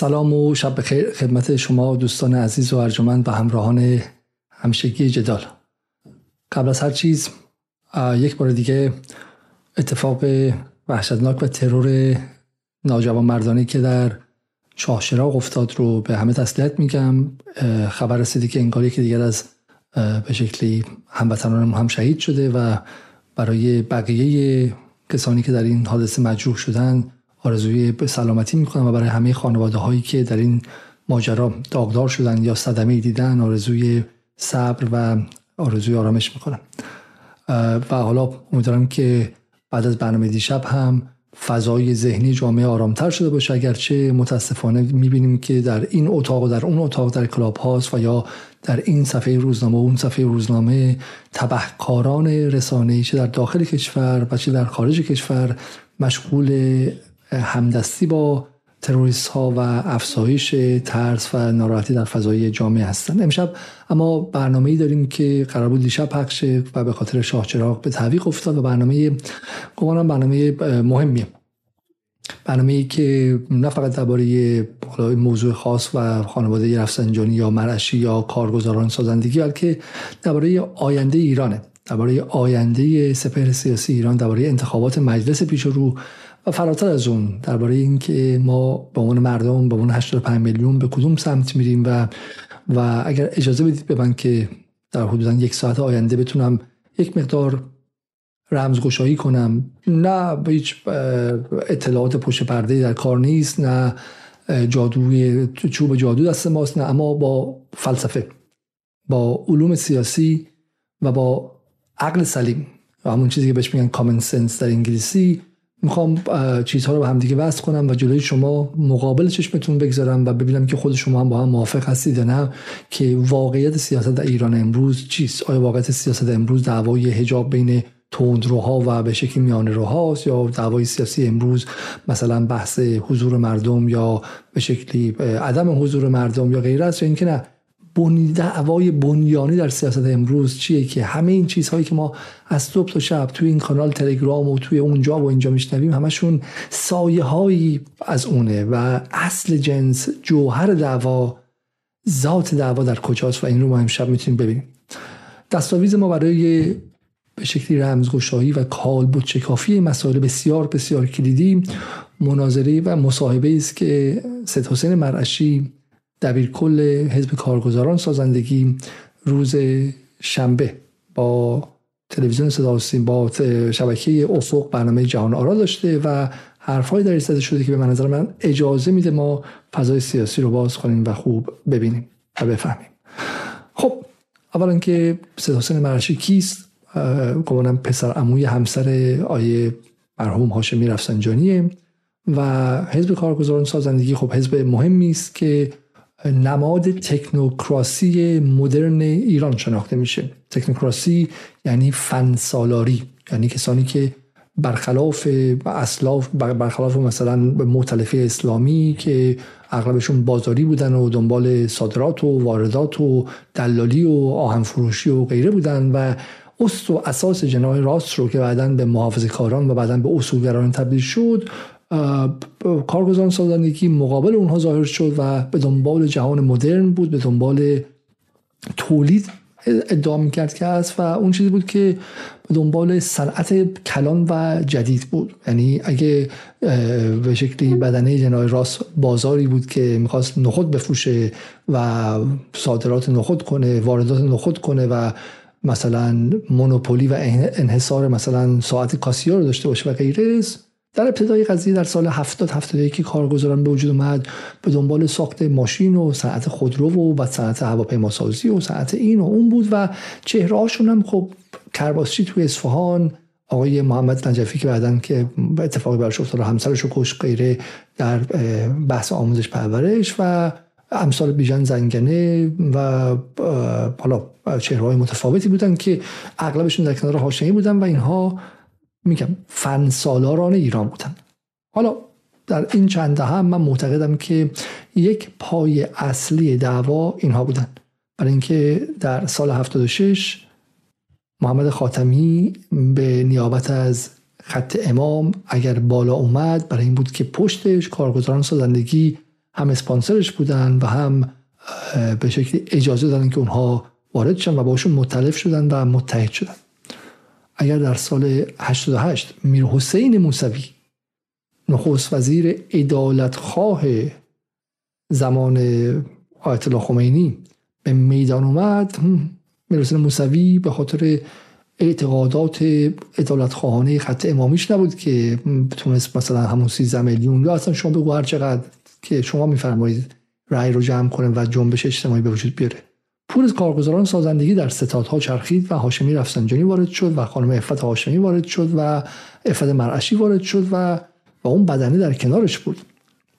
سلام و شب بخیر. خدمت شما دوستان عزیز و ارجمند و همراهان همشگی جدال. قبل از هر چیز یک بار دیگه اتفاق وحشتناک و ترور ناجوان مردانی که در شاهشراغ افتاد رو به همه تسلیت میگم. خبر رسیدی که انگار که دیگر از به شکلی هموطنان هم شهید شده و برای بقیه کسانی که در این حادثه مجروح شدن آرزوی سلامتی می‌کنم و برای همه خانواده هایی که در این ماجرا داغدار شدن یا صدمه دیدن آرزوی صبر و آرزوی آرامش می‌کنم. و حالا امیدوارم که بعد از برنامه دیشب هم فضای ذهنی جامعه آرامتر شده باشه. اگرچه متاسفانه می‌بینیم که در این اتاق و در اون اتاق در کلاب هاست و یا در این صفحه روزنامه و اون صفحه روزنامه تبهکاران رسانه‌ای چه در داخل کشور و چه در خارج کشور مشغول همدستی با تروریست ها و افزایش ترس و ناراحتی در فضای جامعه هستند. امشب اما برنامه ای داریم که قرار بود دیشب پخش و به خاطر شاه چراغ به تعویق افتاد و برنامه گمانم برنامه مهمیه. برنامه ای که نه فقط درباره موضوع خاص و خانواده رفسنجانی یا مرشی یا کارگزاران سازندگی بلکه درباره آینده ایرانه. درباره آینده سپهر سیاسی ایران درباره انتخابات مجلس پیش رو و فراتر از اون درباره اینکه ما به عنوان مردم به عنوان 85 میلیون به کدوم سمت میریم و و اگر اجازه بدید به من که در حدودا یک ساعت آینده بتونم یک مقدار رمزگشایی کنم. نه هیچ اطلاعات پشت پرده در کار نیست نه جادوی چوب جادو دست ماست نه اما با فلسفه با علوم سیاسی و با عقل سلیم و همون چیزی که بهش میگن کامن سنس در انگلیسی می‌خوام چیزها رو به هم دیگه وصل کنم و جلوی شما مقابل چشمتون بگذارم و ببینم که خود شما هم با هم موافق هستید یا نه که واقعیت سیاست در ایران امروز چیست؟ آیا واقعیت سیاست امروز دعوای حجاب بین تندروها و به شکل میان روهاست یا دعوای سیاسی امروز مثلا بحث حضور مردم یا به شکلی عدم حضور مردم یا غیره است یا اینکه نه؟ دعوای بنیانی در سیاست امروز چیه که همه این چیزهایی که ما از صبح تا شب توی این کانال تلگرام و توی اونجا و اینجا میشنویم همشون سایه هایی از اونه و اصل جنس جوهر دعوا ذات دعوا در کجاست و این رو ما امشب می‌تونیم ببینیم. دستاویز ما برای به شکلی رمزگشایی و کالبد شکافی مسائل بسیار بسیار کلیدی مناظره و مصاحبه است که سید حسین مرعشی کل حزب کارگزاران سازندگی روز شنبه با تلویزیون صدا با شبکه افق برنامه جهان آرا داشته و حرفهایی در زده شده که به نظر من اجازه میده ما فضای سیاسی رو باز کنیم و خوب ببینیم و بفهمیم. خب اولا که سید حسین مرشی کیست؟ گمانم پسر عموی همسر آیه مرحوم هاشمی رفسنجانیه و حزب کارگزاران سازندگی خب حزب مهمی است که نماد تکنوکراسی مدرن ایران شناخته میشه. تکنوکراسی یعنی فنسالاری یعنی کسانی که برخلاف اسلاف برخلاف مثلا مختلفه اسلامی که اغلبشون بازاری بودن و دنبال صادرات و واردات و دلالی و آهنفروشی و غیره بودن و اصل و اساس جناح راست رو که بعدا به محافظه کاران و بعدا به اصولگران تبدیل شد کارگزاران سازندگی مقابل اونها ظاهر شد و به دنبال جهان مدرن بود به دنبال تولید ادعا می‌کرد که است و اون چیزی بود که به دنبال صنعت کلان و جدید بود. یعنی اگه به شکلی بدنه جنای راست بازاری بود که می‌خواست نخود بفروشه و صادرات نخود کنه واردات نخود کنه و مثلا مونوپولی و انحصار مثلا ساعت کاسیا رو داشته باشه و غیره در ابتدای قضیه در سال 70 71 کارگزاران به وجود اومد به دنبال ساخت ماشین و صنعت خودرو و صنعت هواپیماسازی و صنعت این و اون بود و چهرهاشون هم خب کرباسچی توی اصفهان آقای محمد نجفی که بعدن که اتفاقی براش افتاد همسرش رو کش غیره در بحث آموزش پرورش و امثال بیژن زنگنه و حالا چهرهای متفاوتی بودن که اغلبشون در کنار هاشمی بودن و اینها میگم فن سالاران ایران بودن. حالا در این چند هم من معتقدم که یک پای اصلی دعوا اینها بودن. برای اینکه در سال 76 محمد خاتمی به نیابت از خط امام اگر بالا اومد برای این بود که پشتش کارگزاران سازندگی هم اسپانسرش بودن و هم به شکلی اجازه دادن که اونها وارد شدن و باشون متلف شدن و متحد شدن. اگر در سال 88 میر حسین موسوی نخست وزیر ادالت خواه زمان آیت الله خمینی به میدان اومد میر حسین موسوی به خاطر اعتقادات ادالت خواهانه خط امامیش نبود که تونست مثلا همون 13 میلیون یا اصلا شما بگو هر چقدر که شما میفرمایید رأی رو جمع کنه و جنبش اجتماعی به وجود بیاره. پول کارگزاران سازندگی در ستادها چرخید و هاشمی رفسنجانی وارد شد و خانم افت هاشمی وارد شد و افت مرعشی وارد شد و و اون بدنه در کنارش بود.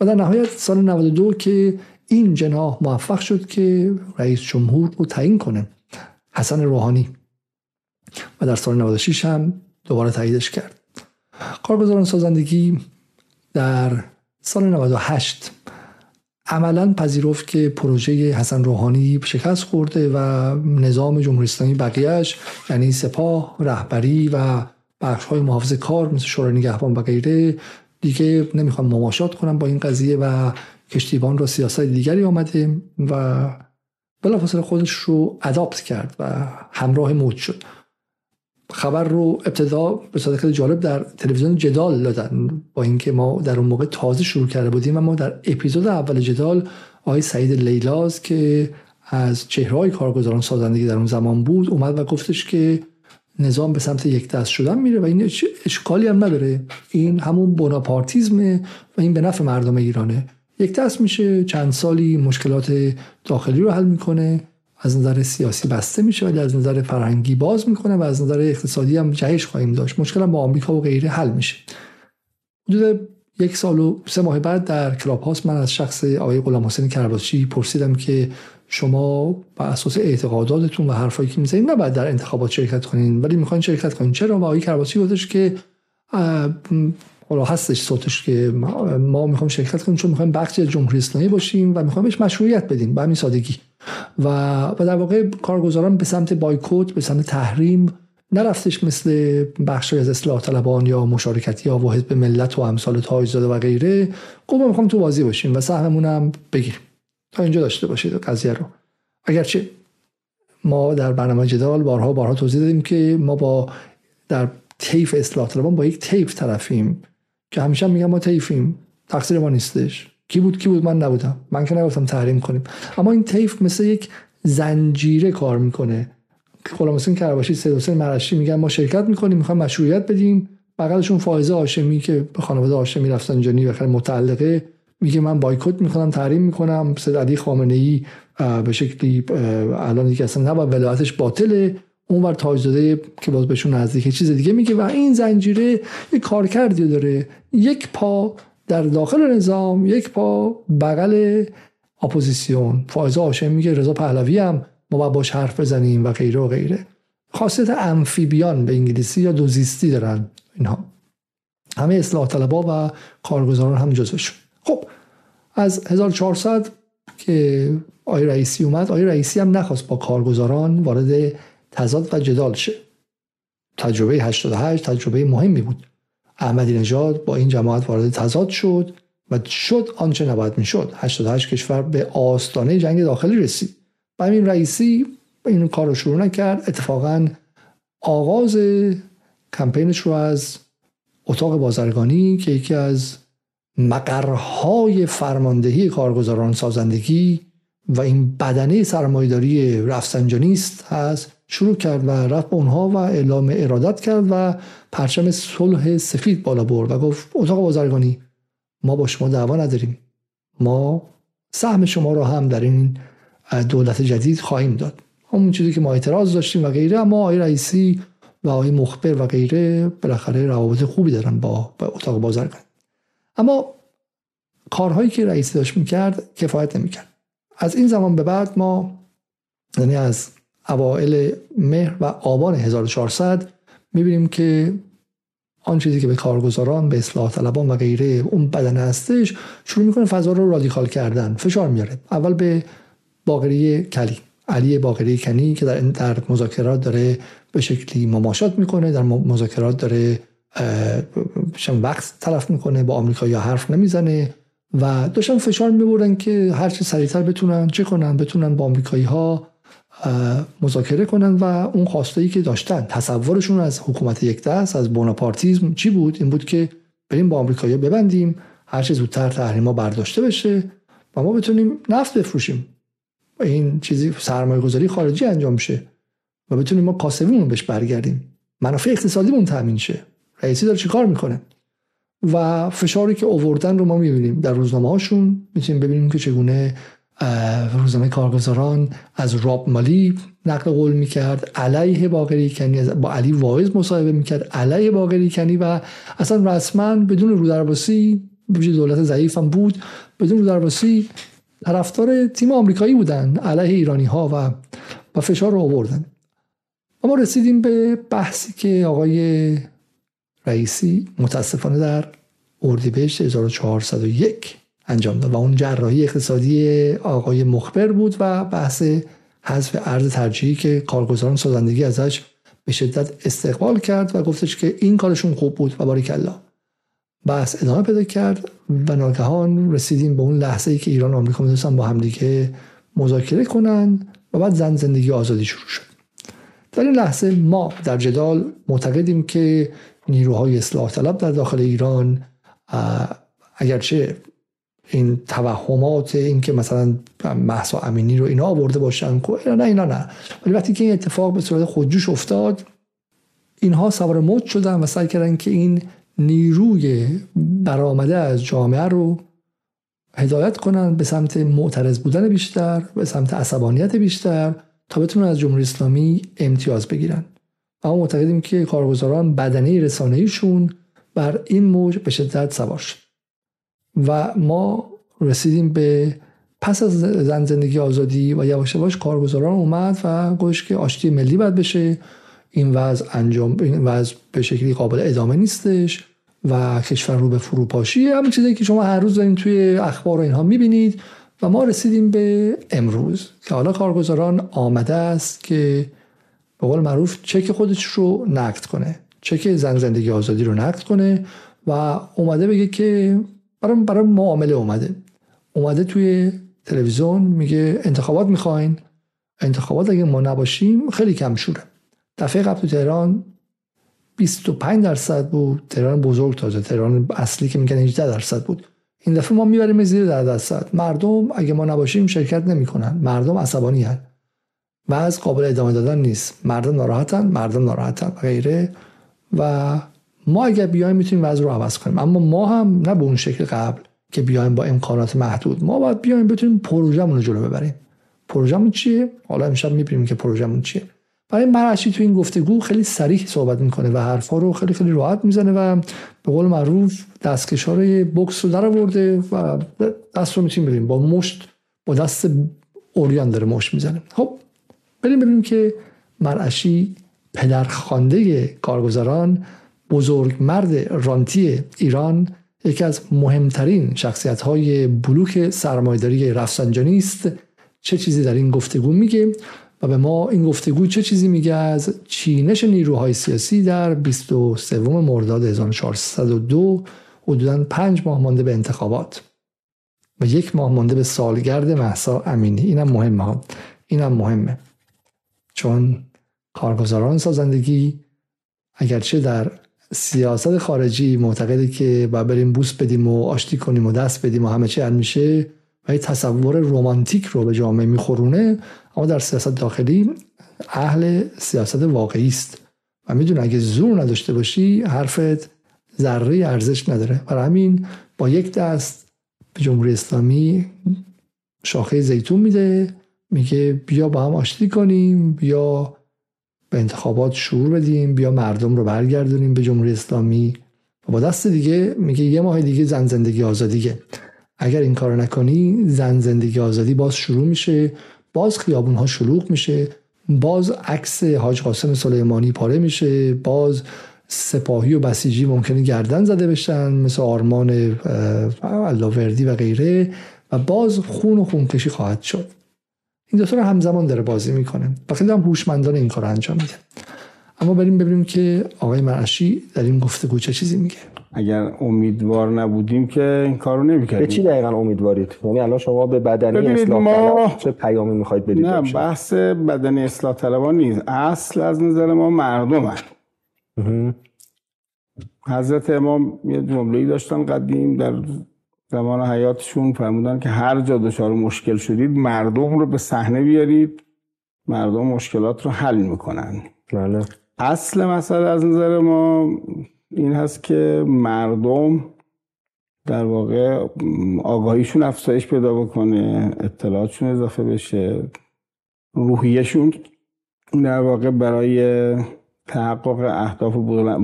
و در نهایت سال 92 که این جناح موفق شد که رئیس جمهور رو تعیین کنه حسن روحانی. و در سال 96 هم دوباره تاییدش کرد. کارگزاران سازندگی در سال 98 عملا پذیرفت که پروژه حسن روحانی شکست خورده و نظام جمهوری اسلامی بقیهش یعنی سپاه رهبری و بخش های محافظ کار مثل شورای نگهبان و غیره دیگه نمی‌خوام مماشات کنم با این قضیه و کشتیبان رو سیاست دیگری آمده و بلافاصله خودش رو اداپت کرد و همراه موت شد. خبر رو ابتدا به صورت جالب در تلویزیون جدال دادن با اینکه ما در اون موقع تازه شروع کرده بودیم و ما در اپیزود اول جدال آقای سعید لیلاز که از چهرهای کارگزاران سازندگی در اون زمان بود اومد و گفتش که نظام به سمت یک دست شدن میره و این اشکالی هم نداره. این همون بوناپارتیزمه و این به نفع مردم ایرانه. یک دست میشه چند سالی مشکلات داخلی رو حل می‌کنه. از نظر سیاسی بسته میشه ولی از نظر فرهنگی باز می‌کنه و از نظر اقتصادی هم جهش خواهیم داشت. مشکل هم با آمریکا و غیره حل میشه. حدود یک سال و سه ماه بعد در کلاب هاست من از شخص آقای غلام حسین کرباسچی پرسیدم که شما با اساس اعتقاداتتون و حرفایی که می‌زنید نباید در انتخابات شرکت کنین ولی می‌خواین شرکت کنین. چرا؟ و آقای کرباسچی گفتش که حالا هستش صوتش که ما می‌خوایم شرکت کنیم چون می‌خوایم بخشی از جمهوری اسلامی باشیم و می‌خوایم بهش مشروعیت بدیم. به همین سادگی. و و در واقع کارگزاران به سمت بایکوت به سمت تحریم نرفتش مثل بخشی از اصلاح طلبان یا مشارکتی ها و حزب ملت و امثال تایزاده و غیره. گفت می‌خوام تو بازی باشیم و سهممون هم بگیریم. تا اینجا داشته باشید قضیه رو. اگرچه ما در برنامه جدال بارها بارها توضیح دادیم که ما با در تیف اصلاح طلبان با یک تیف طرفیم که همیشه میگم ما تیفیم تقصیر ما نیستش. کی بود کی بود؟ من نبودم. من که نگفتم تحریم کنیم. اما این تیف مثل یک زنجیره کار می‌کنه. غلام حسین کرباشی سید حسین مرشی میگن ما شرکت می‌کنیم می‌خوایم مشروعیت بدیم. بغلشون فائزه هاشمی که به خانواده هاشمی رفتن و متعلقه میگه من بایکوت می‌کنم تحریم می‌کنم. سید علی خامنه ای به شکلی الان دیگه اصلا نباید ولایتش باطله. ور تاجزاده که باز بهشون نزدیک چیز دیگه میگه. و این زنجیره یک کارکردی داره. یک پا در داخل نظام یک پا بغل اپوزیسیون. فائزه هاشمی میگه رضا پهلوی هم ما باید باش حرف بزنیم و غیره و غیره. خاصیت امفیبیان به انگلیسی یا دوزیستی دارن اینها. همه اصلاح طلبا و کارگزاران هم جزوشون. خب از 1400 که آی رئیسی اومد آی رئیسی هم نخواست با کارگزاران وارد تضاد و جدال شه. تجربه 88 تجربه مهمی بود. احمدی نژاد با این جماعت وارد تضاد شد و شد آنچه نباید می‌شد. 88 کشور به آستانه جنگ داخلی رسید. و همین رئیسی این کار رو شروع نکرد. اتفاقا آغاز کمپینش رو از اتاق بازرگانی که یکی از مقرهای فرماندهی کارگزاران سازندگی و این بدنه سرمایداری رفسنجانیست هست. شروع کرد و رفت به اونها و اعلام ارادت کرد و پرچم صلح سفید بالا برد و گفت اتاق بازرگانی ما با شما دعوا نداریم. ما سهم شما رو هم در این دولت جدید خواهیم داد. همون چیزی که ما اعتراض داشتیم و غیره اما آقای رئیسی و آقای مخبر و غیره بالاخره روابط خوبی دارن با, اتاق بازرگانی. اما کارهایی که رئیسی داشت می‌کرد کفایت نمی‌کرد. از این زمان به بعد ما یعنی از اوائل مهر و آبان 1400 می‌بینیم که آن چیزی که به کارگزاران به اصلاح طلبان و غیره اون بدن هستش شروع می‌کنه فضا رو رادیکال کردن. فشار میاره. اول به باقری کلی. علی باقری کنی که در, در مذاکرات داره به شکلی مماشات می‌کنه در مذاکرات داره وقت تلف می‌کنه با آمریکا یا حرف نمی‌زنه و داشتن فشار میبردن که هر چه سریعتر بتونن چه کنن؟ بتونن با آمریکایی ها مذاکره کنن و اون خواسته که داشتن تصورشون از حکومت یک دست از بوناپارتیزم چی بود؟ این بود که بریم با آمریکایی ببندیم هر چه زودتر تحریما برداشته بشه و ما بتونیم نفت بفروشیم. و این چیزی سرمایه گذاری خارجی انجام شه و بتونیم ما کاسبیمون بهش برگردیم. منافع اقتصادیمون تامین شه. رئیسی داره چیکار می‌کنه؟ و فشاری که اووردن رو ما می‌بینیم در روزنامه هاشون می‌تونیم ببینیم که چگونه روزنامه کارگزاران از راب مالی نقل قول می‌کرد علیه باقری کنی با علی واعظ مصاحبه می‌کرد علیه باقری کنی و اصلا رسما بدون رودرباسی دولت ضعیف هم بود بدون رودرباسی طرفدار تیم آمریکایی بودن علیه ایرانی ها و و فشار رو آوردن. اما رسیدیم به بحثی که آقای رئیسی متاسفانه در اردیبهشت 1401 انجام داد و اون جراحی اقتصادی آقای مخبر بود و بحث حذف ارز ترجیحی که کارگزاران سازندگی ازش به شدت استقبال کرد و گفتش که این کارشون خوب بود و باریکلا. بحث ادامه پیدا کرد و ناگهان رسیدیم به اون لحظه ای که ایران و آمریکا می‌تونستن با همدیگه مذاکره کنن و بعد زن زندگی آزادی شروع شد. در این لحظه ما در جدال معتقدیم که نیروهای اصلاح طلب در داخل ایران اگرچه این توهمات این که مثلا محسا امینی رو اینا آورده باشن نه اینا نه. ولی وقتی که این اتفاق به صورت خودجوش افتاد اینها سوار مد شدن و سعی کردن که این نیروی برآمده از جامعه رو هدایت کنن به سمت معترض بودن بیشتر به سمت عصبانیت بیشتر تا بتونن از جمهوری اسلامی امتیاز بگیرن. اما معتقدیم که کارگزاران بدنه رسانه‌ایشون بر این موج به شدت سوار شد. و ما رسیدیم به پس از زن زندگی آزادی و یواش یواش کارگزاران اومد و گوش که آشتی ملی باید بشه. این وضع انجام این وضع به شکلی قابل ادامه نیستش و کشور رو به فروپاشی. همین چیزی که شما هر روز دارین توی اخبار و اینها می‌بینید و ما رسیدیم به امروز که حالا کارگزاران آمده است که به قول معروف چک خودش رو نقد کنه چک زن زندگی آزادی رو نقد کنه و اومده بگه که برای برای معامله اومده. اومده توی تلویزیون میگه انتخابات می‌خواین. انتخابات اگه ما نباشیم خیلی کم شوره دفعه قبل تو تهران 25 درصد بود. تهران بزرگ تازه. تهران اصلی که میگن 18 درصد بود. این دفعه ما می‌بریم زیر در درصد. مردم اگه ما نباشیم شرکت نمی‌کنن. مردم عصبانی هن. و از قابل ادامه دادن نیست. مردم ناراحتن. مردم ناراحتن. غیره. و ما اگر بیایم می‌تونیم وضع رو عوض کنیم. اما ما هم نه به اون شکل قبل که بیایم با امکانات محدود. ما باید بیایم بتونیم پروژه‌مون رو جلو ببریم. پروژه‌مون چیه؟ حالا امشب می‌بینیم که پروژه‌مون چیه. برای مرعشی تو این گفتگو خیلی سریح صحبت می‌کنه و حرفا رو خیلی خیلی راحت می‌زنه و به قول معروف دستکشار بکس رو در آورده و دست رو می‌تونیم بریم با مشت با دست اوریان داره مشت می‌زنه. خب بریم ببینیم که مرعشی پدرخوانده کارگزاران بزرگ مرد رانتی ایران یکی از مهمترین شخصیت های بلوک سرمایداری رفسنجانی است. چه چیزی در این گفتگو میگه؟ و به ما این گفتگو چه چیزی میگه از چینش نیروهای سیاسی در 23 مرداد 1402 حدودا پنج ماه مانده به انتخابات. و یک ماه مانده به سالگرد محسا امینی. اینم مهمه اینم مهمه. چون کارگزاران سازندگی اگرچه در سیاست خارجی معتقده که با بریم بوس بدیم و آشتی کنیم و دست بدیم و همه چی حل میشه و تصور رومانتیک رو به جامعه میخورونه. اما در سیاست داخلی اهل سیاست واقعی است. و می‌دونه اگه زور نداشته باشی حرفت ذره ارزش نداره. برای همین با یک دست به جمهوری اسلامی شاخه زیتون میده میگه بیا با هم آشتی کنیم بیا به انتخابات شعور بدیم بیا مردم رو برگردونیم به جمهوری اسلامی. و با دست دیگه میگه یه ماه دیگه زن زندگی آزادیه اگر این کار نکنی زن زندگی آزادی باز شروع میشه باز خیابون ها شلوغ میشه باز عکس حاج قاسم سلیمانی پاره میشه باز سپاهی و بسیجی ممکنه گردن زده بشن مثل آرمان وردی و غیره و باز خون و خونکشی خواهد شد. این دوتا رو همزمان داره بازی می‌کنه. و خیلی هم هوشمندانه این کار انجام میده. اما بریم ببینیم که آقای مرعشی در این گفتگو چه چیزی میگه. اگر امیدوار نبودیم که این کارو نمی‌کردیم. به چی دقیقا امیدوارید؟ یعنی الان شما به بدنی اصلاح ما... چه پیامی می‌خواید بدید نه بحث بدنی اصلاح طلبان نیست. اصل از نظر ما مردم هست. حضرت امام یه جمله‌ای داشتن قدیم در زمان حیاتشون فرمودن که هر جا دچار مشکل شدید مردم رو به صحنه بیارید. مردم مشکلات رو حل می‌کنن. بله. اصل مسئله از نظر ما این هست که مردم در واقع آگاهیشون افزایش پیدا بکنه اطلاعاتشون اضافه بشه روحیشون در واقع برای تحقق اهداف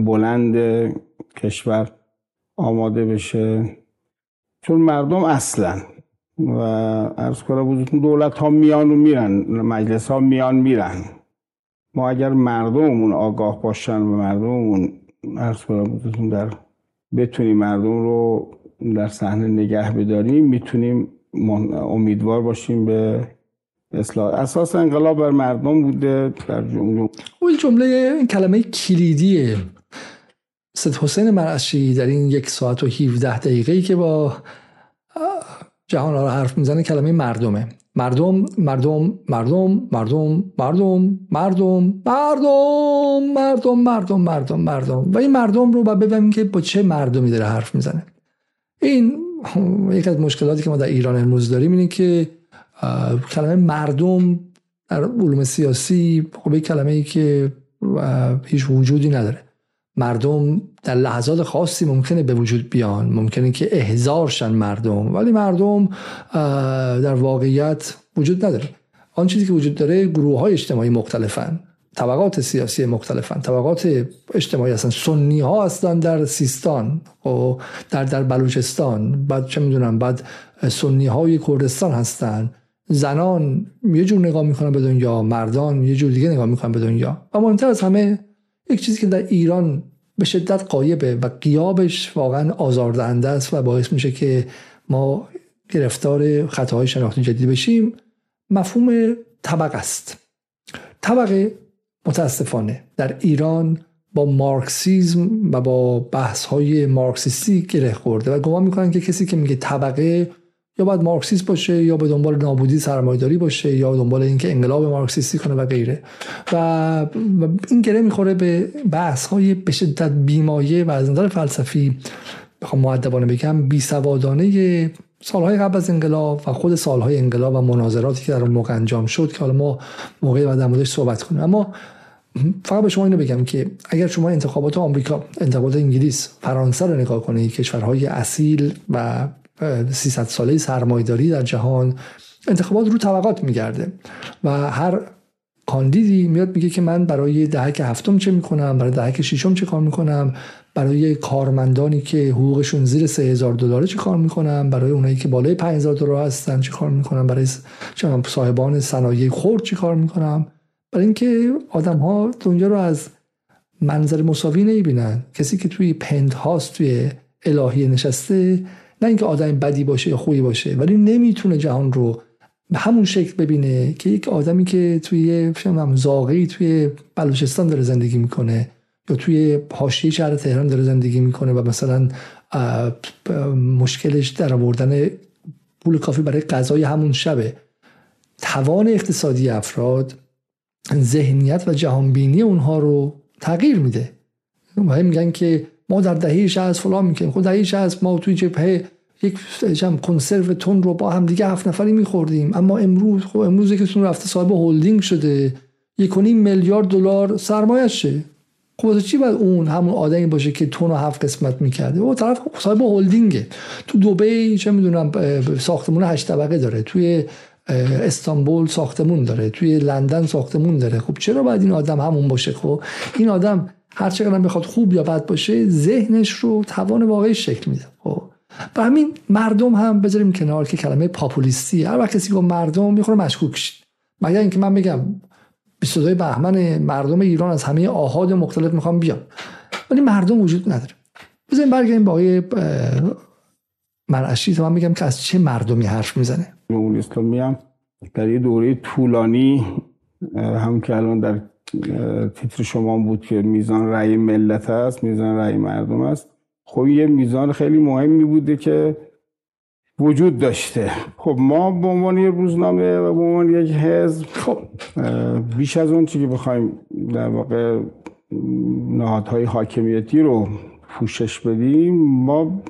بلند کشور آماده بشه. چون مردم اصلا و ارز کنم دولت ها میان و میرن مجلس ها میان میرن. ما اگر مردممون آگاه باشن و مردممون ارز کنم در بتونیم مردم رو در صحنه نگه بداریم می‌تونیم امیدوار باشیم به اصلاح. اساس انقلاب بر مردم بوده در جمله اون جمله کلمه کلیدیه. سید حسین مرعشی در این یک ساعت و 17 دقیقه ای که با جهان را حرف می‌زنه کلمه مردمه مردم مردم مردم مردم مردم مردم مردم مردم مردم مردم مردم و این مردم رو باید ببینیم که با چه مردمی داره حرف می‌زنه این یک از مشکلاتی که ما در ایران امروز داریم اینه که کلمه مردم در علوم سیاسی خب کلمه ای که هیچ وجودی نداره مردم در لحظات خاصی ممکنه به وجود بیان. ممکنه که احزارشن مردم ولی مردم در واقعیت وجود نداره. آن چیزی که وجود داره گروه های اجتماعی مختلفن طبقات سیاسی مختلفن. طبقات اجتماعی هستن. سنی ها هستن در سیستان و در در بلوچستان. بعد چه می‌دونم بعد سنی های کردستان هستن. زنان یه جور نگاه می‌کنن به دنیا مردان یه جور دیگه نگاه می‌کنن به دنیا. و مهمتر از همه یک چیزی که در ایران به شدت قایبه و قیابش واقعا آزاردهنده است و باعث میشه که ما گرفتار خطاهای شناختی جدید بشیم مفهوم طبق است. طبقه متاسفانه در ایران با مارکسیزم و با بحث های مارکسیستی گره خورده و گمان می‌کنن که کسی که میگه طبقه یا باید مارکسیست باشه یا به دنبال نابودی سرمایداری باشه یا دنبال اینکه انقلاب مارکسیستی کنه و غیره. و این گره می‌خوره به بحث های به شدت بیمایه و از نظر فلسفی بخوام معدبانه بگم بی سوادانه سالهای قبل از انقلاب و خود سالهای انقلاب و مناظراتی که در اون موقع انجام شد که حالا ما موقعی بعد در موردش صحبت کنیم. اما فقط به شما اینو بگم که اگر شما انتخابات آمریکا انتخابات انگلیس فرانسه رو نگاه کنید کشورهای اصیل و 300 ساله سرمایداری در جهان انتخابات رو طبقات میگرده و هر کاندیدی میاد میگه که من برای دهک هفتم چه می‌کنم برای دهک ششم چه کار می‌کنم برای کارمندانی که حقوقشون زیر 3000 دلار چه کار می‌کنم برای اونایی که بالای 5000 دلار هستن چه کار می‌کنم برای صاحبان صنایع خرد چه کار می‌کنم. برای اینکه آدم ها دنیا رو از منظر مساوی نمی‌بینن. کسی که توی پند هاست توی الهی نشسته نه اینکه آدم بدی باشه یا خوبی باشه ولی نمی‌تونه جهان رو به همون شکل ببینه که یک آدمی که توی فیلم زاغی توی بلوچستان داره زندگی می‌کنه یا توی حاشیه شهر تهران داره زندگی می‌کنه و مثلا مشکلش در آوردن پول کافی برای غذای همون شبه. توان اقتصادی افراد ذهنیت و جهانبینی اونها رو تغییر میده. و میگن که ما در دهه 60 فلان می‌کنیم خود خب دهه 60 ما توی جبهه یک جمع کنسرو تون رو با هم دیگه هفت نفری میخوردیم. اما امروز خب امروز یکیتون رفته صاحب هلدینگ شده. یک میلیارد دلار سرمایه‌شه خب چی باید اون همون آدمی باشه که تون رو هفت قسمت می‌کرده؟ و طرف خب صاحب هلدینگه. تو دبی چه می‌دونم ساختمون هشت طبقه داره. توی استانبول ساختمون داره. توی لندن ساختمون داره. خب چرا باید این آدم همون باشه؟ خب این آدم هر چقدر بخواد خوب یا بد باشه ذهنش رو توان واقعی شکل میده. خب. و همین مردم هم بذاریم کنار که کلمه پاپولیستی. هر وقت کسی گفت مردم می‌خوره مشکوک شید. مگر اینکه من بگم 22 بهمن مردم ایران از همه آهاد مختلف می‌خوام بیام ولی مردم وجود نداره. بذاریم برگردیم با آقای مرعشی من بگم که از چه مردمی حرف می‌زنه. جمهوری اسلامی هم در یه دوره طولانی هم که الان در تیتر شما بود که میزان رأی ملت است میزان رأی مردم است. خب یه میزان خیلی مهمی بوده که وجود داشته. خب ما به عنوان یه روزنامه و به عنوان یک حزب خب بیش از اون چیزی که بخوایم در واقع نهادهای حاکمیتی رو پوشش بدیم ما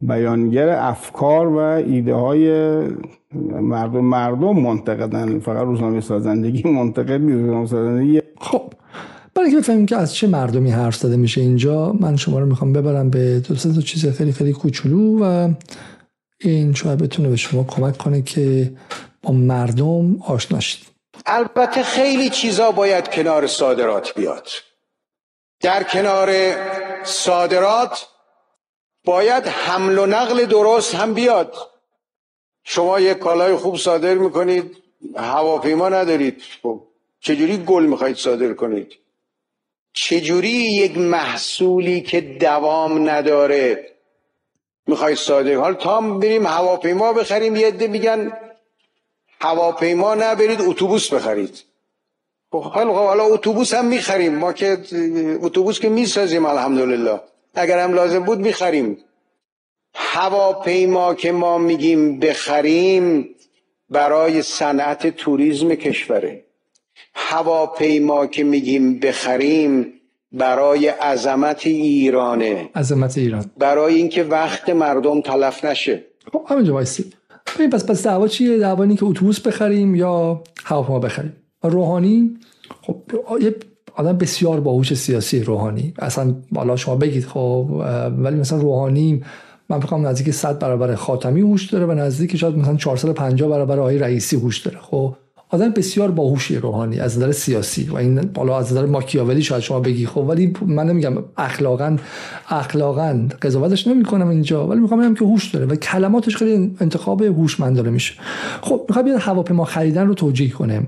بیانگر افکار و ایده های مردم مردم منتقدن. فقط روزنامه سازندگی منتقد نیست روزنامه سازندگی خب برای که بفهمیم که از چه مردمی حرف زده میشه اینجا من شما رو می‌خوام ببرم به دو سه تا چیز خیلی خیلی کوچولو و این شاید بتونه به شما کمک کنه که با مردم آشنا شید. البته خیلی چیزا باید کنار صادرات بیاد. در کنار صادرات باید حمل و نقل درست هم بیاد. شما یک کالای خوب صادر می‌کنید هواپیما ندارید. خب چجوری گل می‌خواید صادر کنید؟ چجوری یک محصولی که دوام نداره می‌خواید صادر حال تا بریم هواپیما بخریم یه عده میگن هواپیما نبرید اتوبوس بخرید. خب حالا اتوبوس هم می‌خریم. ما که اتوبوس که می‌سازیم الحمدلله. اگر هم لازم بود می‌خریم. هواپیما که ما میگیم بخریم برای صنعت توریسم کشوره. هواپیما که میگیم بخریم برای عظمت ایرانه. عظمت ایران. برای اینکه وقت مردم تلف نشه. خب همینجا وایسی. پس پس دعوا چیه؟ دعوا که اتوبوس بخریم یا هواپیما بخریم؟ روحانی؟ خب یه آدم بسیار باهوش سیاسی روحانی. اصلا بالا شما بگید خب ولی مثلا روحانی من فکر نزدیک 100 برابر خاتمی هوش داره و نزدیک شاید مثلا 450 برابر آقای رئیسی هوش داره. خب آدم بسیار باهوشی روحانی از نظر سیاسی و این بالا از نظر ماکیاولی شاید شما بگی. خب ولی من نمیگم اخلاقا اخلاقا قضاوتش نمی‌کنم اینجا ولی می‌خوام بگم که هوش داره و کلماتش خیلی انتخاب هوشمندانه میشه. خب می‌خوام بیاد هواپیما خریدن رو توجیه کنه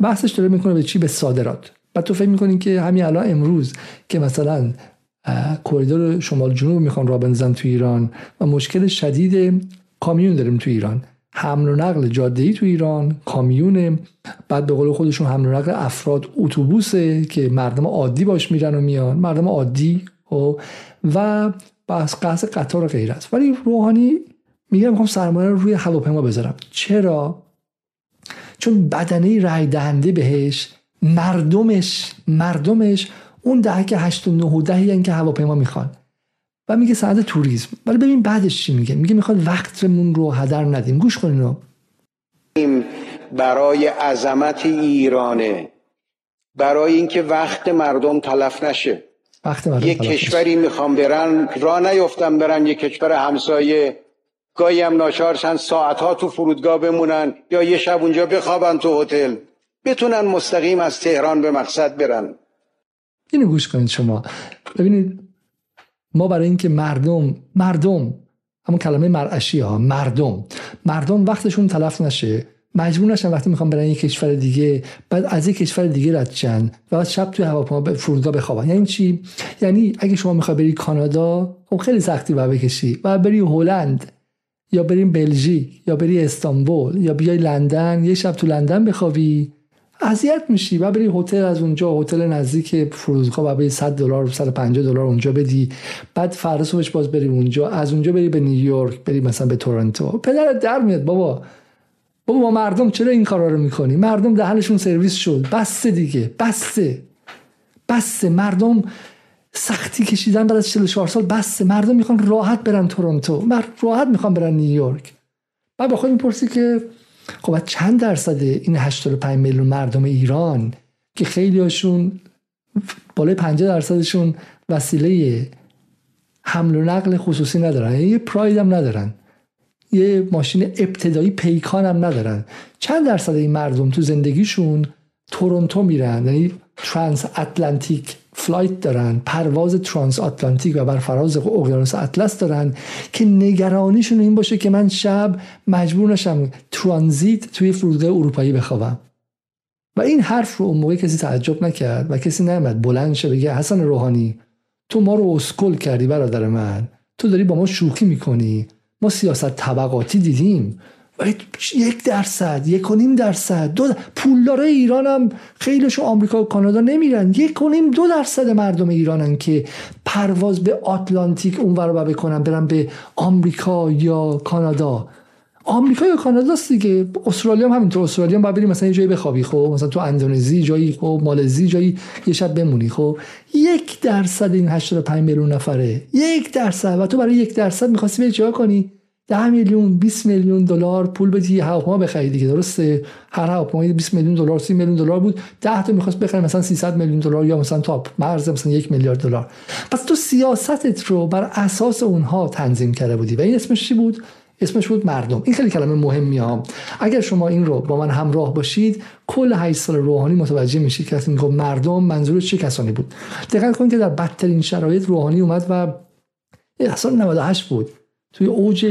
بحثش داره می‌کنه به چی؟ به صادرات. بعد تو فکر می‌کنین که همین الان امروز که مثلا کریدور شمال جنوب می‌خوان را بندازن تو ایران و مشکل شدید کامیون داریم تو ایران. حمل و نقل جاده ای تو ایران کامیونه بعد به قول خودشون حمل و نقل افراد اتوبوسه که مردم عادی باش میرن و میان. مردم عادی خب، و بس قصد قطار و غیرت ولی روحانی میگه می‌خوام سرمایه رو روی هواپیما بذارم. چرا؟ چون بدنه رای دهنده بهش مردمش مردمش اون دهک هشت و نه و دهی که هواپیما می‌خوان. و میگه سعد توریسم. ولی ببین بعدش چی میگه؟ میگه می‌خواد وقتمون رو هدر ندیم. گوش کنین رو برای عظمت ایرانه. برای اینکه وقت مردم تلف نشه. وقت مردم یه کشوری می‌خوام برن را نیفتم برن یه کشور همسایه. گاهی هم ناچارشن ساعتها تو فرودگاه بمونن یا یه شب اونجا بخوابن تو هتل. بتونن مستقیم از تهران به مقصد برن. اینو گوش کنید شما. ببینید ما برای اینکه مردم مردم همون کلمه مرعشی ها مردم. مردم وقتشون تلف نشه. مجبور نشن وقتی می‌خوام برن یک کشور دیگه بعد از یک کشور دیگه رد چن و بعد شب توی هواپیما به فرودگاه بخوابن. یعنی چی؟ یعنی اگه شما می‌خوای بری کانادا خب خیلی سختی باید بکشی. و بری هلند یا بریم بلژیک یا بری استانبول یا بیای لندن یه شب تو لندن بخوابی. اذیت میشی. و بری هتل از اونجا هتل نزدیک فرودگاه و بری 100 دلار 150 دلار اونجا بدی. بعد فردا صبحش باز بری اونجا. از اونجا بری به نیویورک بری مثلا به تورنتو. پدرت در میاد بابا. بابا با مردم چرا این کارا رو می‌کنی؟ مردم دهنشون سرویس شد. بسته دیگه. بسته. بسته. مردم سختی کشیدن بعد از 44 سال. بسته. مردم می‌خوان راحت برن تورنتو. راحت می‌خوان برن نیویورک بعد با خود می‌پرسی که خب چند درصد این 85 میلیون مردم ایران که خیلی هاشون بالای 50 درصدشون وسیله حمل و نقل خصوصی ندارن. یعنی یه پراید هم ندارن. یه ماشین ابتدایی پیکان هم ندارن. چند درصد این مردم تو زندگیشون تورنتو میرن یعنی transatlantic flight دارن پرواز transatlantic و بر فراز اقیانوس اطلس دارن که نگرانیشون این باشه که من شب مجبور نشم ترانزیت توی فرودگاه اروپایی بخوابم. و این حرف رو اون موقع کسی تعجب نکرد و کسی نمیاد بلند شه بگه حسن روحانی تو ما رو اسکل کردی برادر من. تو داری با ما شوخی می‌کنی. ما سیاست طبقاتی دیدیم. یک درصد یک و نیم درصد دو پولدار ایران هم خیلیشو آمریکا و کانادا نمیرن. یک و نیم دو درصد مردم ایرانن که پرواز به آتلانتیک اونور رو بکنن برن به آمریکا یا کانادا. آمریکا یا کانادا است دیگه. استرالیا هم همینطور. استرالیا هم بریم مثلا یه جایی بخوابی خب؟ مثلا تو اندونزی جایی خب؟ مالزی جایی یه شب بمونی خب؟ یک درصد این 85 میلیون نفره. یک درصد. و تو برای یک درصد می‌خواستی بری کنی؟ 10 میلیون 20 میلیون دلار پول بدی. هواپیما بخری دیگه درسته؟ هر هواپیما 20 میلیون دلار 30 میلیون دلار بود. 10 تا می‌خواست بخری مثلا 300 میلیون دلار یا مثلا تا مرز مثلا یک میلیارد دلار. پس تو سیاستت رو بر اساس اونها تنظیم کرده بودی. و این اسمش چی بود؟ اسمش بود مردم. این خیلی کلمه مهمی ها. اگر شما این رو با من همراه باشید کل 8 سال روحانی متوجه میشید که میگم مردم منظور چه کسانی بود. دقت کنید که در بدترین شرایط روحانی اومد و سال 98 بود. توی اوج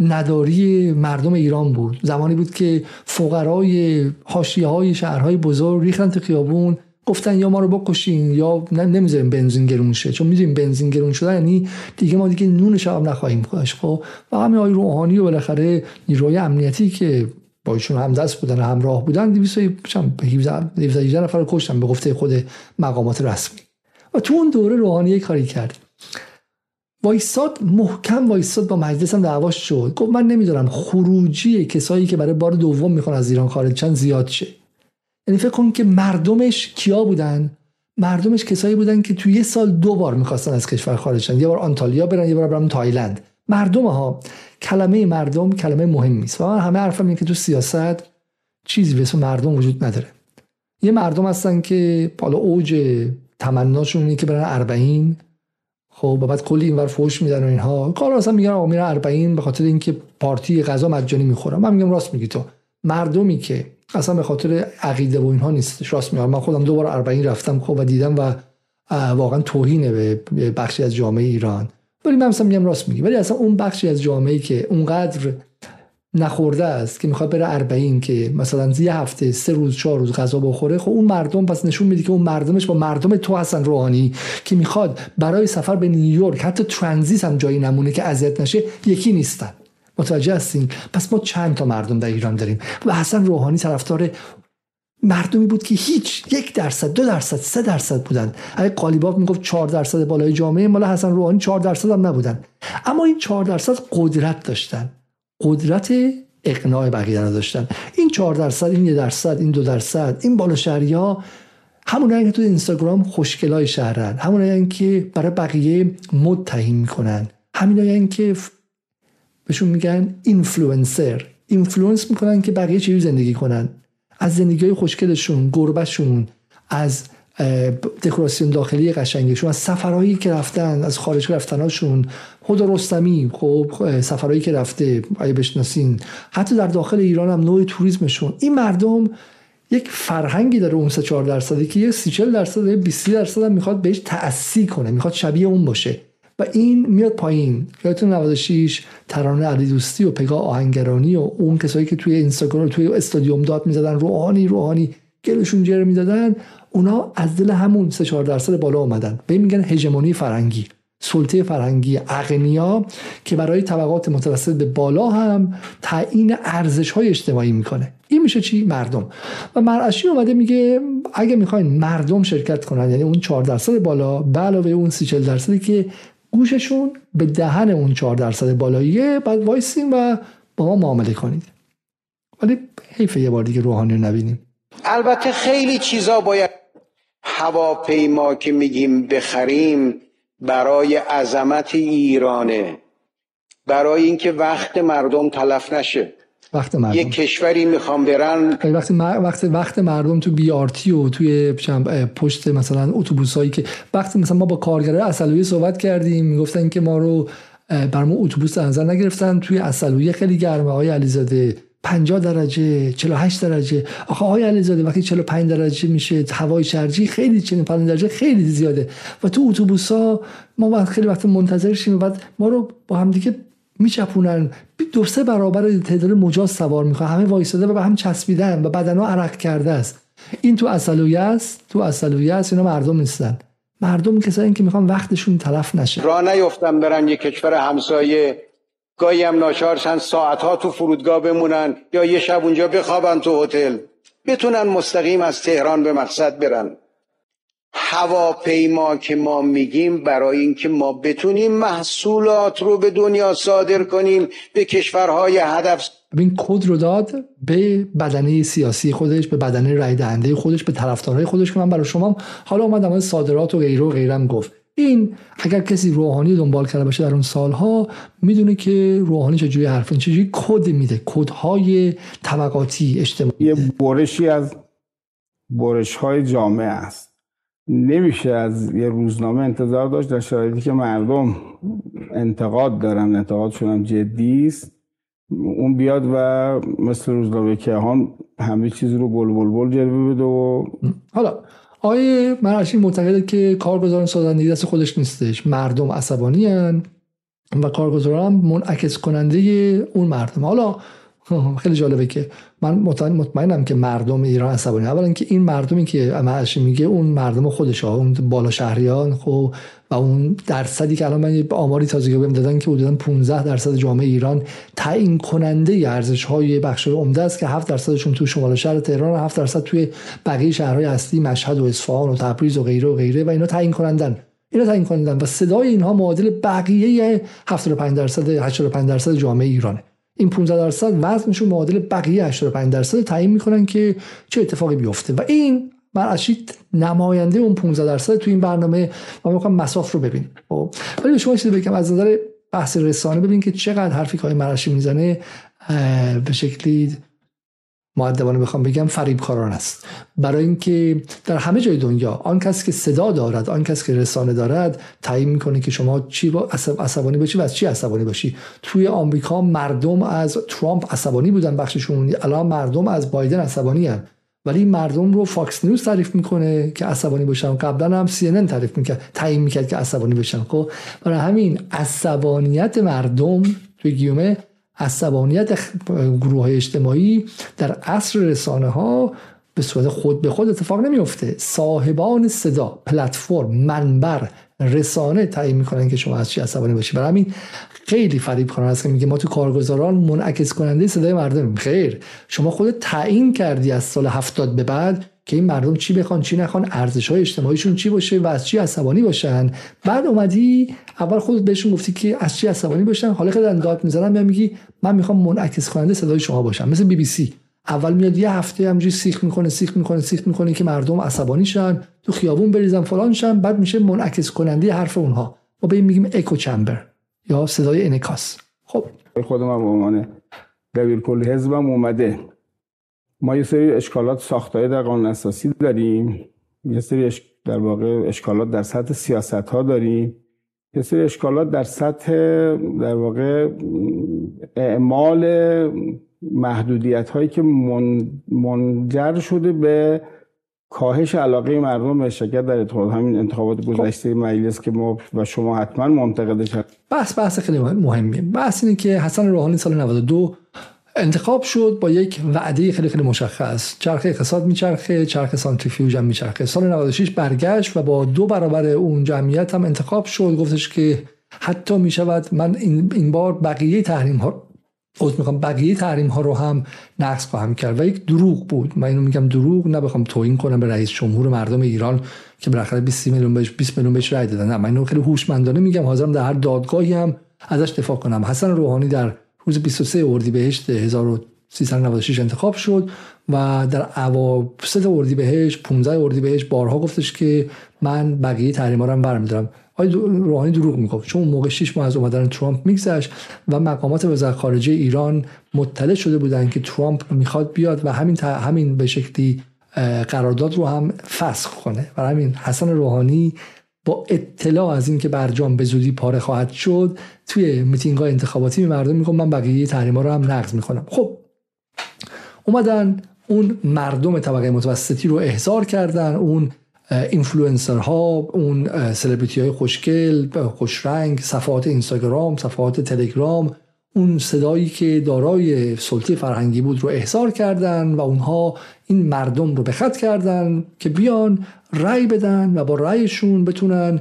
نداری مردم ایران بود. زمانی بود که فقرای حاشیه های شهرهای بزرگ ریختن تو خیابون گفتن یا ما رو بکشین یا نمی‌ذاریم بنزین گرون شه. چون می‌دونیم بنزین گرون شده یعنی دیگه ما دیگه نون شب نخواهیم خواهش خب؟ و همین آقای روحانی و بالاخره نیروی امنیتی که با ایشون همدست بودن و همراه بودن 217 نفر کشتن به گفته خود مقامات رسمی. و تو اون دوره روحانی کاری کرد. وایساد محکم وایساد با مجلس هم دعواش شد. گفت من نمی‌دونم خروجی کسایی که برای بار دوم می‌خوان از ایران خارج چند زیاد شه یعنی فکر کن که مردمش کیا بودن؟ مردمش کسایی بودن که توی یه سال دو بار می‌خواستن از کشور خارج شن. یه بار آنتالیا برن یه بار برن تایلند. مردم ها کلمه مردم کلمه مهمی است و همه حرفم اینه که تو سیاست چیزی به مردم وجود نداره. یه مردم هستن که حالا اوج تمناشون اینه که برن اربعین. خب بعد کلی اینور فوش میدن و اینها. کار اصلا میگن آقا میرن اربعین به خاطر اینکه پارتی غذا مجانی می‌خورم من میگم راست میگی تو. مردمی که اصلا به خاطر عقیده و اینها نیست راست میگم. من خودم دوبار اربعین رفتم خب و دیدم و واقعا توهینه به بخشی از جامعه ایران. ولی من مثلا میگم راست میگی. ولی اصلا اون بخشی از جامعه که اونقدر نخورده است که می‌خواد بره اربعین که مثلا یه هفته سه روز چهار روز غذا بخوره خب اون مردم پس نشون میده که اون مردمش با مردم تو هستن روحانی که می‌خواد برای سفر به نیویورک حتی ترانزیت هم جایی نمونه که اذیت نشه یکی نیستن. متوجه هستین؟ پس ما چند تا مردم در ایران داریم و حسن روحانی طرفدار مردمی بود که هیچ یک درصد دو درصد سه درصد بودن. اگه قالیباف می‌گفت چهار درصد بالای جامعه مال حسن روحانی چهار درصد هم نبودن. اما این چهار درصد قدرت داشتن. قدرت اقناع بقیه رو داشتن این چهار درصد این یه درصد این دو درصد این بالا شهری ها همون که تو اینستاگرام خوشگلای شهرن همون که برای بقیه مد تعیین می‌کنن. همین که بهشون میگن influencer influence می‌کنن که بقیه چیزی زندگی کنن. از زندگی های خوشگلشون گربهشون از دکوراسیون داخلی قشنگشون از سفرهایی که رفتن از خارج رفتناشون خود رستمی خب سفرهایی که رفته آیا بشناسین. حتی در داخل ایران هم نوع توریسمشون. این مردم یک فرهنگی داره اون 3 4 درصدی که یه 30 40 درصد 20 درصد هم می‌خواد بهش تأسی کنه. می‌خواد شبیه اون باشه. و این میاد پایین. یادتون 96 ترانه علی دوستی و پگاه آهنگرانی و اون کسایی که توی اینستاگرام توی استادیوم داد می‌زدن روحانی روحانی گلشون جر می‌دادن. اونا از دل همون 3 4 درصد بالا اومدن. به میگن هژمونی فرهنگی سلطه فرهنگی اغنیا که برای طبقات متوسط به بالا هم تعیین ارزش های اجتماعی می‌کنه. این میشه چی؟ مردم. و مرعشی اومده میگه اگه می‌خواین مردم شرکت کنن یعنی اون 4 درصد بالا به علاوه اون 30 40 درصدی که گوششون به دهن اون 4 درصد بالاییه بعد وایسین و با ما معامله کنید. ولی حیف یه بار دیگه روحانی رو نبینیم. البته خیلی چیزا باید هواپیما که میگیم بخریم برای عظمت ایرانه. برای اینکه وقت مردم تلف نشه. وقت مردم. یک کشوری می‌خوام برن. وقتی وقت وقت مردم تو بی آرتی و توی پشت مثلا اتوبوسایی که وقتی مثلا ما با کارگرای اصلویه صحبت کردیم. می‌گفتن که ما رو برامون اتوبوس در نظر نگرفتن. توی اصلویه خیلی گرمه. های علیزاده 50 درجه 48 درجه. آخه آقای علیزاده وقتی 45 درجه میشه هوای شرجی خیلی 45 درجه خیلی زیاده. و تو اتوبوس ها ما وقت خیلی وقت منتظر شیم بعد ما رو با هم دیگه میچپونن. دو سه برابر تعداد مجاز سوار می‌خوان همه وایساده و به هم چسبیدن و بدنها عرق کرده است. این تو اصلویه است تو اصلویه است اینا مردم نیستن. مردم کسایی که می‌خوان وقتشون تلف نشه. را نیفتن برن یه کشور همسایه گاهی هم ناچار چند ساعتها تو فرودگاه بمونن یا یه شب اونجا بخوابن تو هتل. بتونن مستقیم از تهران به مقصد برن. هواپیما که ما میگیم برای اینکه ما بتونیم محصولات رو به دنیا صادر کنیم به کشورهای هدف. این کد رو داد به بدنه سیاسی خودش به بدنه رای دهنده خودش به طرفدارای خودش که من برای شما حالا اومدم صادرات و غیره و غیرم گفت. این اگر کسی روحانی دنبال کرده باشه در اون سالها می‌دونه که روحانی چجوری حرف چجوری کد میده کدهای طبقاتی اجتماعی. یه برشی از برش های جامعه است. نمیشه از یه روزنامه انتظار داشت در شرایطی که مردم انتقاد دارن انتقادشون هم جدی است. اون بیاد و مثل روزنامه کهان همه چیز رو گل بل بل جلوه بده و حالا آیه مرشی معتقده که کارگزاران سازندگی دست خودش نیستش. مردم عصبانی و کارگزاران منعکس کننده اون مردم. حالا خیلی جالبه که من مطمئنم که مردم ایران عصبانی اولا که این مردمی که معشی میگه اون مردم خودش ها اون بالا شهریان خب و اون درصدی که الان من آماری تازگی بهم دادن که حدودا 15 درصد جامعه ایران تعیین کننده ارزش های بخش عمده است که 7 درصدشون تو شمال شهر تهران و 7 درصد توی بقیه شهرهای اصلی مشهد و اصفهان و تبریز و غیره و غیره و اینا تعیین کنندن. اینا تعیین کنندن و صدای اینها معادل بقیه 75 درصد 85 درصد جامعه ایرانه. این 15 درصد وزنشون معادل بقیه 85 درصد تعیین می‌کنن که چه اتفاقی بیفته. و این مرشید نماینده اون 15 درصد تو این برنامه و می‌خوام مساف رو ببین خب ولی به شما چیزی بگم از نظر بحث رسانه ببین که چقدر حرفی که های مرشی می‌زنه به شکلی معدبانه بخوام بگم فریبکاران است. برای اینکه در همه جای دنیا آن کس که صدا دارد آن کس که رسانه دارد تعیین می‌کنه که شما چی با عصبانی باشی و از چی عصبانی باشی توی آمریکا مردم از ترامپ عصبانی بودن بخششون الان مردم از بایدن عصبانی هن. ولی مردم رو فاکس نیوز تعریف می‌کنه که عصبانی باشن قبلا هم سی ان ان تعریف می‌کرد تعیین می‌کرد که عصبانی بشن. خب برای همین عصبانیت مردم توی گیومه عصبانیت گروه های اجتماعی در عصر رسانه ها به صورت خود به خود اتفاق نمیفته صاحبان صدا پلتفرم منبر رسانه تعیین می‌کنن که شما از چی عصبانی باشی. برای همین خیلی فریب کننده است که میگه ما تو کارگزاران منعکس کننده صدای مردم خیر شما خودت تعیین کردی از سال هفتاد به بعد که این مردم چی بخوان چی نخوان ارزش های اجتماعیشون چی باشه و از چی عصبانی باشن. بعد اومدی اول خودت بهشون گفتی که از چی عصبانی باشن. حالا که داد می‌زنن یا میگی من می‌خوام منعکس کننده صدای شما باشم. مثل بی بی سی. اول میاد یه هفته همجوری سیخ می‌کنه سیخ می‌کنه سیخ می‌کنه که مردم عصبانی شن تو خیابون بریزن فلان شن بعد میشه منعکس کننده حرف اونها. ما به میگیم اکو چمبر یا صدای انکاس خب. خودم به عنوان دبیر کل حزبم اومده. ما یه سری اشکالات ساختایی در قانون اساسی داریم. یه سری در واقع اشکالات در سطح سیاست ها داریم. یه سری اشکالات در سطح در واقع اعمال محدودیت هایی که منجر شده به کاهش علاقه مردم به شرکت در انتخابات همین انتخابات خب. گذشته مجلس که ما و شما حتما منتقدش بحث بحث خیلی مهمیه. بحث اینه که حسن روحانی سال 92 انتخاب شد با یک وعده خیلی خیلی مشخص. چرخ اقتصاد میچرخه چرخ سانتریفیوژ هم میچرخه. سال 96 برگشت و با دو برابر اون جمعیت هم انتخاب شد. گفتش که حتی می‌شود من این بار بقیه تحریم ها از می‌خوام بقیه تحریم ها رو هم نقص خواهم کرد و یک دروغ بود. من اینو میگم دروغ نه بخوام توهین کنم به رئیس جمهور مردم ایران که بالاخره 20 میلیون بهش 20 میلیون بهش رای دادن. نه من اینو خیلی هوشمندانه میگم. حاضرم در هر دادگاهی هم ازش دفاع کنم. حسن روحانی در روز 23 اردیبهشت 1396 انتخاب شد و در اواسط اردیبهشت 15 اردیبهشت بارها گفتش که من بقیه تحریما رو هم برمیدارم. آقای روحانی دروغ می‌گفت؟ چون موقع 6 ماه از اومدن ترامپ میگذشت و مقامات وزارت خارجه ایران مطلع شده بودند که ترامپ می‌خواد بیاد و همین همین به شکلی قرارداد رو هم فسخ کنه. و همین حسن روحانی با اطلاع از اینکه برجام به زودی پاره خواهد شد توی میتینگ های انتخاباتی مردم میگم من بقیه تحریما رو هم نقض می‌کنم. خب اومدن اون مردم طبقه متوسطی رو احضار کردن اون ها اون سلبریتی های خوشگل خوشرنگ صفحات اینستاگرام صفحات تلگرام اون صدایی که دارای سلطه فرهنگی بود رو احضار کردن و اونها این مردم رو به خط کردن که بیان رأی بدن و با رأیشون بتونن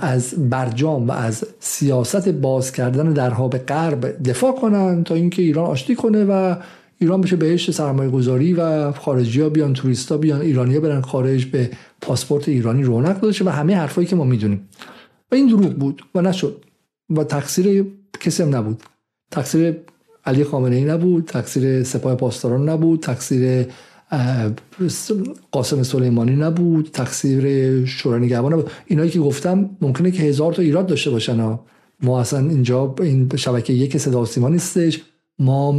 از برجام و از سیاست باز کردن درها به غرب دفاع کنن تا اینکه ایران آشتی کنه و ایران بشه بهشت سرمایه گذاری و خارجی ها بیان توریستا بیان ایرانی ها برن خارج به پاسپورت ایرانی رونق داشته و همه حرفایی که ما می‌دونیم. و این دروغ بود و نشد و تقصیر کسی هم نبود. تقصیر علی خامنه ای نبود تقصیر سپاه پاسداران نبود تقصیر قاسم سلیمانی نبود تقصیر شورای نگهبان نبود. اینایی که گفتم ممکنه که هزار تا ایراد داشته باشن ما اصلا اینجا این شبکه یک صدا سیما نیستش. ما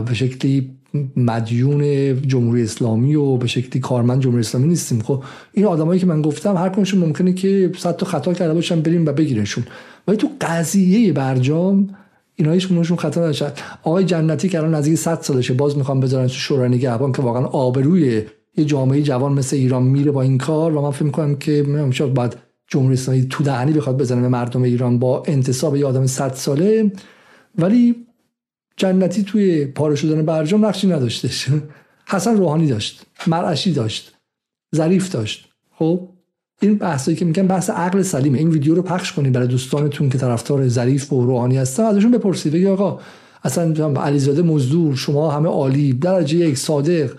به شکلی مدیون جمهوری اسلامی و به شکلی کارمند جمهوری اسلامی نیستیم. خب این آدمایی که من گفتم هر کنشون ممکنه که صد تا خطا کرده باشن بریم و بگیرنشون. ولی تو قضیه برجام اینا هیچ کدومشون خطا نشد آقای جنتی که الان نزدیک 100 سالشه باز می‌خوام بذارن تو شورای نگهبان که واقعا آبروی یه جامعه جوان مثل ایران میره با این کار و من فکر می‌کنم که نمیشه بعد جمهوری اسلامی تو دهنی بخواد بزنه به مردم ایران با انتصاب یه آدم 100 ساله. ولی جنتی توی پاره شدن برجام نقشی نداشتش. حسن روحانی داشت مرعشی داشت ظریف داشت. خب؟ این بحثایی که میگن بحث عقل سلیمه این ویدیو رو پخش کنید برای دوستانتون که طرفدار ظریف و روحانی هستن. ازشون بپرسید بگید آقا اصلا علیزاده مزدور شما همه عالی درجه یک صادق.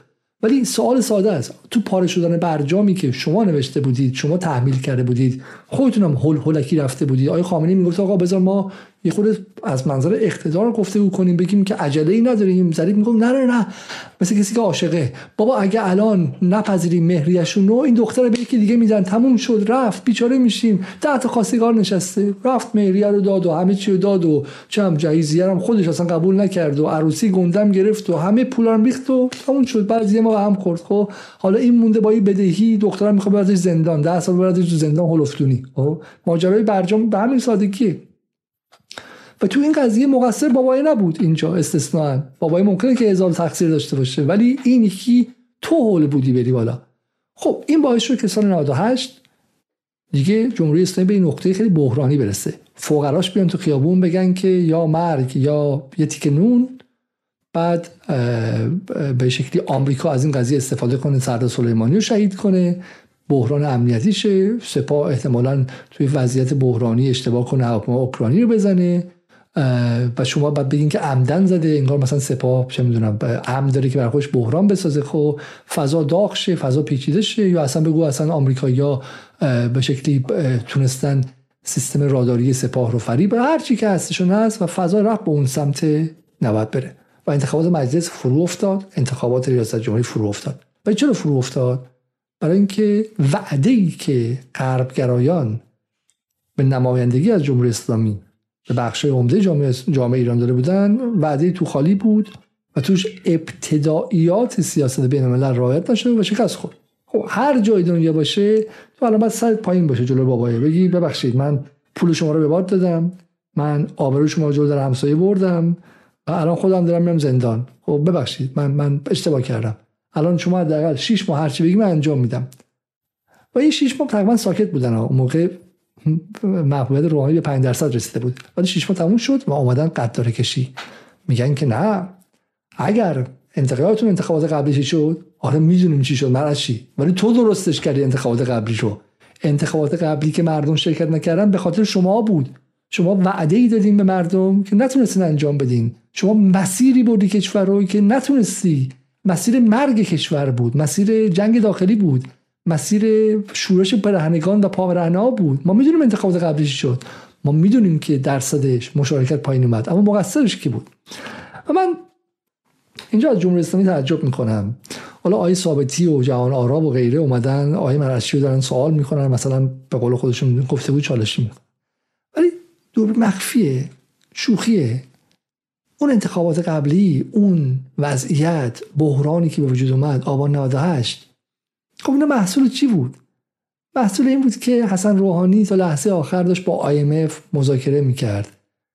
ولی سوال ساده است. تو پاره شدن برجامی که شما نوشته بودید شما تحمیل کرده بودید خودتونم هول هولکی رفته بودید. آقای خامنه‌ای می‌گفت آقا بذار ما یه خود از منظر اقتدار گفته کنیم بگیم که عجله ای نداریم. ظریف میگم نه نه نه. مثل کسی که عاشقه. بابا اگه الان نپذیریم مهریشون رو این دختر به یکی دیگه میدن. تموم شد رفت بیچاره میشیم. تحت خواستگار نشسته. رفت مهریه رو داد و همه چی رو داد و چم جهیزیه هم خودش اصلا قبول نکرد و عروسی گندم گرفت و همه پولا رو ریخت و تموم شد. بعضی ما هم خورد. خب حالا این مونده با این بدهی دخترم می‌خواد بردش زندان. ده سال بردش تو زندان هلفتونی خب ماجرای برجام به همین سادگیه. و تو این قضیه مقصر بابای نبود اینجا استثنا بابای ممکنه که هزار تقصیر داشته باشه ولی این یکی تو حول بودی بری بالا. خب این باعث شد که سال 98 دیگه جمهوری اسلامی به این نقطه خیلی بحرانی برسه. فقراش بیان تو خیابون بگن که یا مرگ یا یه تیک نون بعد به شکلی آمریکا از این قضیه استفاده کنه سردار سلیمانی رو شهید کنه بحران امنیتی شه سپاه احتمالا توی وضعیت بحرانی اشتباه کنه هواپیما اوکراینی رو بزنه. و شما باید بگین که عمدن زده انگار مثلا سپاه چه می‌دونم عمد داره که برای بحران بسازه. خب فضا داغ شه فضا پیچیده شه یا اصلا بگو اصلا آمریکایی‌ها به شکلی تونستن سیستم راداری سپاه رو فریب هر چی که هستشون هست و فضا رفت به اون سمت نباید بره. و انتخابات مجلس فرو افتاد انتخابات ریاست جمهوری فرو افتاد. و چرا فرو افتاد؟ برای اینکه وعده ای که غربگرایان به نمایندگی از جمهوری اسلامی به بخش عمده جامعه, جامعه ایران داده بودن. وعده تو خالی بود و توش ابتداییات سیاست بین الملل رعایت نشده و شکست خورد. خب هر جای دنیا باشه تو الان باید سر پایین باشه جلو بابایه بگی ببخشید من پول شما رو به باد دادم. من آبرو شما رو جلو در همسایه بردم و الان خودم دارم میرم زندان. خب ببخشید من من اشتباه کردم. الان شما حداقل 6 ماه هرچی بگی من انجام میدم. و این 6 ماه تقریبا ساکت بودن اون موقع محبوبیت روحانی به 5 درصد رسیده بود. ولی شش ماه تموم شد و اومدن قدردانی کشی. میگن که نه. اگر انتخاباتون انتخابات قبلی چی شد؟ آره می‌دونیم چی شد مرد چی؟ ولی تو درستش کردی انتخابات قبلی شو انتخابات قبلی که مردم شرکت نکردن به خاطر شما بود. شما وعده ای دادین به مردم که نتونستین انجام بدین. شما مسیری بردی کشور رو که نتونستی. مسیر مرگ کشور بود. مسیر جنگ داخلی بود. مسیر شورش برهنگان و پاورهنا بود. ما می‌دونیم انتخابات قبلیش شد. ما می‌دونیم که درصدش مشارکت پایین اومد اما مقصرش کی بود؟ و من اینجا از جمهوری اسلامی تعجب می‌کنم. حالا آقای ثابتی و جهان آرا و غیره اومدن آقای مرشی رو دارن سوال می‌کنن مثلا به قول خودشون گفته بود چالشی می‌کنن ولی دور مخفیه شوخیه. اون انتخابات قبلی اون وضعیت بحرانی که به وجود اومد آبان 98 خب اینا محصول چی بود؟ محصول این بود که حسن روحانی تا لحظه آخر داشت با IMF مذاکره می‌کرد.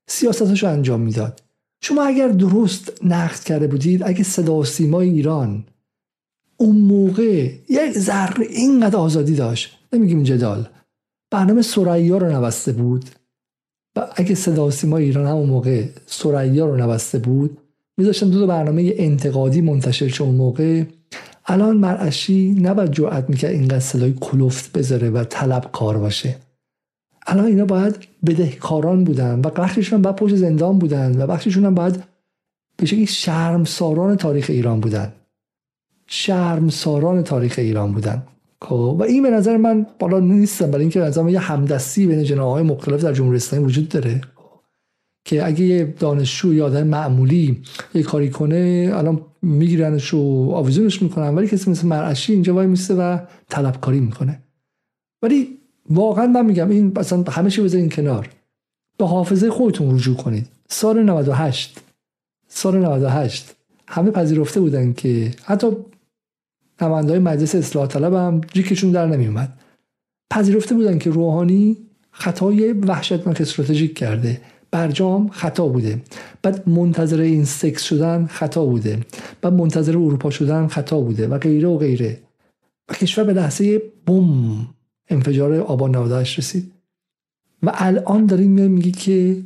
سیاستش رو انجام می‌داد. شما اگر درست نقد کرده بودید اگه صدا و سیمای ایران اون موقع یک ذره اینقدر آزادی داشت نمیگیم جدال برنامه سریا رو نبسته بود. و اگه صدا و سیمای ایران همون موقع سریا رو نبسته بود میذاشتن دو, دو برنامه انتقادی منتشر شد اون موقع. الان مرعشی نباید جرأت می‌کرد اینقدر صدای کلفت بذاره و طلب کار باشه. الان اینا باید بدهکاران بودن و بخششون باید پشت زندان بودن و بخششون هم باید به شکلی شرمساران تاریخ ایران بودن. شرمساران تاریخ ایران بودن. خب و این به نظر من بالا نیستم برای اینکه نظر یه همدستی بین جناهای مختلف در جمهوری اسلامی وجود داره. که اگه یه دانشجو یا آدم معمولی یه کاری کنه الان میگیرنش و آویزونش می‌کنن ولی کسی مثل مرعشی اینجا وای میسته و طلبکاری می‌کنه. ولی واقعا من میگم این مثلا همه چی بذارین کنار. به حافظه خودتون رجوع کنید. سال 98 سال 98 همه پذیرفته بودن که حتی های مجلس اصلاح طلب هم جیکشون در نمیومد پذیرفته بودن که روحانی خطای وحشتناک استراتژیک کرده. برجام خطا بوده. بعد منتظر این سکس شدن خطا بوده. بعد منتظر اروپا شدن خطا بوده و غیره و غیره. و کشور به لحظه بوم انفجار آبان 98 رسید. و الان داریم میگی که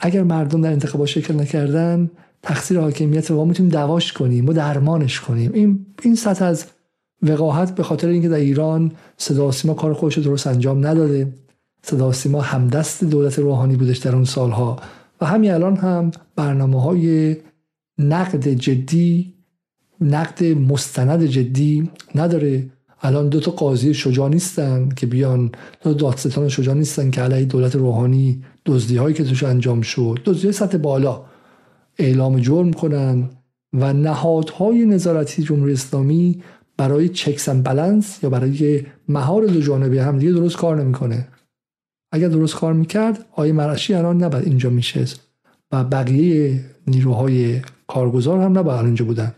اگر مردم در انتخابات شرکت نکردن تقصیر حاکمیت ما می‌تونیم دواش کنیم و درمانش کنیم. این این سطح از وقاحت به خاطر اینکه در ایران صدا سیما کار خودش درست انجام نداده. صدا سیما همدست دولت روحانی بودش در اون سالها و همین الان هم برنامه های نقد جدی نقد مستند جدی نداره. الان دو تا قاضی شجاع نیستن که بیان دو دادستان شجاع نیستن که علیه دولت روحانی دزدی هایی که توش انجام شد. دزدی سطح بالا. اعلام جرم کنن و نهادهای نظارتی جمهوری اسلامی برای چکس بلنس یا برای مهار دو جانبه هم دیگه درست کار نمی‌کنه. اگر درست کار می‌کرد آیه مرشی الان نباید اینجا میشه و بقیه نیروهای کارگزار هم نباید اینجا بودن.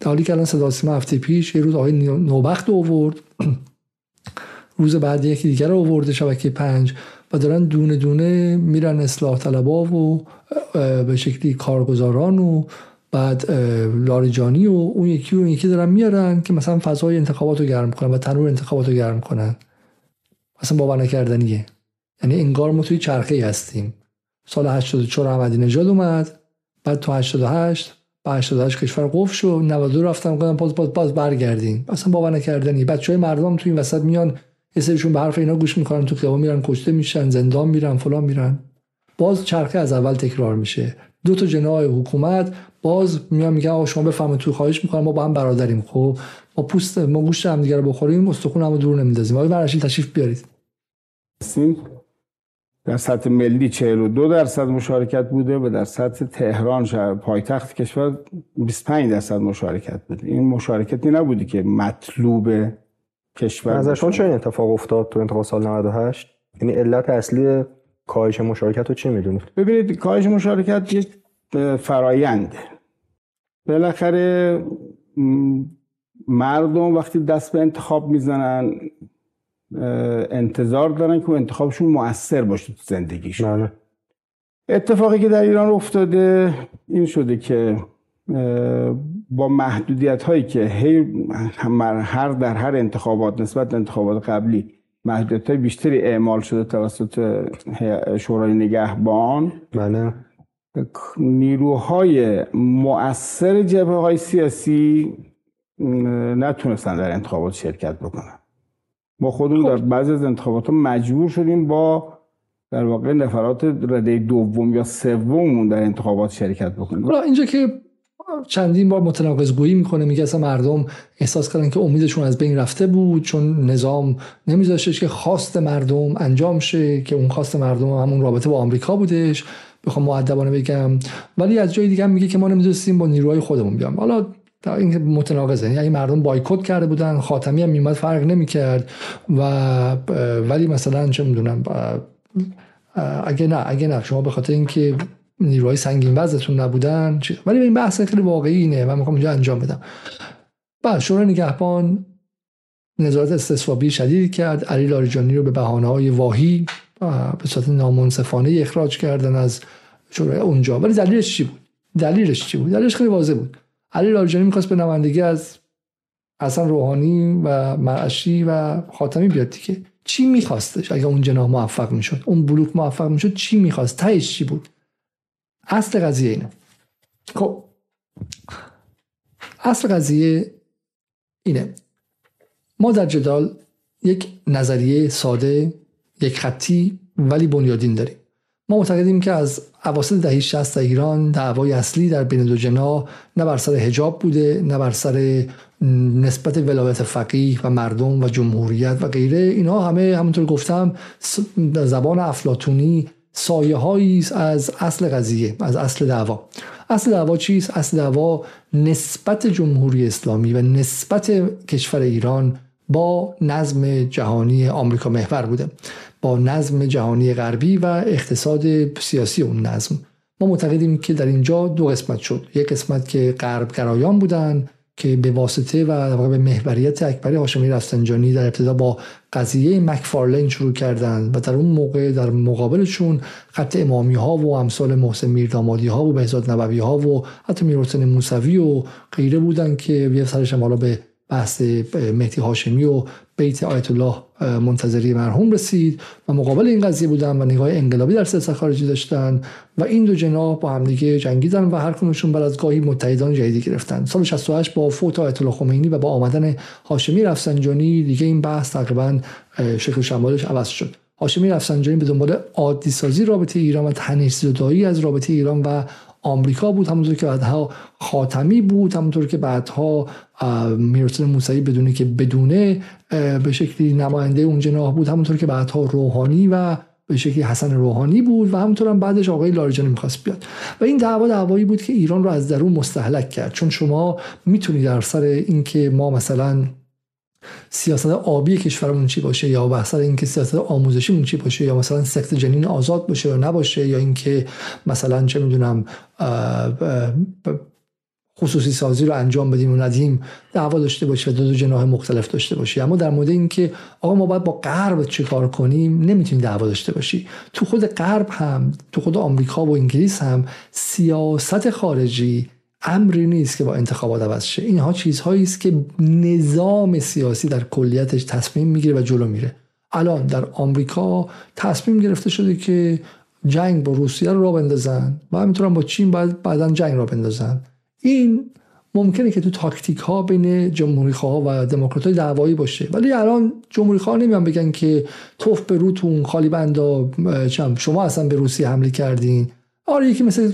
در حالی که الان صدا سیما هفته پیش یه روز آقای نوبخت آورد. روز بعد یکی دیگر رو شبکه پنج و دارن دونه دونه میرن اصلاح طلبا و به شکلی کارگزاران و بعد لاریجانی و اون یکی و اون یکی دارن میارن که مثلا فضای انتخابات رو گرم کنن و تنور انتخابات رو گرم کنن. اصلا باور نکردنیه. یعنی انگار ما توی چرخه هستیم. سال 84 احمدی نژاد اومد بعد تو 88 با 88 کشور قفل شد 92 رفتم گفتم باز باز باز برگردین اصلا باور نکردنی. بچهای مردم تو این وسط میان یه سریشون به حرف اینا گوش می‌کنن تو خیابان میرن کشته میشن زندان میرن فلان میرن. باز چرخه از اول تکرار میشه. دو تا جناح حکومت باز میان میگن آقا شما بفهمید تو خواهش می‌کنم ما با هم برادریم. خب ما پوست ما گوشت هم دیگه رو بخوریم استخون هم دور نمیندازیم. آقای برشین تشریف بیارید. در سطح ملی 42 درصد مشارکت بوده و در سطح تهران شهر پایتخت کشور 25 درصد مشارکت بوده. این مشارکتی نبودی که مطلوب کشور ازشون چه این اتفاق افتاد تو انتخاب سال 98 یعنی علت اصلی کاهش مشارکت رو چی می‌دونید؟ ببینید کاهش مشارکت یک فراینده بالاخره مردم وقتی دست به انتخاب می‌زنن انتظار دارن که انتخابشون مؤثر باشه تو زندگیشون. بله. اتفاقی که در ایران افتاده این شده که با محدودیت هایی که هر در هر انتخابات نسبت به انتخابات قبلی محدودیت های بیشتری اعمال شده توسط شورای نگهبان بله. نیروهای مؤثر جبهه های سیاسی نتونستن در انتخابات شرکت بکنن. ما خودمون در خب. بعضی از انتخابات مجبور شدیم با در واقع نفرات رده دوم یا سوممون در انتخابات شرکت بکنیم. حالا اینجا که چندین بار متناقض گویی می‌کنه میگه اصلا مردم احساس کردن که امیدشون از بین رفته بود چون نظام نمیذاشتش که خواست مردم انجام شه که اون خواست مردم همون رابطه با آمریکا بودش. بخوام مؤدبانه بگم. ولی از جای دیگه میگه که ما نمی‌دونستیم با نیروهای خودمون بیام. حالا این متناقضه. یعنی مردم بایکوت کرده بودن خاتمی هم میمد فرق نمی‌کرد. و ولی مثلا چه می‌دونم اگه نه اگه نه. شما به خاطر اینکه نیروهای سنگین وزنتون نبودن ولی این بحث خیلی واقعی اینه. من می‌خوام اینجا انجام بدم. بعد شورای نگهبان نظارت استصوابی شدیدی کرد. علی لاریجانی رو به بهانه های واهی به صورت نامنصفانه اخراج کردن از شورای اونجا. ولی دلیلش چی بود؟ دلیلش چی بود؟ دلیلش خیلی واضح بود. علی لاریجانی می‌خواست به نمایندگی از حسن روحانی و مرعشی و خاتمی بیاد دیگه. چی میخواستش؟ اگه اون جناح موفق می‌شد اون بلوک موفق می‌شد چی می‌خواست؟ تهش چی بود؟ اصل قضیه اینه. خب. اصل قضیه اینه. ما در جدال یک نظریه ساده یک خطی ولی بنیادین داریم. ما معتقدیم که از اواسط دهه 60 در ایران دعوای اصلی در بین دو جنا نه بر سر حجاب بوده نه بر سر نسبت ولایت فقیه و مردم و جمهوریت و غیره. اینها همه همونطور گفتم زبان افلاتونی سایه از اصل قضیه از اصل دعوا. اصل دعوا چیست؟ اصل دعوا نسبت جمهوری اسلامی و نسبت کشور ایران با نظم جهانی آمریکا محور بوده با نظم جهانی غربی و اقتصاد سیاسی اون نظم. ما معتقدیم که در اینجا دو قسمت شد. یک قسمت که غرب گرایان بودن که به واسطه و به محوریت اکبری هاشمی رفسنجانی در ابتدا با قضیه مکفارلین شروع کردند و در اون موقع در مقابلشون خط امامی ها و امثال محسن میردامادی ها و بهزاد نبوی ها و حتی میرحسین موسوی و غیره بودن که یه سرش حالا به بحث مهدی هاشمی و بیت آیت الله منتظری مرحوم رسید و مقابل این قضیه بودن و نگاه انقلابی در سیاست خارجی داشتن و این دو جناح با همدیگه جنگیدن و هر کنونشون بعد از گاهی متحدان جدیدی گرفتن. سال 68 با فوت آیت الله خمینی و با آمدن هاشمی رفسنجانی دیگه این بحث تقریبا شکل شمالش عوض شد. هاشمی رفسنجانی به دنبال عادی سازی رابطه ایران و تنش زدایی از رابطه ایران و آمریکا بود همونطور که بعدها خاتمی بود همونطور که بعدها میرسل موسوی بدونه که بدونه به شکلی نماینده اون جناح بود همونطور که بعدها روحانی و به شکلی حسن روحانی بود و همونطور هم بعدش آقای لاریجانی می‌خواست بیاد. و این دعوا دعوایی بود که ایران رو از درون مستحلک کرد. چون شما می‌تونید در سر اینکه ما مثلا سیاست آبی کشورمون چی باشه یا بحث اینکه سیاست آموزشیمون چی باشه یا مثلا سکت جنین آزاد باشه یا نباشه یا اینکه مثلا چه می‌دونم خصوصی سازی رو انجام بدیم و ندیم دعوا داشته باشه و دو, جناح مختلف داشته باشه اما در مورد اینکه آقا ما باید با غرب چیکار کنیم نمی‌تونیم دعوا داشته باشی. تو خود غرب هم تو خود آمریکا و انگلیس هم سیاست خارجی امری نیست که با انتخابات عوض شه. اینها چیزهایی است که نظام سیاسی در کلیتش تصمیم می‌گیره و جلو میره. الان در آمریکا تصمیم گرفته شده که جنگ با روسیه رو را بندازن و همینطور با چین باید بعدا جنگ را بندازن. این ممکنه که تو تاکتیک ها بین جمهوری خواه و دموکرات های دعوایی باشه. ولی الان جمهوری خواه نمیان بگن که توف به روتون خالی بندا شما اصلا به روسیه حمله کردین. آره یکی مثل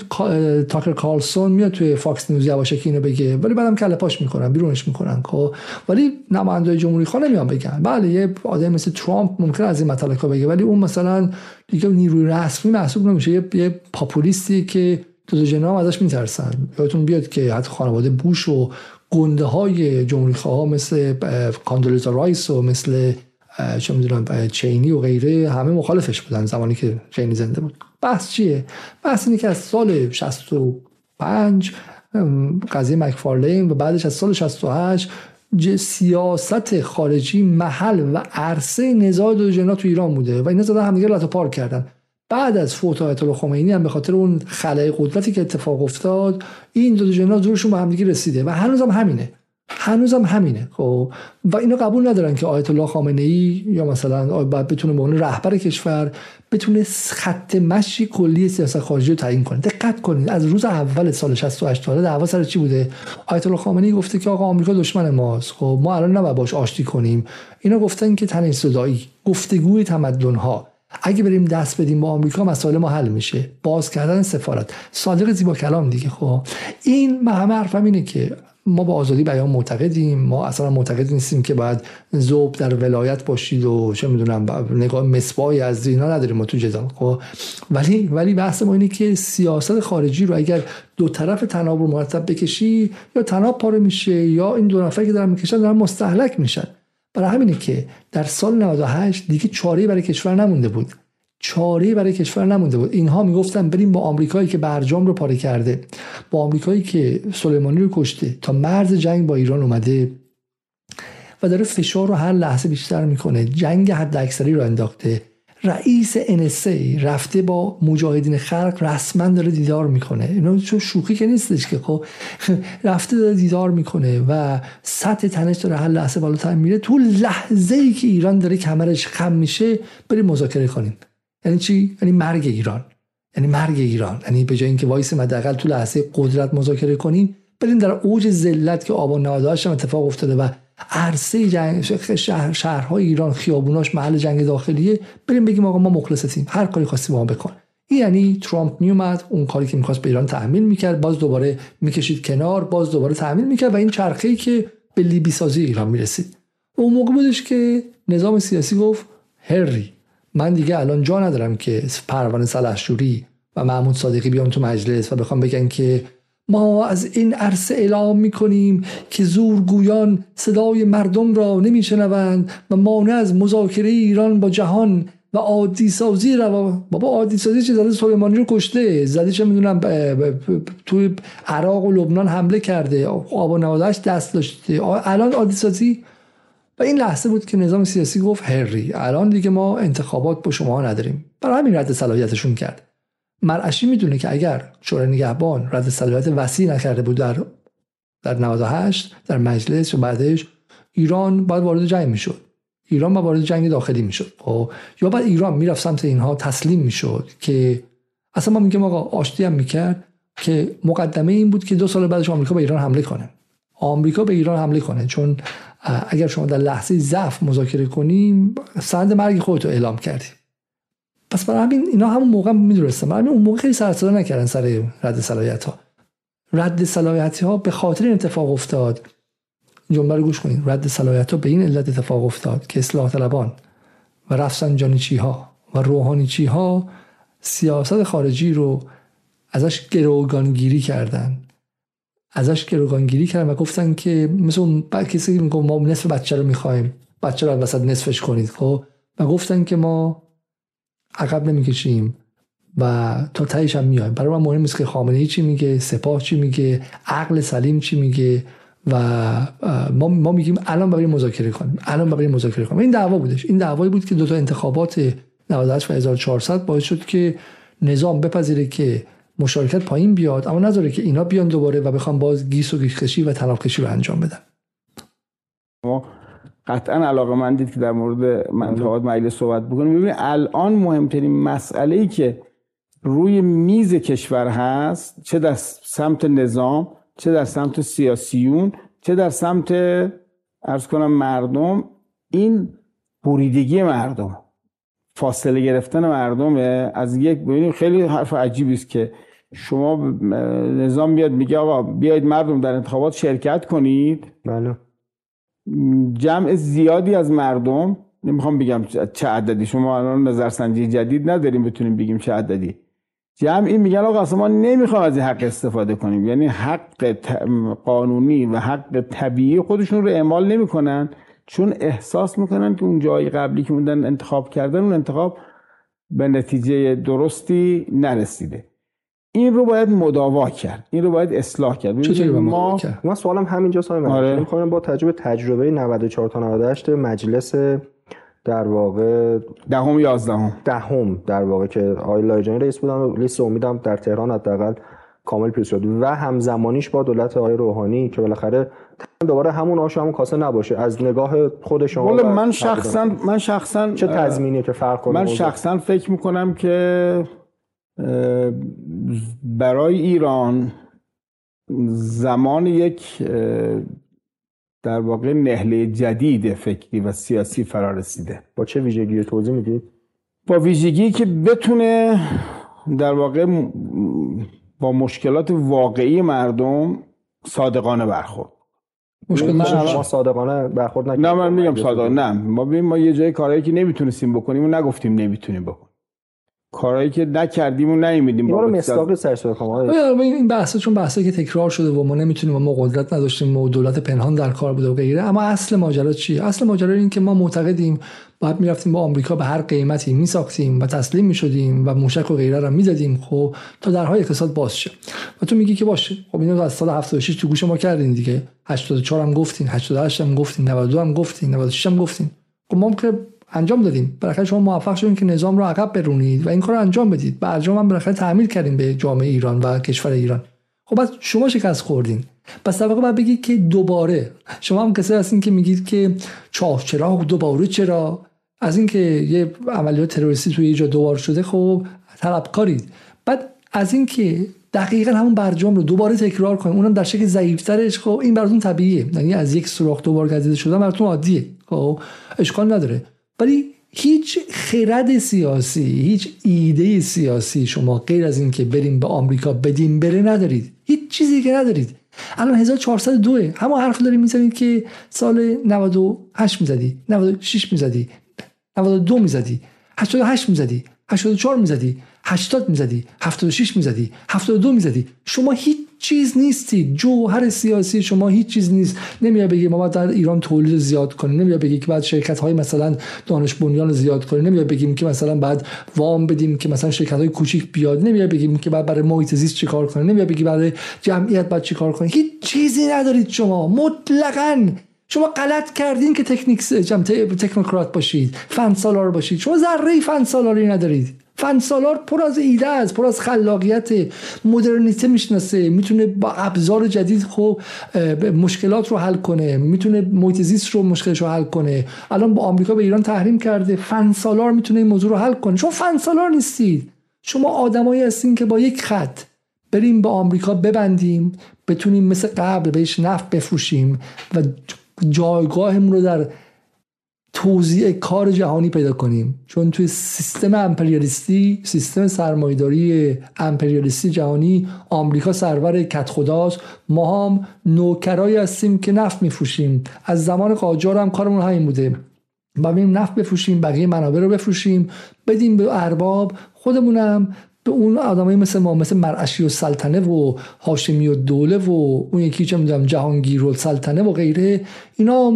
تاکر کارلسون میاد توی فاکس نیوز یواشکی اینو بگه. ولی بعدم کله پاش می‌کنن بیرونش می‌کنن خب؟ ولی نماینده جمهوری خواه نمیان بگن. بله یه آدم مثل ترامپ ممکن از این مطالب بگه ولی اون مثلا دیگه نیروی رسمی محسوب نمیشه. یه, یه پاپولیستی که دو, دو جناب ازش میترسن. یادتون بیاد که حتی خانواده بوش و گنده های جمهوری خواه مثل کاندولیزا رایس و مثل چه می‌دونم چینی و غیره همه مخالفش بودن زمانی که چینی زنده بود. بحث چیه؟ بحث اینه که از سال 65 قضیه مکفارلین و بعدش از سال 68 سیاست خارجی محل و عرصه نزاع دو جنا تو ایران بوده و اینا زدن همدیگه رو پارک کردن. بعد از فوت آیت الله خمینی هم به خاطر اون خلای قدرتی که اتفاق افتاد این دو, دو جنا زورشون به همدیگه رسیده و هنوز هم همینه. هنوزم همینه خب؟ و اینا قبول ندارن که آیت الله خامنه ای یا مثلا باید بتونه به عنوان رهبر کشور بتونه خط مشی کلی سیاست خارجی رو تعیین کنه. دقت کنید از روز اول سال 68 تا دعوا سر چی بوده؟ آیت الله خامنه ای گفته که آقا آمریکا دشمن ماست خب؟ ما الان نباید باش آشتی کنیم. اینا گفتن که تنش صدایی گفتگوی تمدن ها اگه بریم دست بدیم با آمریکا مسائل ما حل میشه. باز کردن سفارت. صادق زیبا کلام دیگه خب؟ این همه حرفم اینه که ما با آزادی بیان معتقدیم. ما اصلا معتقد نیستیم که باید زوب در ولایت باشید و چه می‌دونم نگاه مصباحی از اینا نداریم ما تو جدال. خب؟ ولی ولی بحث ما اینه که سیاست خارجی رو اگر دو طرف تناب رو مرتب بکشی یا تناب پاره میشه یا این دو نفر که دارن می‌کشن دارن مستحلک میشن. برای همینه که در سال 98 دیگه چاره برای کشور نمونده بود. چاره برای کشور نمونده بود. اینها می‌گفتن بریم با آمریکایی که برجام رو پاره کرده با آمریکایی که سلیمانی رو کشته تا مرز جنگ با ایران اومده و داره فشار رو هر لحظه بیشتر می‌کنه. جنگ حد اکثری رو انداخته. رئیس NSA رفته با مجاهدین خلق رسما داره دیدار می‌کنه. اینا چون شوخی که نیستش که خب رفته داره دیدار می‌کنه و سطح تنش داره هر لحظه بالاتر میره. تو لحظه ای که ایران داره کمرش خم میشه بریم مذاکره کنیم. یعنی چی؟ یعنی مرگ ایران. یعنی مرگ ایران. یعنی به جای اینکه وایس حداقل تو لحظه قدرت مذاکره کنیم بریم در اوج ذلت که آبان 98 هم اتفاق افتاده و عرصه جنگ شهر شهرهای ایران خیابوناش محل جنگ داخلیه. بریم بگیم آقا ما مخلصتیم. هر کاری خواستی ما بکن. این یعنی ترامپ میومد اون کاری که می‌خواست به ایران تحمیل می‌کرد باز دوباره می‌کشید کنار باز دوباره تحمیل می‌کرد و این چرخه ای که به لیبی سازی ایران می‌رسید. اون موقع بودش که نظام سیاسی گفت هری من دیگه الان جا ندارم که پروانه سلحشوری و محمود صادقی بیان تو مجلس و بخوام بگن که ما از این عرصه اعلام می‌کنیم که زورگویان صدای مردم را نمیشنوند و مانع از مذاکره ایران با جهان و عادی سازی روا بابا عادی سازی چه زده سلیمانی رو کشته. زده چه می‌دونم توی عراق و لبنان حمله کرده. آب و نوادش دست داشته. الان عادی سازی و این لحظه بود که نظام سیاسی گفت هری الان دیگه ما انتخابات با شما نداریم. برای همین رد صلاحیتشون کرد. مرعشی می‌دونه که اگر شورای نگهبان رد صلاحیت وسیع نکرده بود در در 98 در مجلس و بعدش ایران باید وارد جنگ می‌شد. ایران با وارد جنگ داخلی می‌شد. خب یا بعد ایران می‌رفت سمت اینها تسلیم می‌شد که اصلا ما میگیم آقا آشتی هم می‌کرد که مقدمه این بود که دو سال بعدش آمریکا به ایران حمله کنه. آمریکا به ایران حمله کنه چون اگر شما در لحظه ضعف مذاکره کنیم سند مرگ خودتو اعلام کردی پس برای همین اینا همون موقع می‌دونستن برای اون موقع خیلی سر نکردن سر رد صلاحیت ها رد صلاحیت ها به خاطر این اتفاق افتاد. جمله رو گوش کنید. رد صلاحیت ها به این علت اتفاق افتاد که اصلاح طلبان و رفسنجانیچی ها و روحانیچی ها سیاست خارجی رو ازش گروگانگیری کردن. ازش گروگانگیری کردن و گفتن که مثل اون کسی میگه ما نصف بچه رو می‌خوایم بچه رو وسط نصفش کنید خب؟ و گفتن که ما عقب نمی‌کشیم و تا تهش هم میایم برای من مهم نیست که خامنه چی میگه سپاه چی میگه عقل سلیم چی میگه و ما, ما میگیم الان برای مذاکره کنیم الان برای مذاکره کنیم. این دعوا بودش. این دعوایی بود که دو تا انتخابات 98 و 1400 باعث شد که نظام بپذیره که مشارکت پایین بیاد اما نذاره که اینا بیان دوباره و بخوام باز گیس و گیس و کشی رو انجام بدن. ما قطعا علاقه من دید که در مورد منطقات مجلس صحبت بکنیم. ببینید الان مهمترین مسئله ای که روی میز کشور هست چه در سمت نظام چه در سمت سیاسیون چه در سمت ارز کنم مردم این بریدگی مردم فاصله گرفتن مردم از یک ببینید خیلی حرف عجیبی است که شما نظام بیاد میگه آقا بیاید مردم در انتخابات شرکت کنید. بله. جمع زیادی از مردم نمی‌خوام بگم چه عددی شما الان نظرسنجی جدید نداریم بتونیم بگیم چه عددی. جمعی میگن آقا اصلا ما نمی‌خوام از این حق استفاده کنیم. یعنی حق قانونی و حق طبیعی خودشون رو اعمال نمی‌کنن. چون احساس می‌کنن که اون جایی قبلی که موندن انتخاب کردن اون انتخاب به نتیجه درستی نرسیده. این رو باید مداوا کرد. این رو باید اصلاح کرد. چطوری ما من سوالم همینجا سایم آره. می‌کنم با تجربه تجربه 94 تا 98 مجلس در واقع دهم یازدهم. دهم در واقع که آقای لایجانی رئیس بودن لیست امیدم در تهران حداقل کامل پیش شد و همزمانیش با دولت آقای روحانی که بالاخره دوباره همون آش همون کاسه نباشه. از نگاه خود شما من شخصا من شخصا چه تضمینی که فرق کنه من شخصا فکر می‌کنم که برای ایران زمان یک در واقع نهله جدید فکری و سیاسی فرا رسیده با چه ویژگی توضیح می‌دید؟ با ویژگی که بتونه در واقع با مشکلات واقعی مردم صادقانه برخورد. مشکل ما صادقانه برخورد نکنیم نه من میگم صادقانه نه. ما ما یه جای کارهایی که نمی‌تونستیم بکنیم و نگفتیم نمی‌تونیم بکنیم. کارهایی که نکردیم و نمیدیم ما رو مصداق سرش این بحث چون بحثی که تکرار شده و ما نمی‌تونیم و ما قدرت نداشتیم و دولت پنهان در کار بوده و غیره اما اصل ماجرا چیه اصل ماجرا این که ما معتقدیم بعد می‌رفتیم با آمریکا به هر قیمتی میساختیم و تسلیم می‌شدیم و موشک و غیره رو می‌دادیم خب تا درهای اقتصاد باز شه. و تو میگی که باشه. خب اینو از سال 76 تو گوش ما کردین دیگه. 84 هم گفتین 88 هم گفتین 92 هم گفتین 96 هم گفتین. خب ما که انجام دادیم بالاخره شما موفق شدین که نظام رو عقب برونید و این کار رو انجام بدید. بعد هم بالاخره تعمیل کردیم به جامعه ایران و کشور ایران. خب بعد شما شکست خوردین. پس واقع باید بگید که دوباره شما هم کسی هستین که میگید که چاه چرا دوباره چرا؟ از اینکه یه عملیات تروریستی توی یه جا دوباره شده خب طلبکارید. بعد از اینکه دقیقا همون برجام رو دوباره تکرار کنیم اونم در شکل ضعیفترش خب این براتون طبیعیه. یعنی از یک سوراخ دوباره گزیده شدن براتون عادیه. خب اشکال نداره. ولی هیچ خرد سیاسی هیچ ایده سیاسی شما غیر از اینکه بریم به آمریکا بدیم بره ندارید. هیچ چیزی که ندارید. الان 1402 همون حرف داریم می‌زنید که سال 98 می‌زدی 96 می‌زدی 92 می‌زدی 88 می‌زدی 84 می‌زدی. 80 می‌زدی 76 می‌زدی 72 می‌زدی. شما هیچ چیز نیستید جوهر سیاسی شما هیچ چیز نیست. نمیاد بگی ما باید در ایران تولید زیاد کنیم. نمیاد بگی که بعد شرکت های مثلا دانش بنیان زیاد کنیم. نمیاد بگیم که مثلا بعد وام بدیم که مثلا شرکت های کوچیک بیاد. نمیاد بگیم که بعد برای محیط زیست چیکار کنیم. نمیاد بگی برای جمعیت بعد چیکار کنیم. هیچ چیزی ندارید شما. مطلقاً شما غلط کردین که تکنیک تکنوکرات باشید فن سالار باشید. شما ذره فن سالاری ندارید. فن سالار پر از ایده است پر از خلاقیت مدرنیته می‌شناسه. می‌تونه با ابزار جدید خب مشکلات رو حل کنه. می‌تونه محیط رو مشکلش رو حل کنه. الان با آمریکا به ایران تحریم کرده. فن سالار می‌تونه این موضوع رو حل کنه. شما فن سالار نیستید. شما آدمایی هستین که با یک خط بریم به آمریکا ببندیم بتونیم مثل قبل بهش نفت بفروشیم و جایگاهمون رو در توزیع کار جهانی پیدا کنیم. چون توی سیستم امپریالیستی سیستم سرمایداری امپریالیستی جهانی آمریکا سرور کت خداست ما هم نوکرایی هستیم که نفت میفروشیم. از زمان قاجار هم کارمون همین بوده. بریم نفت بفروشیم بقیه منابع رو بفروشیم. بدیم به ارباب خودمونم به اون آدمایی مثل ما مثل مرعشی و سلطنه و هاشمی و دوله و اون یکی چه می‌دونم جهانگیر و سلطنه و غیره اینا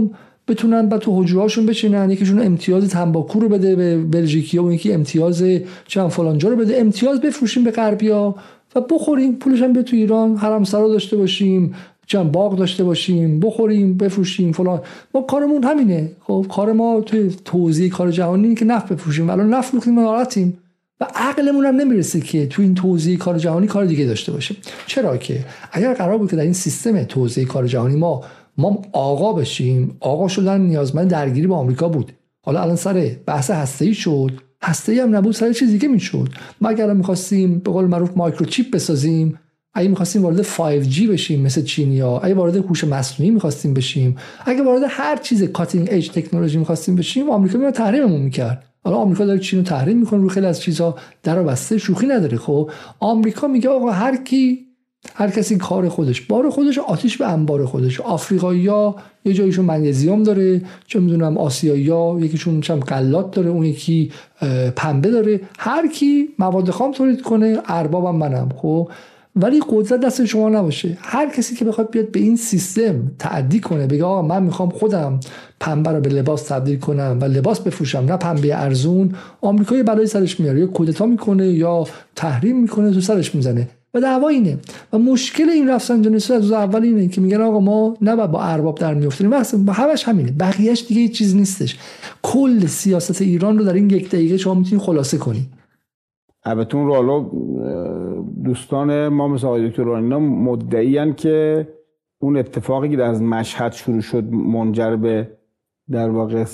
بتونن بعد تو حجره هاشون بچینن یکیشون امتیاز تنباکو رو بده به بلژیکیا و یکی امتیاز چند فلانجا رو بده امتیاز بفروشیم به غربیا و بخوریم. پولش هم به تو ایران حرم سرا داشته باشیم چند باغ داشته باشیم بخوریم بفروشیم فلان. ما کارمون همینه. خب کار ما توی توزیع کار جهانی که نفت بفروشیم. الان نفت می‌کنیم ناراحتیم. و عقلمون هم نمی‌رسه که تو این توزیع کار جهانی کار دیگه داشته باشیم چرا که اگر قرار بود که در این سیستم توزیع کار جهانی ما ما آقا بشیم آقا شدن نیازمند درگیری با آمریکا بود. حالا الان سر بحث هسته ای شد هسته ای هم نبود سر چیز دیگه می‌شد. ما اگر می‌خواستیم به قول معروف مایکروچیپ بسازیم اگه می‌خواستیم وارد 5G بشیم مثل چینیا اگه وارد هوش مصنوعی می‌خواستیم بشیم اگه وارد هر چیز کاتینگ ایج تکنولوژی می‌خواستیم بشیم آمریکا میاد تحریممون می‌کرد. حالا آمریکا داره چین رو تحریم می‌کنه رو خیلی از چیزها در بسته شوخی نداره. خب آمریکا میگه آقا هر کی هر کسی کار خودش بار خودش آتیش به انبار خودش. آفریقایی ها یه جایشون منیزیوم داره چه می‌دونم آسیایی ها یکیشون چم قلات داره اون یکی پنبه داره. هر کی مواد خام تولید کنه اربابم منم. خب ولی قدرت دست شما نباشه. هر کسی که بخواد بیاد به این سیستم تعدی کنه بگه آقا من می‌خوام خودم پنبه رو به لباس تبدیل کنم و لباس بفروشم نه پنبه ارزون آمریکا برای سرش میاره. یا کودتا می‌کنه یا تحریم می‌کنه تو سرش می‌زنه. و دعوا اینه. و مشکل این رفسنجانی از اول اینه که میگن آقا ما نباید با ارباب در میافتیم. با همش همینه. بقیهش دیگه چیز نیستش. کل سیاست ایران رو در این یک دقیقه شما می‌تونید خلاصه کنید. البته اون رالو دوستان ما مثل آقای دکتر اینا مدعیان که اون اتفاقی که از مشهد شروع شد منجر به در واقع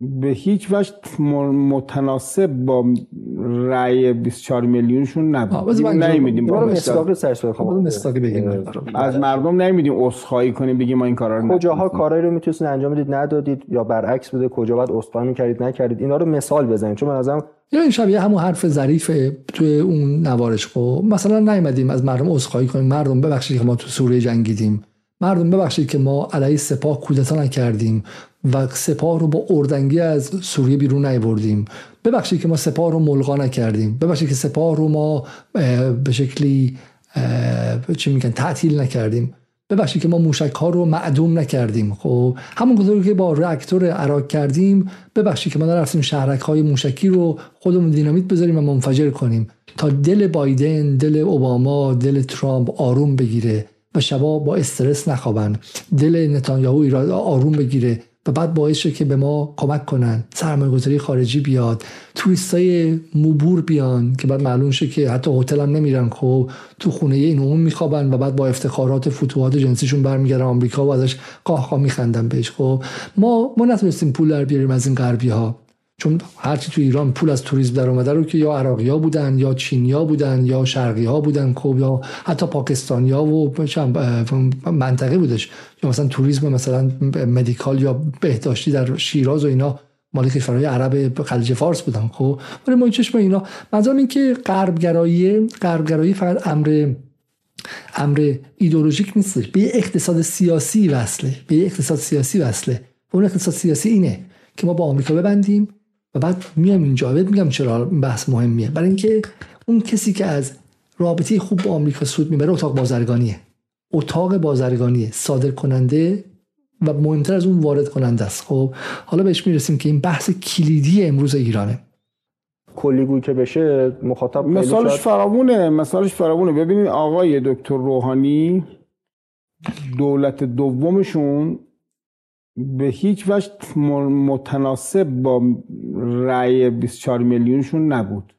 به هیچ وجه متناسب با رأی 24 میلیونشون نبود. نمیدیم از مردم نمیدیم عذرخواهی کنیم بگیم ما این کارا رو کجاها کارایی رو می‌تونستین انجام بدید ندادید یا برعکس بوده کجا باید عذرخواهی می‌کردید نکردید اینا رو مثال بزنید. چون من ازم یا این شبیه همون حرف ظریفه توی اون نوارش خب مثلا نیومدیم از مردم عذرخواهی کنیم. مردم ببخشید که ما تو سوریه جنگیدیم. مردم ببخشید که ما علیه سپاه کودتا نکردیم. و سپاه رو با اردنگی از سوریه بیرون نیوردیم ببخشید که ما سپاه رو ملغا نکردیم. ببخشید که سپاه رو ما به شکلی چی میگن تعطیل نکردیم. ببخشید که ما موشک ها رو معدوم نکردیم. خب همون که با راکتور عراق کردیم ببخشید که ما نرفتیم شهرک های موشکی رو خودمون دینامیت بذاریم و منفجر کنیم. تا دل بایدن دل اوباما دل ترامپ آروم بگیره و شبا با استرس نخوابن. دل نتانیاهو آروم بگیره. و بعد باعث شد که به ما کمک کنن سرمایه گذاری خارجی بیاد توریست های موبور بیان که بعد معلوم شد که حتی هتل هم نمیرن. خب تو خونه این عموم میخوابن و بعد با افتخارات فتوحات جنسیشون برمیگردن آمریکا و ازش قاه میخندن بهش. خب ما ما نتونستیم پول در بیاریم از این غربی ها چون هرچی تو ایران پول از توریسم در اومده رو که یا عراقی ها بودن یا چینیا بودن یا شرقی ها بودن خب یا حتی پاکستانی ها و منطقه بودش. یا مثلا توریسم مثلا مدیکال یا بهداشتی در شیراز و اینا مال کشورهای عرب خلیج فارس بودن خب؟ ولی ما چشم اینا منظورم این که غربگرایی غربگرایی فقط امر امر ایدولوژیک نیستش. به اقتصاد سیاسی وصله. به اقتصاد سیاسی وصله. اون اقتصاد سیاسی اینه که ما با آمریکا ببندیم و بعد میام اینجا. بهت میگم چرا بحث مهمیه. برای اینکه اون کسی که از رابطه خوب با آمریکا سود می‌بره اتاق بازرگانیه. اتاق بازرگانیه. صادر کننده و مهمتر از اون وارد کننده است. خب حالا بهش می‌رسیم که این بحث کلیدی امروز ایرانه. کلیگوی که بشه مخاطب مثالش فرامونه مثالش فرامونه ببینید آقای دکتر روحانی دولت دومشون به هیچ وجه متناسب با رأی 24 میلیونشون نبود.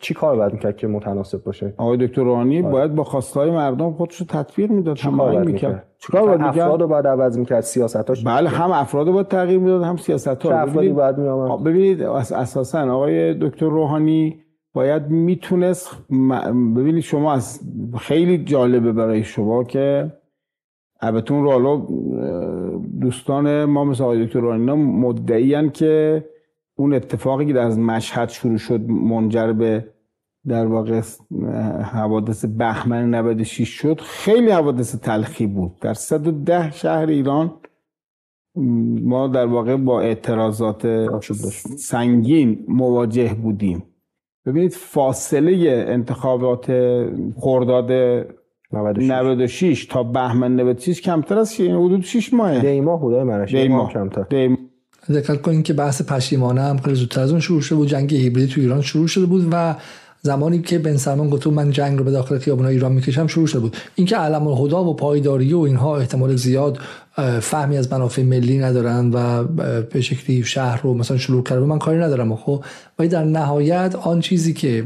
چی کار باید می‌کرد که متناسب باشه؟ آقای دکتر روحانی آره. باید با خواستهای مردم خودش رو تطبیق می‌داد هم کار می‌کرد. چیکار باید می‌کرد افراد رو باید عوض می‌کرد؟ سیاستاش بله هم افراد رو باید تغییر می‌داد هم سیاست ها افرادی باید ببینید اساسا آقای دکتر روحانی باید می‌تونست ببینید شما از خیلی جالبه برای شما که البته رو حالا دوستان ما مثل آقای دکتر روحانی مدعیان که اون اتفاقی که از مشهد شروع شد منجر به در واقع حوادث بهمن 96 شد خیلی حوادث تلخی بود. در 110 شهر ایران ما در واقع با اعتراضات سنگین مواجه بودیم. ببینید فاصله انتخابات خرداد 96 تا بهمن 96 کمتر از حدود 6 ماه. دیما خدای منش. دیما کمتر. دقت کنید که بحث پشیمانه هم خیلی زودتر از اون شروع شده بود. جنگ هیبریدی تو ایران شروع شده بود و زمانی که بن سلمان گفت من جنگ رو به داخل خیابان ایران می‌کشم شروع شده بود. اینکه علم الهدا و پایداری و اینها احتمال زیاد فهمی از منافع ملی ندارن و به شکلی شهر رو مثلا شروع کرده من کاری ندارم خب ولی در نهایت آن چیزی که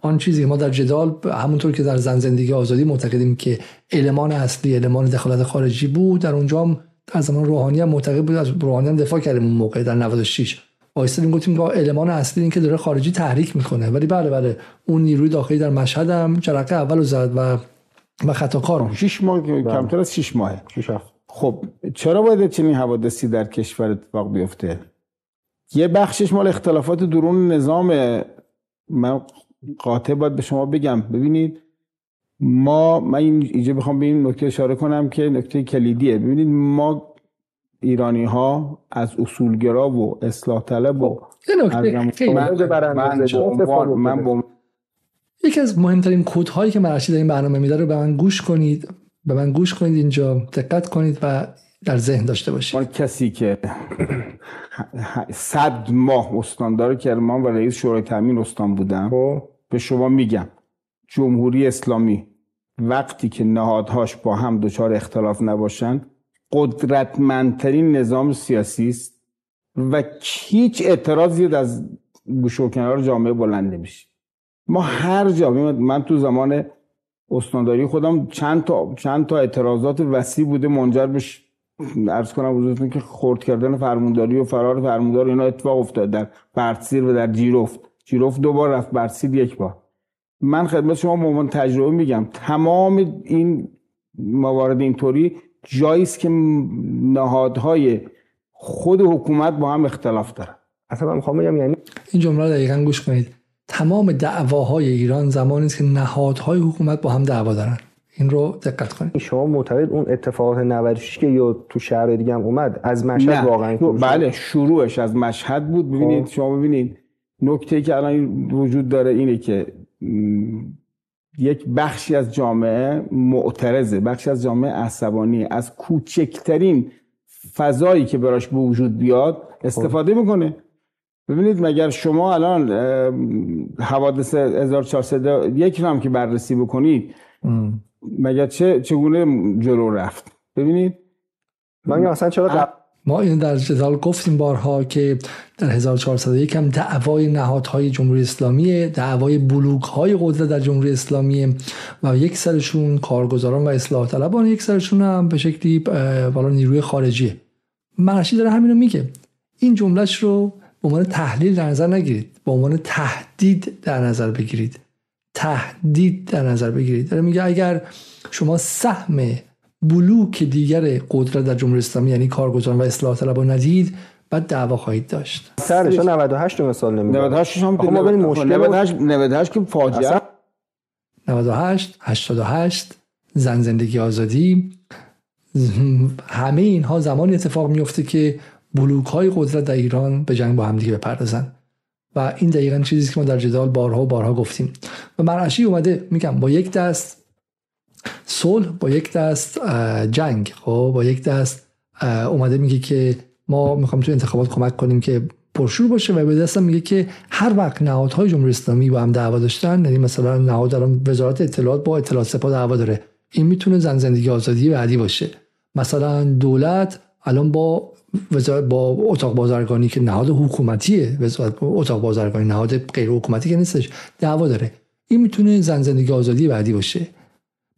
آن چیزی ما در جدال همونطور که در زن زندگی آزادی معتقدیم که المان اصلی المان دخالت خارجی بود در اونجا از زمان روحانی هم معتقد بود از روحانی هم دفاع کردیم اون موقع در 96 وایستادیم گفتیم که المان اصلی این که داره خارجی تحریک می‌کنه. ولی بله بله. اون نیروی داخلی در مشهد هم جرقه اول زد و و خطا کار 6 ماه بله. کمتر از 6 ماه خب چرا باید چنین حوادثی در کشور اتفاق بیفته؟ یه بخشش مال اختلافات درون نظام من قاطع باید به شما بگم. ببینید ما من اینجا بخوام به این نکته اشاره کنم که نکته کلیدیه. ببینید ما ایرانی ها از اصولگرا و اصلاح طلب و من یکی از مهمترین کودهایی که مرشی در این برنامه میده رو به من گوش کنید. به من گوش کنید اینجا دقت کنید و در ذهن داشته باشید. من کسی که صد ماه استاندار کرمان و رئیس شورای تامین استان بودم. خب. به شما میگم جمهوری اسلامی وقتی که نهادهاش با هم دچار اختلاف نباشن قدرتمندترین نظام سیاسی است و هیچ اعتراضی از گوش و کنار جامعه بلند نمیشه. ما هر جا من تو زمان استانداری خودم چند تا چند تا اعتراضات وسیع بوده منجر به ارز کنم حضورتون که خرد کردن فرمونداری و فرار فرموندار اینا اتفاق افتاد. در برسیر و در جیرفت. جیرفت دو بار رفت برسیر یک بار. من خدمت شما مومن تجربه میگم تمام این موارد اینطوری جایی است که نهادهای خود حکومت با هم اختلاف دارن. اصلا من می‌خوام بگم یعنی این جمله دقیقا گوش کنید. تمام دعواهای ایران زمانی است که نهادهای حکومت با هم دعوا دارن. این رو دقت کنید. شما معتقد اون اتفاقات 96 که یا تو شهر دیگه هم اومد از مشهد واقعا بله شروعش از مشهد بود. ببینید خب. شما ببینید. نکته که الان وجود داره اینه که یک بخشی از جامعه معترضه بخشی از جامعه عصبانی از کوچکترین فضایی که براش به وجود بیاد استفاده می‌کنه. ببینید مگر شما الان حوادث 1400 یک هم که بررسی بکنید مگر چه چگونه جلو رفت؟ ببینید. من اصلا چرا ما این در جدال گفتیم بارها که در 1401 هم دعوای نهادهای جمهوری اسلامی دعوای بلوک های قدرت در جمهوری اسلامی و یک سرشون کارگزاران و اصلاح طلبان یک سرشون هم به شکلی والا نیروی خارجیه مرشی داره همینو میگه. این جملهش رو به عنوان تحلیل در نظر نگیرید. به عنوان تهدید در نظر بگیرید. تهدید در نظر بگیرید. داره میگه اگر شما سهم بلوک دیگر قدرت در جمهوری اسلامی یعنی کارگزاران و اصلاح طلبان ندید بعد دعوا خواهید داشت. سرش 98 مثال نمیده 98 هم آخه ما ببین مشکل 98 98 که فاجعه. 98 88 زن زندگی آزادی. همه اینها زمانی اتفاق میفته که بلوک های قدرت در ایران به جنگ با همدیگه بپردازن. و این دقیقا چیزی که ما در جدال بارها و بارها گفتیم. و مرعشی اومده میگم با یک دست صلح با یک دست جنگ خب؟ با یک دست اومده میگه که ما می‌خوام تو انتخابات کمک کنیم که پرشور باشه و به دستم میگه که هر وقت نهادهای جمهوری اسلامی با هم دعوا داشتن یعنی مثلا نهاد الان وزارت اطلاعات با اطلاعات سپاه دعوا داره این می‌تونه زن زندگی آزادی بعدی باشه. مثلا دولت الان با وزارت با اتاق بازرگانی که نهاد حکومتیه وزارت اتاق بازرگانی نهاد غیر حکومتی که نیستش دعوا داره. این می‌تونه زن زندگی آزادی بعدی باشه.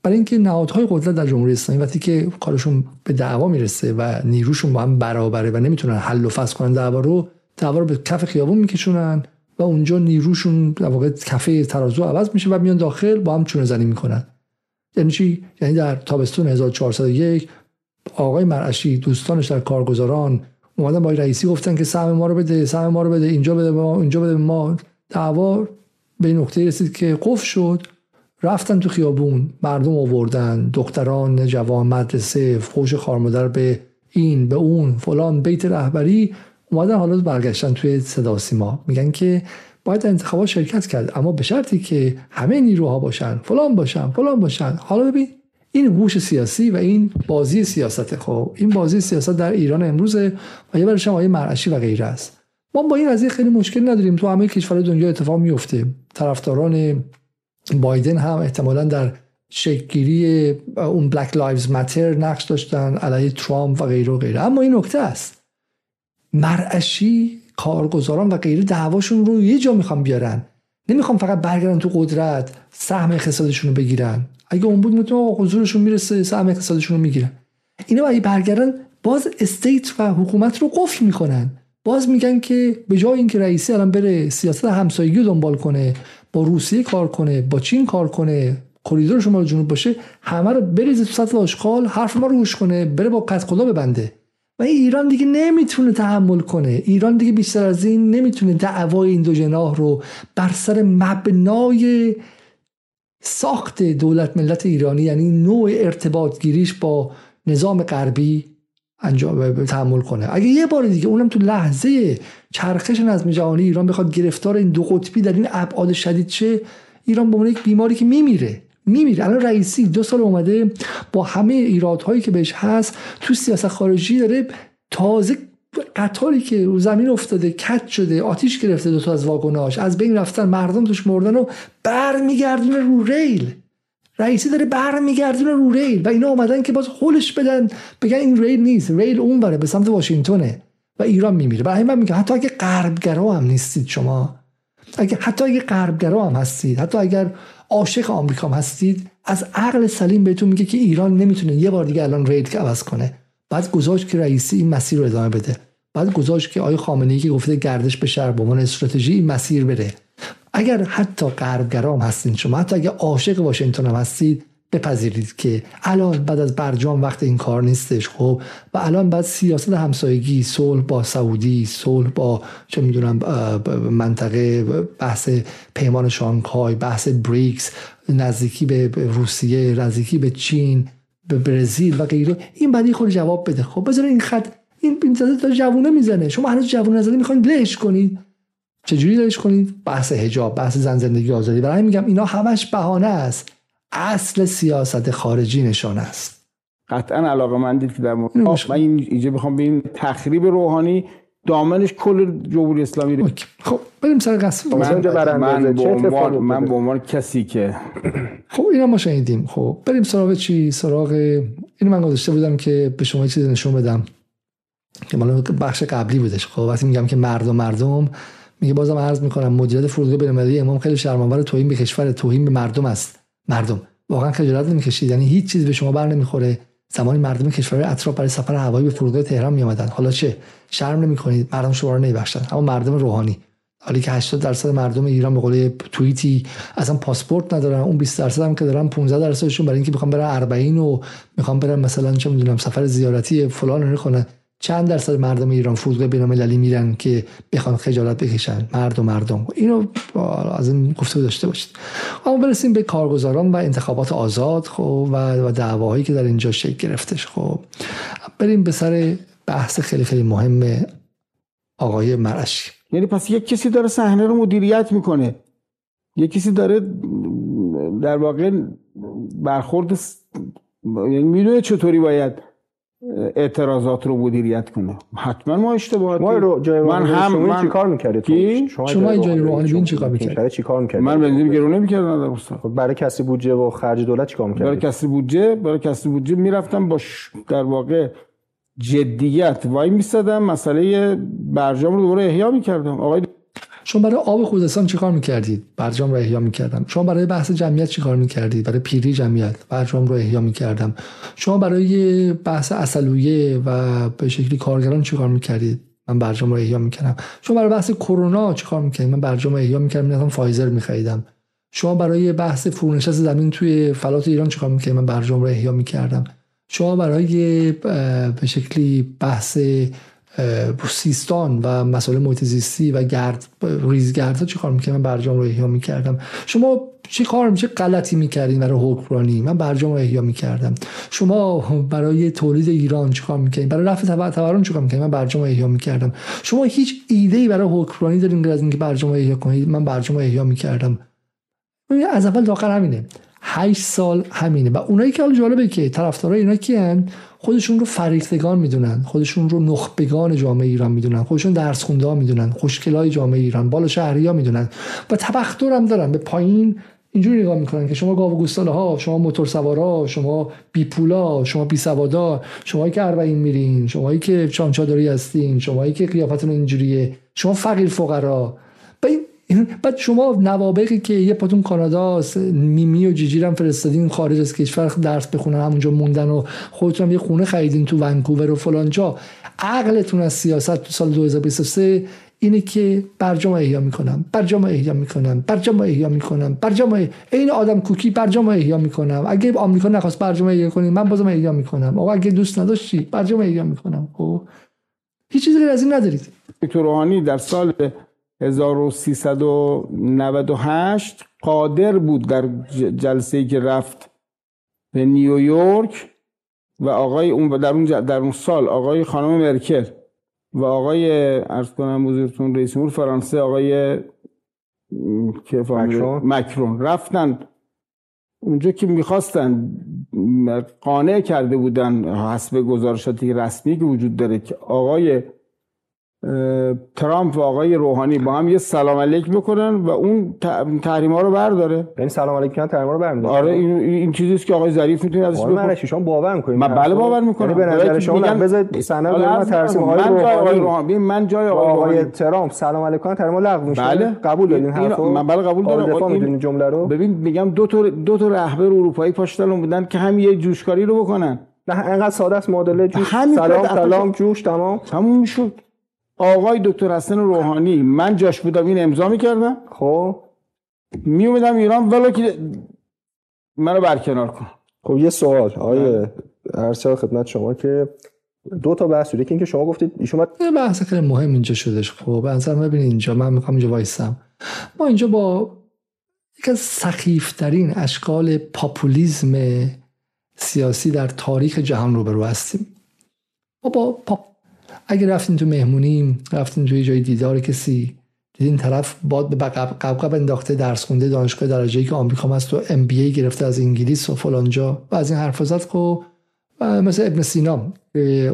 برای اینکه نهادهای قدرت در جمهوری اسلامی وقتی که کارشون به دعوا می‌رسه و نیروشون با هم برابره و نمی‌تونن حل و فصل کنن دعوا رو دعوا رو به کف خیابون میکشونن و اونجا نیروشون در واقع کفه ترازو عوض میشه و میان داخل با هم چونه زنی می‌کنن. یعنی چی؟ یعنی در تابستون 1401 آقای مرعشی دوستانش در کارگزاران اومدن با رئیسی گفتن که سهم ما رو بده سهم ما رو بده اینجا بده ما اینجا بده ما. دعوا به نقطه رسید که قفل شد. رفتن تو خیابون مردم آوردن دختران جوان مدرسه فوش خارمادر به این به اون فلان بیت رهبری اومدن حالا برگشتن توی صدا سیما. میگن که باید انتخابات شرکت کرد اما به شرطی که همه نیروها باشن. فلان باشن فلان باشن. حالا ببین این هوش سیاسی و این بازی سیاست خب این بازی سیاست در ایران امروزه و یه برش آیه مرعشی و غیره است. ما با این قضیه خیلی مشکل نداریم. تو همه کشور دنیا اتفاق میفته. طرفداران بایدن هم احتمالا در شکلگیری اون Black Lives Matter نقش داشتن علیه ترامپ و غیره و غیره. اما این نکته است. مرعشی کارگزاران و غیره دعواشون رو یه جا می‌خوام بیارن. نمی‌خوام فقط برگردن تو قدرت سهم اقتصادشون رو بگیرن. اگه اون بود می‌تونه حضورشون می‌رسه سهم اقتصادشون رو می‌گیرن. اینا اگه برگردن باز استیت و حکومت رو قفل می‌کنن. باز میگن که به جای اینکه رئیسی الان بره سیاست همسایگی رو دنبال کنه با روسیه کار کنه با چین کار کنه کریدور شمال جنوب باشه همه رو بریزه تو سطح آشغال حرف ما رو گوش کنه بره با خدا ببنده. و ایران دیگه نمی‌تونه تحمل کنه. ایران دیگه بیشتر از این نمی‌تونه دعوای این دو جناح رو بر سر مبنای ساخت دولت ملت ایرانی یعنی نوع ارتباط گیریش با نظام غربی انجام تحمل کنه. اگه یه بار دیگه اونم تو لحظه چرخش نظم جهانی ایران بخواد گرفتار این دو قطبی در این ابعاد شدید شه ایران به یک بیماری که میمیره. میمیره. الان رئیسی دو سال اومده با همه ایرادهایی که بهش هست تو سیاست خارجی داره تازه قطاری که زمین افتاده کت شده آتیش گرفته دو تا از واگناش از بین رفتن مردم توش مردن و برمیگردونه رو ریل. رئیسی داره برمیگردونه رو ریل و اینا اومدن که باز هولش بدن. بگن این ریل نیست ریل اون بره به سمت واشنگتونه و ایران میمیره. برای من میگم حتی اگه غربگرا هم نیستید شما اگه حتی اگه غربگرا هم هستید حتی اگر عاشق آمریکا هم هستید از عقل سلیم بهتون میگه که ایران نمی‌تونه یه بار دیگه الان ریل که عوض کنه. بعد گذاشت که رئیسی این مسیر رو ادامه بده. بعد گذاشت که آقای خامنه‌ای که گفته گردش به شهر به عنوان استراتژی این مسیر بره. اگر حتی غربگرام هستین شما حتی اگر عاشق واشنگتن هم هستید بپذیرید که الان بعد از برجام وقت این کار نیستش خب؟ و الان بعد سیاست همسایگی صلح با سعودی صلح با چه می‌دونم منطقه بحث پیمان شانگهای بحث بریکس نزدیکی به روسیه نزدیکی به چین به برزیل و غیره. این بعدی خود جواب بده. خب بذار این خط این این جوونه می‌زنه. شما هنوز جوونه نزده می‌خواین لهش کنید چجوری لهش کنید بحث حجاب بحث زن زندگی آزادی. برای میگم اینا همش بهانه است. اصل سیاست خارجی نشان است. قطعا علاقه من دید که در مورد من این اینجا بخوام به این تخریب روحانی دامنش کل جمهوری اسلامی رو خب بریم سر قصد من, من, به عنوان من به عنوان کسی که خب اینا ما شنیدیم. خب بریم سراغ چی؟ سراغ اینو من گذاشته بودم که به شما چیزی نشون بدم. که مال بخش قبلی بودش. خب وقتی میگم که مردم مردم میگه بازم عرض می‌کنم مدیریت فرودگاه بین‌المللی امام خیلی شرم‌آور توهین به کشور توهین به مردم است. مردم. واقعا خجالت نمی‌کشید. یعنی هیچ چیز به شما بر نمی‌خوره. زمانی مردم کشور اطراف برای سفر هوایی به فرودگاه تهران می آمدن حالا چه؟ شرم نمی کنید مردم شما رو نمیبخشن. اما مردم روحانی. حالی که 80 درصد مردم ایران به قول توییتی اصلا پاسپورت ندارن. اون 20 درصد هم که دارن 15 درصدشون برای اینکه می‌خوان برن 40 و می‌خوان برن مثلا چه می‌دونم سفر زیارتی فلان رو کنن چند درصد مردم ایران فرودگاه بین‌المللی میرن که بخوان خجالت بکشن؟ مرد و مردم. اینو از این گفته داشته باشید. اما برسیم به کارگزاران و انتخابات آزاد خب و دعواهایی که در اینجا شکل گرفتش. خب بریم به سر بحث خیلی خیلی مهم آقای مرشی یعنی پس یک کسی داره صحنه رو مدیریت می‌کنه. یک کسی داره در واقع برخورد یعنی می‌دونه چطوری باید اعتراضات رو مدیریت کنه. حتما ما اشتباهات ما رو جای من هم من من چیکار می‌کردید؟ شما, شما جای روحانی بین چیکار می‌کردید؟ چیکار می‌کردید؟ من بنزین گرو نمی‌کردم در استان خب برای کسی بودجه و خرج دولت چیکار می‌کردید؟ برای کسی بودجه برای کسی بودجه می‌رفتم با ش... در واقع جدیت وای میستدم مسئله برجام رو دوباره احیا می‌کردم. آقای شما برای آب خوزستان چیکار می‌کردید؟ برجام رو احیا می‌کردم. شما برای بحث جمعیت چیکار می‌کردید؟ برای پیری جمعیت. برجام رو احیا می‌کردم. شما برای بحث اصلویه و به شکلی کارگران چیکار می‌کردید؟ من برجام رو احیا می‌کردم. شما برای بحث کرونا چیکار می‌کردید؟ من برجام رو احیا می‌کردم. می‌رفتم فایزر میخریدم. شما برای بحث فرونشست زمین توی فلات ایران چیکار می‌کردید؟ من برجام رو احیا می‌کردم. شما برای به شکلی بحث سیستان و مسائل محیط زیستی و گرد ریزگرد چی کار می‌کردم؟ من برجام رو احیا می‌کردم. شما چی کار میشه غلطی می‌کردین برای حکمرانی من برجام رو احیا می‌کردم. شما برای تولید ایران چی کار می‌کردین؟ برای رفع تورم چی کار می‌کردین؟ من برجام رو احیا می‌کردم. شما هیچ ایده ای برای حکمرانی دارین از اینکه برجام رو احیا کنید؟ من برجام رو احیا می‌کردم. از اول تا آخر همینه. 8 سال همینه. و اونایی که حالا جالبه که طرفدارای اینا کیان خودشون رو فریختگان می‌دونن خودشون رو نخبگان جامعه ایران می‌دونن خودشون درس خونده ها می‌دونن خوشکلای جامعه ایران بالا شهری ها می‌دونن. و تبختر هم دارن به پایین اینجوری نگاه می‌کنن که شما گاو ها شما موتور سوارا شما بی پولا شما بی سوادا شمایی که اربعین میرین شمایی که چانچادری هستین شمایی که قیافتون اینجوریه شما فقیر فقرا. بعد شما نوابقی که یه پاتون کانادا میمی و جیجی هم فرستادین خارج از کشور درس بخونن همونجا موندن و خودتون یه خونه خریدین تو ونکوور و فلان جا. عقلتون از سیاست تو سال 2023 اینه که برجام احیا می‌کنم برجام احیا می‌کنم برجام احیا می‌کنم برجام این آدم کوکی برجام احیا می‌کنم. اگه آمریکا نخواست برجام احیا کنی من بازم احیا می‌کنم. آقا اگه دوست نداشتی برجام احیا می‌کنم. خب؟ هیچ چیزی از این ندارید. تو روحانی در سال 1398 قادر بود در جلسه که رفت به نیویورک و آقای اون در اون در اون سال آقای خانم مرکل و آقای ارز کنم بزرگتون رئیس جمهور فرانسه آقای مکرون. مکرون رفتن اونجا که می‌خواستن قانع کرده بودن حسب گزارشاتی رسمی که وجود داره که آقای ترامپ و آقای روحانی با هم یه سلام علیک بکنن و اون تحریم ها رو برداره. یعنی سلام علیک کردن تحریم رو برمی‌داره آره این این چیزی است که آقای ظریف می‌تونه ازش بکنه من شما باور می‌کنید من بله باور می‌کنم. یعنی به نظر شما بذارید سند رو ترسیم های روحانی. من جای آقای ترامپ سلام علیک کردن تحریم لغو میشه. بله. قبول دارین حرفو؟ من بله قبول دارم. این جمله رو؟ ببین میگم دو تا دو تا رهبر اروپایی پاشتن بودن که هم یه جوشکاری رو بکنن. نه اینقدر ساده است معادله جوش سلام سلام جوش تمام. تموم می‌شد آقای دکتر حسن روحانی من جاش بودم این امضا می‌کردم. خب. می اومدم ایران ولو که منو برکنار کن. خب یه سوال. آقای ارسال خدمت شما که دو تا بحث که اینکه شما گفتید ایشون یه بحث خیلی مهم اینجا شدش. خب نظر ببینید اینجا. من می‌خوام اینجا وایسم. ما اینجا با یک از سخیفترین اشکال پاپولیزم سیاسی در تاریخ جهان روبرو هستیم. ما با پاپ اگه رفتین تو مهمونی رفتین توی جای دیدار کسی دیدین طرف باد به قبقب انداخته درس خونده دانشگاه درجه که آمریکا هست تو ام بی ای گرفته از انگلیس و فلانجا و از این حرف زد خب مثل ابن سینا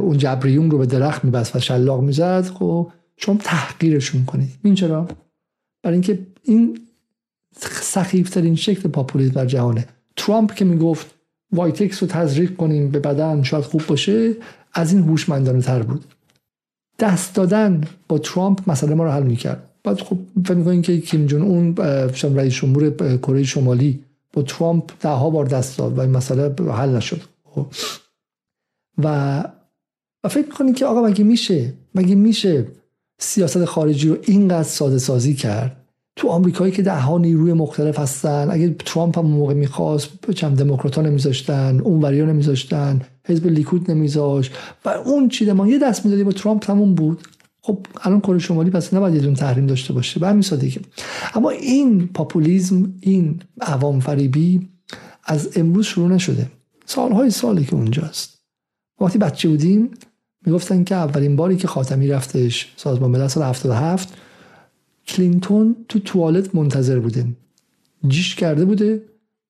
اون جبریون رو به درخت میبست و شلاق می‌زد خب شما تحقیرشون کنید. این چرا؟ برای اینکه این سخیفترین شکل پاپولیسم در جهانه. ترامپ که می‌گفت وایتکس رو تزریق کنیم به بدن شاید خوب باشه از این هوشمندانه تر بود. دست دادن با ترامپ مسئله ما رو حل می‌کرد. بعد خب فکر می‌کنین که کیم جون اون رئیس جمهور کره شمالی با ترامپ ده ها بار دست داد و این مسئله حل نشد. خب. و و فکر می‌کنید که آقا مگه میشه؟ مگه میشه سیاست خارجی رو اینقدر ساده سازی کرد؟ تو آمریکایی که ده ها نیروی مختلف هستن اگه ترامپ هم موقع می‌خواست چند دموکرات ها نمیذاشتن اون وریا نمیذاشتن حزب لیکود نمیذاشت و اون چیده ما یه دست می‌دادی با ترامپ تموم بود. خب الان کره شمالی پس نباید یه دون تحریم داشته باشه. به همین سادگی. اما این پاپولیزم این عوام فریبی از امروز شروع نشده. سالهای سالی که اونجاست. وقتی بچه بودیم می‌گفتن که اولین باری که خاتمی رفتش سازمان ملل سال 77 کلینتون تو توالت منتظر بوده. جیش کرده بوده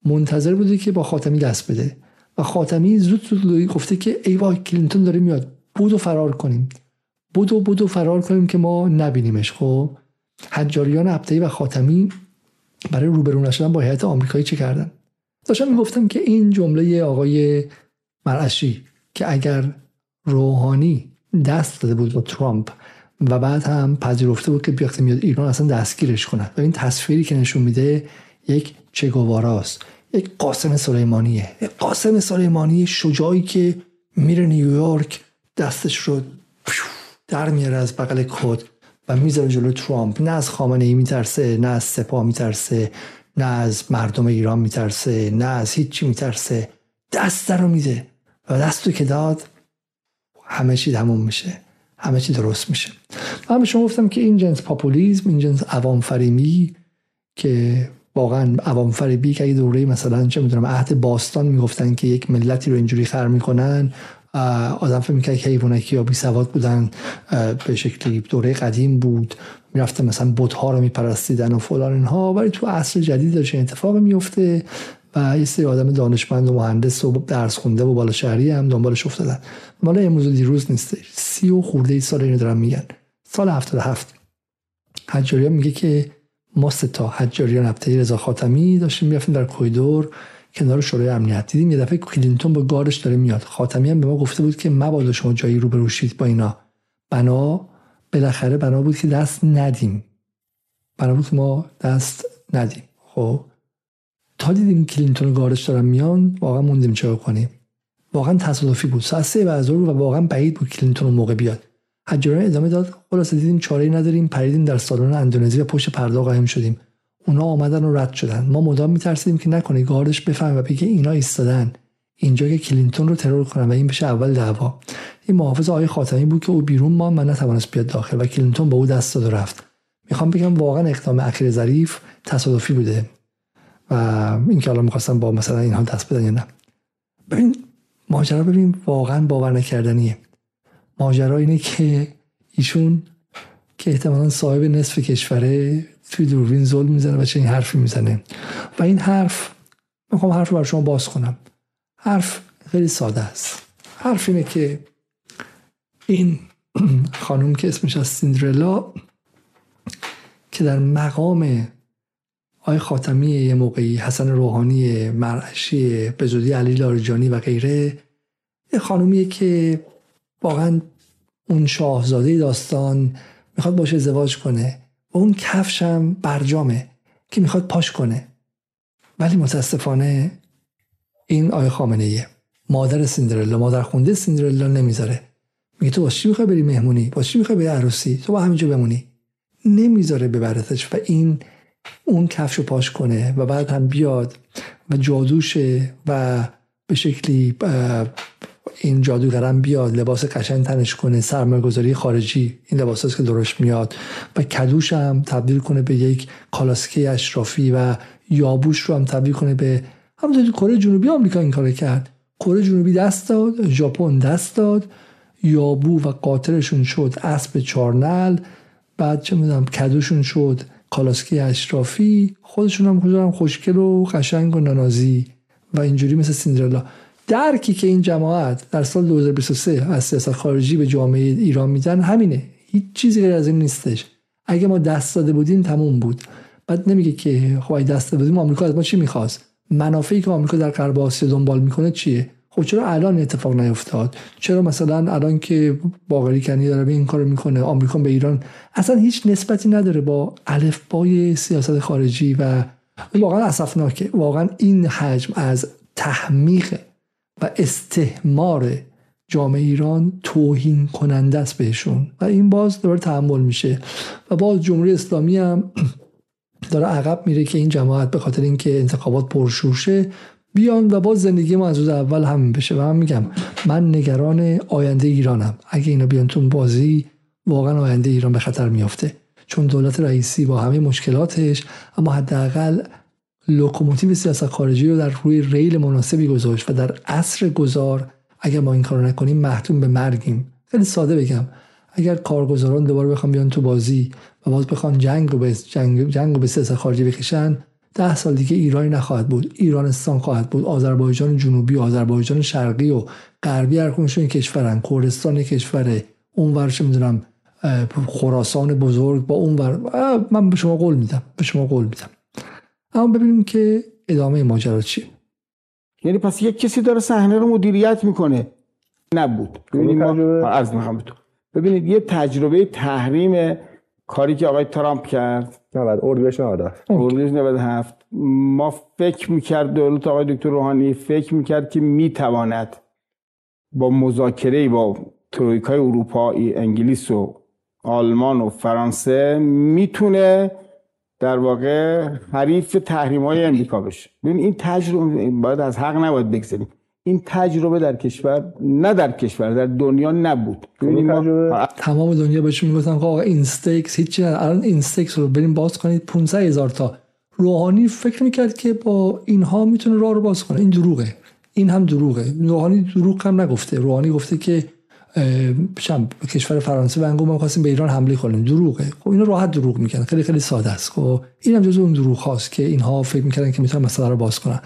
منتظر بوده که با خاتمی دست بده. و خاتمی زود زود گفته که ای وای کلینتون داره میاد. بدو فرار کنیم. بدو بدو فرار کنیم که ما نبینیمش. خب حجاریان ابطحی و خاتمی برای روبرو نشدن با هیئت آمریکایی چه کردن؟ داشتم می‌گفتم که این جمله آقای مرعشی که اگر روحانی دست داده بود با ترامپ و بعد هم پذیرفته بود که بیاخته میاد ایران اصلا دستگیرش کنه. و این تصویری که نشون میده یک چگواراست یک قاسم سلیمانیه. یک قاسم سلیمانی شجاعی که میره نیویورک دستش رو در میاره از بغل کد و می‌ذاره جلو ترامپ. نه از خامنه ای میترسه نه از سپاه میترسه نه از مردم ایران میترسه نه از هیچی میترسه. دست رو میده و دستو که داد همه چی تموم میشه. همه چی درست میشه. من به شما گفتم که این جنس پاپولیزم این جنس عوام فریمی که واقعا عوام فریبی که دوره مثلا چه می‌دونم عهد باستان می‌گفتن که یک ملتی رو اینجوری خر می‌کنن آدم فکر می‌کرد که حیوانکی یا بی سواد بودن به شکلی دوره قدیم بود می‌رفتن مثلا بتها رو میپرستیدن و فلان اینها. ولی تو عصر جدید داشت اتفاق میفته و یه سری آدم دانشمند و مهندس و درس خونده و بالا شهری هم دنبالش افتادن. مال امروز و دیروز نیست. سی و خورده ای سال اینو دارن میگن. سال 77 حجاریان میگه که ما تا حجاریان ابتدی رضا خاتمی داشتیم می‌رفتیم در کویدور کنار شورای امنیت دیدیم یه دفعه کلینتون با گارش داره میاد. خاتمی هم به ما گفته بود که مبادا شما جایی رو بروشید با اینا. بنا بالاخره بنا بود که دست ندیم. بنا بود ما دست ندیم. خب. تا دیدیم کلینتون گاردش دارن میان واقعا موندیم چه کنیم. واقعا تصادفی بود. ساعت سه بعد و واقعا بعید بود کلینتون موقع بیاد. حجاریان ادامه داد خلاص دیدیم چاره نداریم پریدیم در سالن اندونزی و پشت پرده قایم شدیم. اونا آمدن و رد شدن. ما مدام میترسیدیم که نکنه گاردش بفهمه و بگه اینا ایستادن. اینجا که کلینتون رو ترور کنن و این بشه اول دعوا. این محافظ آقای خاتمی بود که او بیرون ماند نتوانست بیاد داخل و کلینتون با او دست داد و رفت. می‌خوام بگم واقعا اقدام اخیر ظریف تصادفی بوده. و این که الان می‌خواستم با مثلا اینها دست بدن یا نه. ببین ماجرا ببین واقعا باور نکردنیه. ماجرا اینه که ایشون که احتمالا صاحب نصف کشوره توی دوربین زل می‌زنه و چه این حرفی می‌زنه. و این حرف می‌خوام حرف رو بر شما باز کنم. حرف خیلی ساده است. حرف اینه که این خانم که اسمش از سیندرلا که در مقام آی خاتمی یه موقعی حسن روحانی مرعشی بزودی علی لاریجانی و غیره یه خانومیه که واقعا اون شاهزاده داستان می‌خواد باشه ازدواج کنه و اون کفشم برجامه که می‌خواد پاش کنه. ولی متاسفانه این آی خامنه ایه مادر سیندرلا مادر خونده سیندرلا نمی‌ذاره. میگه تو واسه چی می‌خوای بری مهمونی؟ واسه چی می‌خوای بری عروسی؟ تو با همینجا بمونی. نمی‌ذاره ببرتش و این اون کفشو پاش کنه و بعد هم بیاد و جادوشه و به شکلی این جادوگرم بیاد لباس قشنگ تنش کنه سرمایه‌گذاری خارجی این لباس که درش میاد. و کدوش هم تبدیل کنه به یک کالاسکه اشرافی و یابوش رو هم تبدیل کنه به همونطور کره جنوبی آمریکا این کار کرد. کره جنوبی دست داد ژاپن دست داد یابو و قاطرشون شد اسب چارنل بعد چه می‌دونم کدوشون شد کالاسکی اشرافی خودشون هم هم خوشگل و قشنگ و نانازی. و اینجوری مثل سیندرلا. درکی که این جماعت در سال 2023 از سیاست خارجی به جامعه ایران میدن همینه. هیچ چیزی غیر از این نیستش. اگه ما دست داده بودیم تموم بود. بعد نمیگه که خب دست داده بودیم آمریکا از ما چی می‌خواست؟ منافعی که آمریکا در غرب آسیا دنبال می‌کنه چیه؟ خب چرا الان اتفاق نیفتاد؟ چرا مثلا الان که باقری کنی داره به این کارو می‌کنه آمریکا به ایران؟ اصلا هیچ نسبتی نداره با الفبای سیاست خارجی و واقعا اسفناکه. واقعا این حجم از تحمیق و استهمار جامعه ایران توهین کننده است بهشون. و این باز داره تحمل میشه. و باز جمهوری اسلامی هم داره عقب میره که این جماعت به خاطر اینکه انتخابات پرشورشه بیان و باز زندگی ما از روز اول همین بشه. و من میگم من نگران آینده ایرانم. اگه اینا بیان تو بازی واقعا آینده ایران به خطر میافته. چون دولت رئیسی با همه مشکلاتش اما حداقل لوکوموتیو سیاست خارجی رو در روی ریل مناسبی گذاشت و در عصر گذار اگر ما این کارو نکنیم محتوم به مرگیم. خیلی ساده بگم. اگر کارگزاران دوباره بخوام بیان تو بازی و باز بخوان جنگ رو به جنگ, جنگ رو به سیاست خارجی بکشن ده سال دیگه ایرانی نخواهد بود. ایرانستان خواهد بود. آذربایجان جنوبی و آذربایجان شرقی و غربی هر این کشورن. کردستان کشوره. اون ورش می‌دونم خراسان بزرگ با اون ور من به شما قول میدم. به شما قول میدم. اما ببینیم که ادامه ماجرا چیه. یعنی پس یک کسی داره صحنه رو مدیریت می‌کنه. نبود. ببینید ما ببینید یه تجربه تحریم کاری که آقای ترامپ کرد. 90 اردیبهشت 97 اردیبهشت 97 ما فکر می‌کرد دولت آقای دکتر روحانی فکر می‌کرد که می‌تواند با مذاکره با ترویکای اروپایی انگلیس و آلمان و فرانسه می‌تونه در واقع حریف تحریم های امریکا بشه. ببین این تجربه باید از حق نباید بگذاریم این تجربه در کشور نه در کشور در دنیا نبود. تمام دنیا بهش می‌گفتن آقا اینستکس هیچی الان اینستکس رو بریم باز کنید 500 هزار تا. روحانی فکر می‌کرد که با اینها می‌تونه راه رو باز کنه. این دروغه. این هم دروغه. روحانی دروغ هم نگفته. روحانی گفته که کشور فرانسه و ما خواستیم به ایران حمله کنیم. دروغه. خب اینا راحت دروغ میگن خیلی خیلی ساده است. خب اینم جزو اون دروغ هاست که اینها فکر می‌کردن که می‌تونن مسئله رو باز کنن.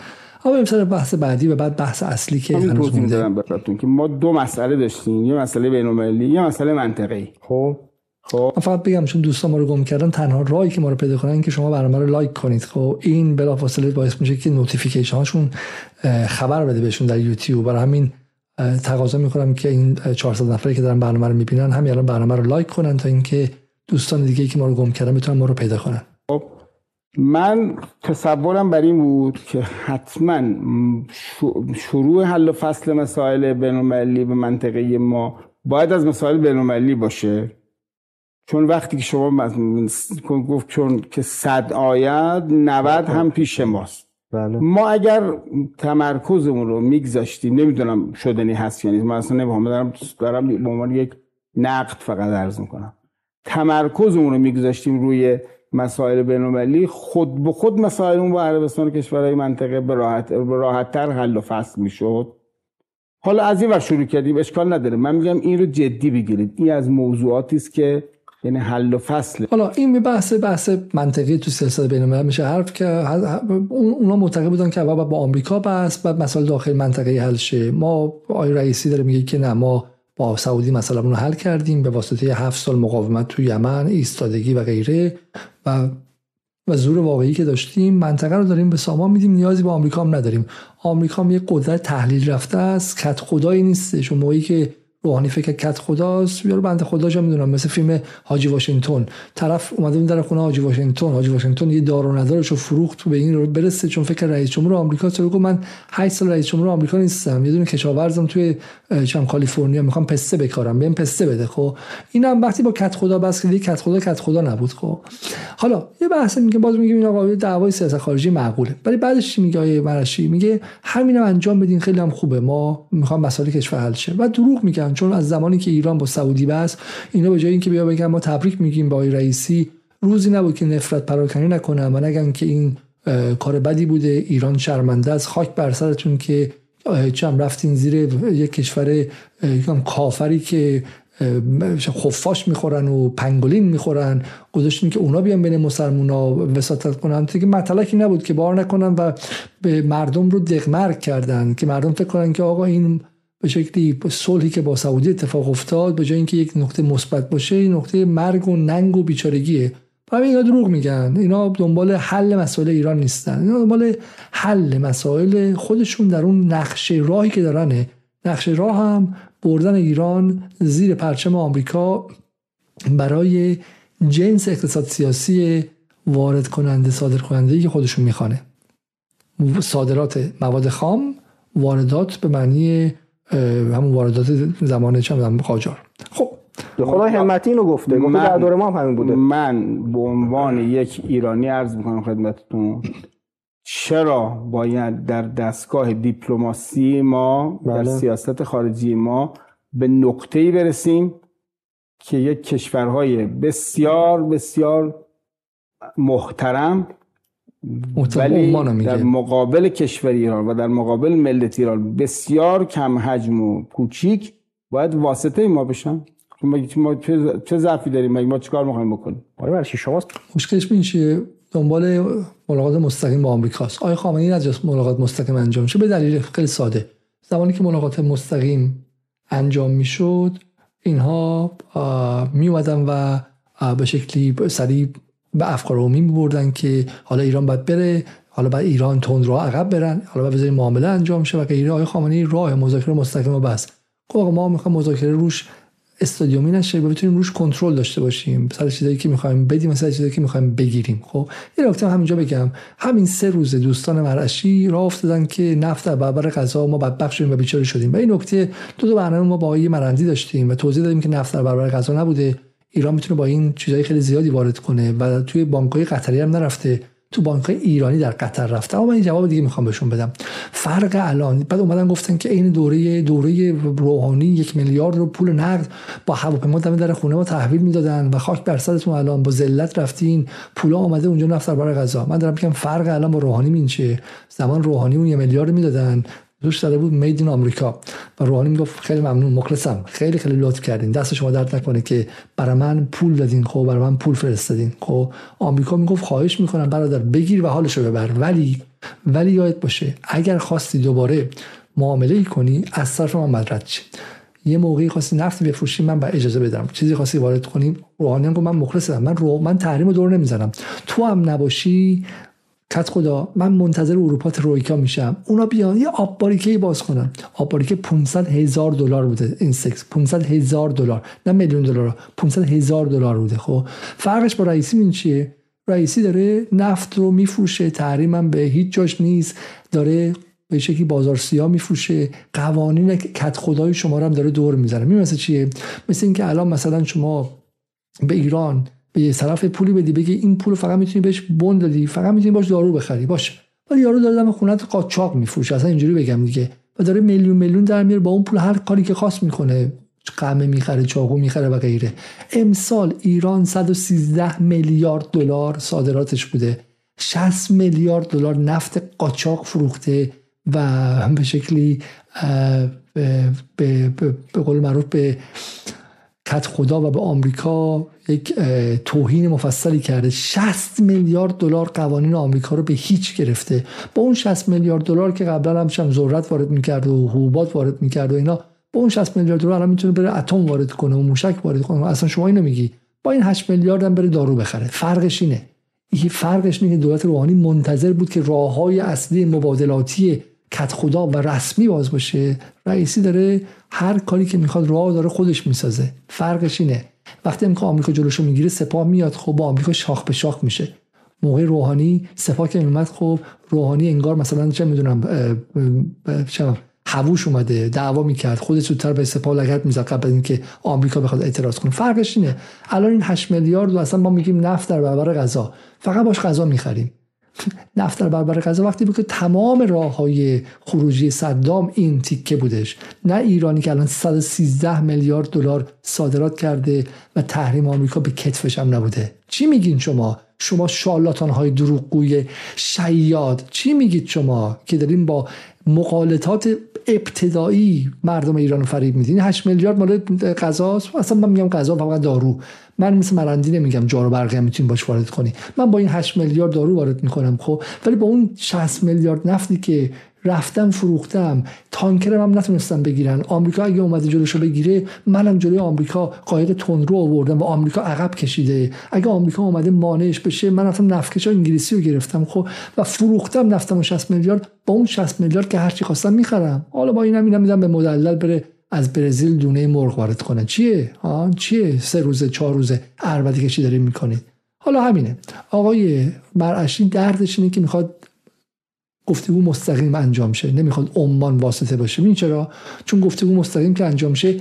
اما بریم بحث بعدی و بعد بحث اصلی که هنوز مونده. که ما دو مسئله داشتیم. یه مسئله بین‌المللی یه مسئله منطقه‌ای خب. خب. فقط بگم چون دوستان ما رو گم کردن تنها راهی که ما رو پیدا کنن که شما برنامه رو لایک کنید. خب این بلافاصله باعث میشه که notification هاشون خبر بده بهشون در یوتیوب. برای همین تقاضا می‌کنم که این 400 نفری که دارن برنامه رو می‌بینن همین الان برنامه رو لایک کنن تا اینکه دوستان دیگه ای که ما رو گم کردن بتونن ما رو پیدا کنن. خب من تصورم بر این بود که حتما شروع حل و فصل مسائل بینالمللی به منطقه ما باید از مسائل بینالمللی باشه. چون وقتی که شما گفت چون که صد آید 90 هم پیش ماست. بله. ما اگر تمرکزمون رو میگذاشتیم نمی‌دونم شدنی هست یعنی من اصلا نمی‌دونم دارم دارم به عنوان یک نقد فقط عرض می‌کنم. تمرکزمون رو میگذاشتیم روی مسائل بین‌المللی خود به خود مسائل اون با عربستان و کشورهای منطقه به راحت راحتتر حل و فصل می‌شد. حالا از این ور شروع کردیم اشکال نداره. من میگم این رو جدی بگیرید. این از موضوعاتی است که یعنی حل و فصل. حالا این بحث بحث منطقی تو سیاست بین میشه حرف که اونا معتقد بودن که اول با آمریکا بس بعد مسائل داخل منطقه حل شه. ما آقای رئیسی داره میگه که نه ما با سعودی مثلا رو حل کردیم به واسطه هفت سال مقاومت تو یمن ایستادگی و غیره. و و زور واقعی که داشتیم منطقه رو داریم به سامان میدیم نیازی به آمریکا هم نداریم. آمریکا هم یه قدرت تحلیل رفته است کت خدایی نیستش. اون موقعی که روحانی فکر کت خداست. یارو بنده خدا جا می‌دونم مثل فیلم حاجی واشنگتن. طرف اومده اون در خونه حاجی واشنگتن. حاجی واشنگتن یه دار و ندارش رو فروخت به این رو برسه چون فکر رئیس جمهور آمریکا تو گفت من 8 سال رئیس جمهور آمریکا نیستم. یه دونه کشاورزم توی چم کالیفرنیا می‌خوام پسته بکارم. بهم پسته بده خب. اینم وقتی با کت خدا بس که کت خدا کت خدا نبود خب. حالا یه بحث میگه باز میگه این آقا دعوای سیاست خارجی معقوله. ولی بعدش چی میگه آیه مرشی؟ میگه همینم انجام بدین خیلی هم خوبه. ما می‌خوام مسائل کشور حل شه. و دروغ میگن. چون از زمانی که ایران با سعودی بس اینا به جای اینکه بیا بگن ما تبریک میگیم با رئیسی روزی نبود که نفرت پراکنی نکنن. و نگن که این کار بدی بوده ایران شرمنده از خاک بر سرتون که چم رفتین زیر یک کشور کافری که خفاش می‌خورن و پنگولین می‌خورن. گذاشتین که اونا بیان بین مسلمونا وساطت کنن. که مطلقی نبود که بار نکنن و به مردم رو دقمرگ کردن. که مردم فکر کنن که آقا این به شکلی صلحی که با سعودی اتفاق افتاد به جای اینکه یک نقطه مثبت باشه نقطه مرگ و ننگ و بیچارگیه. همین اینا دروغ میگن. اینا دنبال حل مسائل ایران نیستن. اینا دنبال حل مسائل خودشون در اون نقشه راهی که دارنه. نقشه راه هم بردن ایران زیر پرچم آمریکا برای جنس اقتصاد سیاسی وارد کننده صادر کننده که خودشون می‌خوانه. صادرات مواد خام واردات به معنی همون واردات زمان چند قاجار. خب. خدا همتی اینو گفته. گفته در دوره ما هم همین بوده. من به عنوان یک ایرانی عرض می‌کنم خدمتتون چرا باید در دستگاه دیپلماسی ما بله. در سیاست خارجی ما به نقطه‌ای برسیم که یک کشورهای بسیار بسیار محترم ولی در مقابل کشور ایران و در مقابل ملت ایران بسیار کم حجم و کوچیک باید واسطه ما بشن. ما چه ضعفی داریم؟ ما چیکار می‌خوایم بکنیم؟ آره شما مشکلش میشه دنبال ملاقات مستقیم با آمریکاست آیا خامنه‌ای از ملاقات مستقیم انجام میشه؟ به دلیل خیلی ساده. زمانی که ملاقات مستقیم انجام می‌شد اینها می و به شکلی سریع به افکار عمومی می بردن که حالا ایران باید بره حالا باید ایران تند رو عقب برن حالا باید بذاریم معامله انجام شه و غیره آقای خامنه‌ای راه مذاکره مستقیم بس خب ما می‌خوایم مذاکره روش استادیومی نشه و بتونیم روش کنترل داشته باشیم سر چیزایی که می‌خوایم بدیم مثلا چیزایی که می‌خوایم بگیریم. خب یه نکته همینجا بگم. همین سه روز دوستان مرعشی راه افتادن که نفت در برابر غذا ما بدبخت شدیم و بیچاره شدیم. و این نکته دو تا برنامه ما با آقای مرندی داشتیم و توضیح دادیم که نفت در برابر غذا نبوده. ایران می‌تونه با این چیزای خیلی زیادی وارد کنه و توی بانک‌های قطری هم نرفته تو بانک ایرانی در قطر رفته. اما من این جواب دیگه می‌خوام بهشون بدم. فرق الان بعد اومدن گفتن که این دوره دوره روحانی یک میلیارد رو پول نقد با هواپیما دم در خونه ما تحویل می‌دادن و خاک بر سرتون الان. با ذلت رفتین پولا اومده اونجا نفت برای غذا. من دارم میگم فرق الان با روحانی مینچه زمان روحانی اون یه میلیارد می‌دادن. روش داده بود مید آمریکا و روحانی می‌گفت خیلی ممنون مخلصم. خیلی خیلی لطف کردین. دست شما درد نکنه که برای من پول دادین خب برای من پول فرستادین. خب آمریکا می‌گفت خواهش می‌کنم برادر بگیر و حالشو ببر. ولی ولی یاد باشه اگر خواستی دوباره معامله کنی از طرف من مدرد چی. یه موقعی خواستی نفت بفروشی من با اجازه بدم. چیزی خواستی وارد کنی؟ روحانی گفت من مخلصم. من رو من تحریم دور نمی‌زنم. تو هم نباشی کت خدا من منتظر اروپا ترویکا میشم. اونا بیان یه آب باریکه باز کنن. آب باریکه 500 هزار دلار بوده این سکس. 500 هزار دلار. نه میلیون دلار 500 هزار دلار بوده خب؟ فرقش با رئیسی این چیه؟ رئیسی داره نفت رو میفروشه تحریم به هیچ جاش نیست. داره به شکلی بازار سیاه میفروشه. قوانین کت خدای شما رو هم داره دور می‌زنه می مثل چیه؟ مثل اینکه الان مثلا شما به ایران به یه طرف پولی بدی بگی این پول فقط می‌تونی بهش بند دادی فقط می‌تونی باش دارو بخری باشه ولی یارو داره دم خونت قاچاق میفروشه اصلا اینجوری بگم دیگه. و داره میلیون میلیون در میاره با اون پول هر کاری که خواست می‌کنه. قمه می‌خره چاقو می‌خره و غیره. امسال ایران 113 میلیارد دلار صادراتش بوده. 60 میلیارد دلار نفت قاچاق فروخته و به شکلی به, به, به, به قول معروف به کت خدا و به آمریکا یک توهین مفصلی کرده. 60 میلیارد دلار قوانین آمریکا رو به هیچ گرفته. با اون 60 میلیارد دلار که قبلا هم ذرت وارد می‌کرد و حبوبات وارد می‌کرد و اینا با اون 60 میلیارد دلار الان می‌تونه بره اتم وارد کنه و موشک وارد کنه. اصلا شما اینو میگی؟ با این 8 میلیارد هم بره دارو بخره. فرقش اینه. این فرقش اینه دولت روحانی منتظر بود که راه های اصلی مبادلاتی کت خدا و رسمی باز باشه. رئیسی داره هر کاری که می‌خواد راه داره خودش می‌سازه. فرقش اینه. وقتی که آمریکا جلوشو می‌گیره سپاه میاد خب با آمریکا شاخ به شاخ میشه. موقع روحانی سپاه که میومد خب روحانی انگار مثلا چه می‌دونم هووش اومده دعوا می‌کرد خودش زودتر به سپاه لگت می‌زد قبل اینکه آمریکا بخواد اعتراض کنه. فرقش اینه. الان این 8 میلیارد و اصلا ما میگیم نفت در برابر غذا. فقط باش غذا می‌خریم. نفت در برابر غذا وقتی بود که تمام راه های خروجی صدام این تیکه بودش. نه ایرانی که الان 113 میلیارد دلار صادرات کرده و تحریم آمریکا به کتفش هم نبوده. چی میگین شما؟ شما شالاتان های دروغگوی شیاد. چی میگید شما که داریم با مقالطات ابتدایی مردم ایران فریب میدین؟ 8 میلیارد مال غذاست؟ اصلا من میگم غذا فقط دارو. من مثل مرندی نمیگم جارو برقی هم می‌تونی باش وارد کنی. من با این 8 میلیارد دارو وارد می‌کنم خب؟ ولی با اون 60 میلیارد نفتی که رفتم فروختم تانکرم هم نتونستم بگیرن. آمریکا اگه اومده جلوشو بگیره منم جلوی آمریکا قایق تندرو آوردم و آمریکا عقب کشیده. اگه آمریکا اومده مانعش بشه من رفتم نفتکش انگلیسی رو گرفتم خب؟ و فروختم نفتم 60 میلیارد. با اون 60 میلیارد که هرچی خواستم می‌خرم. حالا با اینم اینم میدم به مدلل بره از برزیل دونه مرغ وارد کنه. چیه؟ ها چیه؟ سه روزه چهار روزه. اربدی کشی داریم می‌کنید حالا همینه. آقای مرعشی دردش اینه که می‌خواد گفتگو مستقیم انجام شه. نمی‌خواد عمان واسطه باشه. این چرا؟ چون گفتگو مستقیم که انجام شه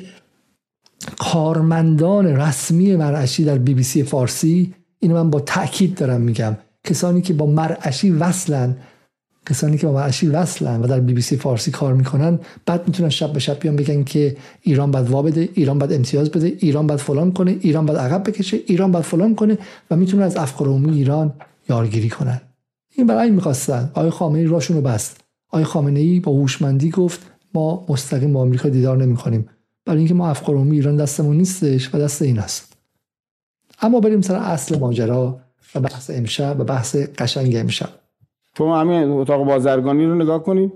کارمندان رسمی مرعشی در بی بی سی فارسی اینو من با تاکید دارم میگم. کسانی که با مرعشی وصلن کسانی که با مرعشی وصلن و در بی بی سی فارسی کار می‌کنن بعد می‌تونن شب به شب بیان بگن که ایران باید وا بده ایران باید امتیاز بده ایران باید فلان کنه ایران باید عقب بکشه ایران باید فلان کنه و می‌تونن از افکار عمومی ایران یارگیری کنن. این برای این می‌خواستن. آقای خامنه ای راشون رو بست. آقای خامنه ای با هوشمندی گفت ما مستقیم با آمریکا دیدار نمی‌کنیم. برای اینکه ما افکار عمومی ایران دستمون نیستش و دست این است. اما بریم سر اصل ماجرا و بحث امشب و بحث قشنگ امشب. شما همین اتاق بازرگانی رو نگاه کنید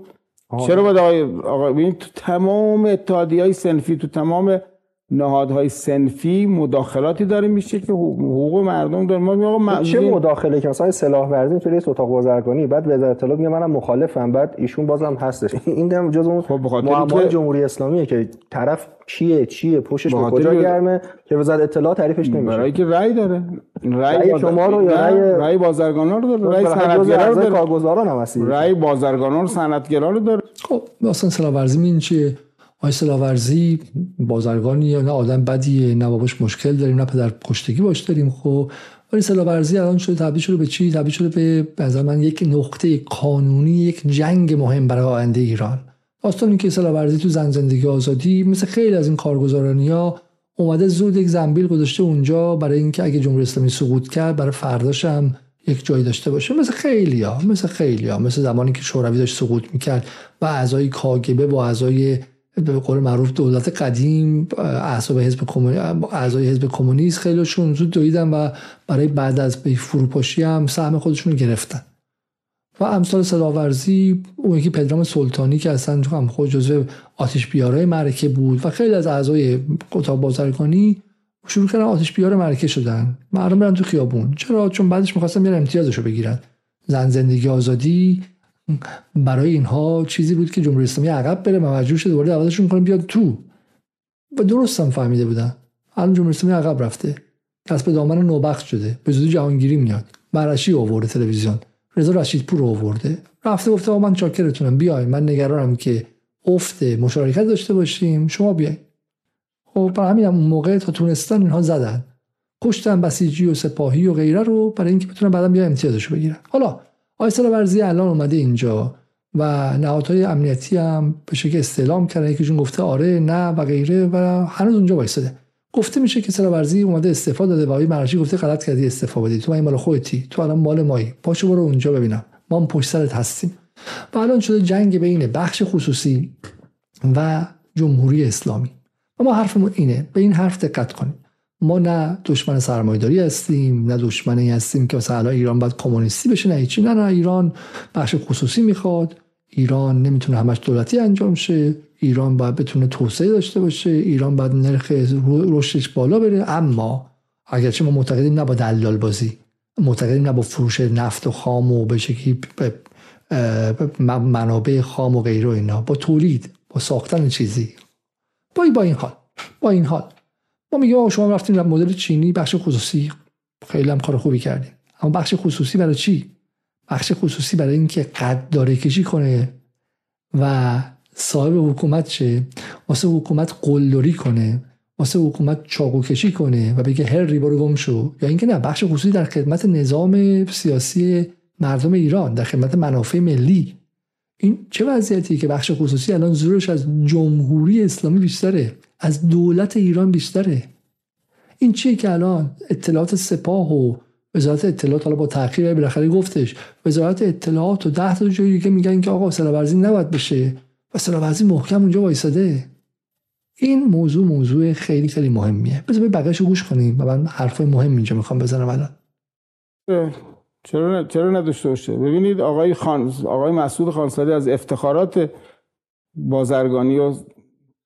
چرا باید آقای آقا تو تمام اتحادی های سنفی تو تمام نهادهای سنفی مداخلاتی داره میشه که حقوق مردم داره. ما چه مداخله که مثلا سلاح ورزی توی اتاق بازرگانی بعد وزارت اطلاعات میگه منم مخالفم بعد ایشون بازم هستش. این دم جز اون خب جمهوری اسلامیه که طرف چیه چیه پوشش به کجا گرمه که وزارت اطلاعات تعریفش نمیشه. برای که رأی داره. رأی شما رو یا رأی رأی بازرگانا رو داره. رأی صنعتگرا رو داره. کارگزاران هم هستی. رأی بازرگانان رو صنعتگرا رو داره. خب مثلا سلاح ورزی این چیه؟ آقای سلاورزی بازرگانی یا نه آدم بدیه نه باباش مشکل داریم نه پدر کشتگی باش داریم خب. ولی سلاورزی الان شده تبدیل شده به چی؟ تبدیل شده به نظر من یک نقطه قانونی یک جنگ مهم برای آینده ایران. داستان که سلاورزی تو زن زندگی آزادی مثل خیلی از این کارگزارانی ها اومده زود یک زنبیل گذاشته اونجا برای اینکه اگه جمهوری اسلامی سقوط کرد برای فرداش هم یک جایی داشته باشه. مثل خیلی ها مثل خیلی مثل زمانی که شوروی داشت سقوط می‌کرد و اعضای کاگبه و اعضای به قول معروف دولت قدیم اعضای حزب اعضای حزب کمونیست خیلیشون زود دویدن و برای بعد از به فروپاشی هم سهم خودشون گرفتن. و امثال صداورزی اون یکی پدرام سلطانی که اصلا هم خود جزو آتش بیارای معرکه بود و خیلی از اعضای اتاق بازرگانی شروع کردن آتش بیار معرکه شدن. مردم برن تو خیابون. چرا؟ چون بعدش می‌خواستن بیان امتیازشو بگیرن. زن زندگی آزادی برای اینها چیزی بود که جمهوری اسلامی عقب بره مجبور شده دوباره دعوتشون کنه بیاد تو. و درست هم فهمیده بودن. الان جمهوری اسلامی عقب رفته. دست به دامن نوبخت شده. به زودی جهانگیری میاد. مرشی آورده تلویزیون. رضا رشیدپور آورده. رفته گفته من چاکرتونم. بیای من نگرانم که افت مشارکت داشته باشیم. شما بیاین. خب برای همین اون موقع تا تونستن اینها زدن. کشتن بسیجی و سپاهی و غیره رو برای اینکه بتونن بعدا بیا امتیازشو بگیرن. حالا آیسل ورزی الان اومده اینجا و نهادهای امنیتی هم به شکل استعلام کردن. یکیشون گفته آره نه و غیره و هنوز اونجا وایساده. گفته میشه که ورزی اومده استفاده داده و آقای مرجی گفته غلط کردی استفاده بدی. تو این مال خودتی. تو الان مال مایی. پاشو برو اونجا ببینم. ما هم پشت سرت هستیم. و الان شده جنگ بین بخش خصوصی و جمهوری اسلامی. و ما حرفمون اینه. به این حرف دقت کنیم ما نه دشمن سرمایه‌داری هستیم نه دشمنی هستیم که مثلا ایران باید کمونیستی بشه نه چی نه نه ایران بخش خصوصی می‌خواد. ایران نمی‌تونه همش دولتی انجام شه. ایران باید بتونه توسعه داشته باشه. ایران باید نرخ رشدش بالا بره. اما اگرچه ما معتقدیم نه با دلال بازی معتقدیم نه با فروش نفت و خام و به منابع خام و غیره اینا. با تولید با ساختن چیزی. با با این حال با این حال. ما میگیم شما رفتین مدل چینی بخش خصوصی. خیلی هم کار خوبی کردیم اما بخش خصوصی برای چی؟ بخش خصوصی برای اینکه قد داره کشی کنه و صاحب حکومت شه واسه حکومت قلدری کنه واسه حکومت چاقو کشی کنه و بگه هر ریبا رو گم شو. یا اینکه نه بخش خصوصی در خدمت نظام سیاسی مردم ایران در خدمت منافع ملی. این چه وضعیتی که بخش خصوصی الان زورش از جمهوری اسلامی بیشتره؟ از دولت ایران بیشتره. این چیه که الان اطلاعات سپاه و وزارت اطلاعات حالا با تاخیر بالاخره گفتش وزارت اطلاعات و ده تا جایی که میگن که آقا سلاورزی نباید بشه و سلاورزی محکم اونجا وایساده. این موضوع موضوع خیلی خیلی مهمیه. بذار بقیه‌شو گوش کنیم و من حرفای مهم اینجا می‌خوام بزنم الان. چرا چرا نداشته باشه؟ ببینید آقای خان آقای مسعود خانسادی از افتخارات بازرگانی و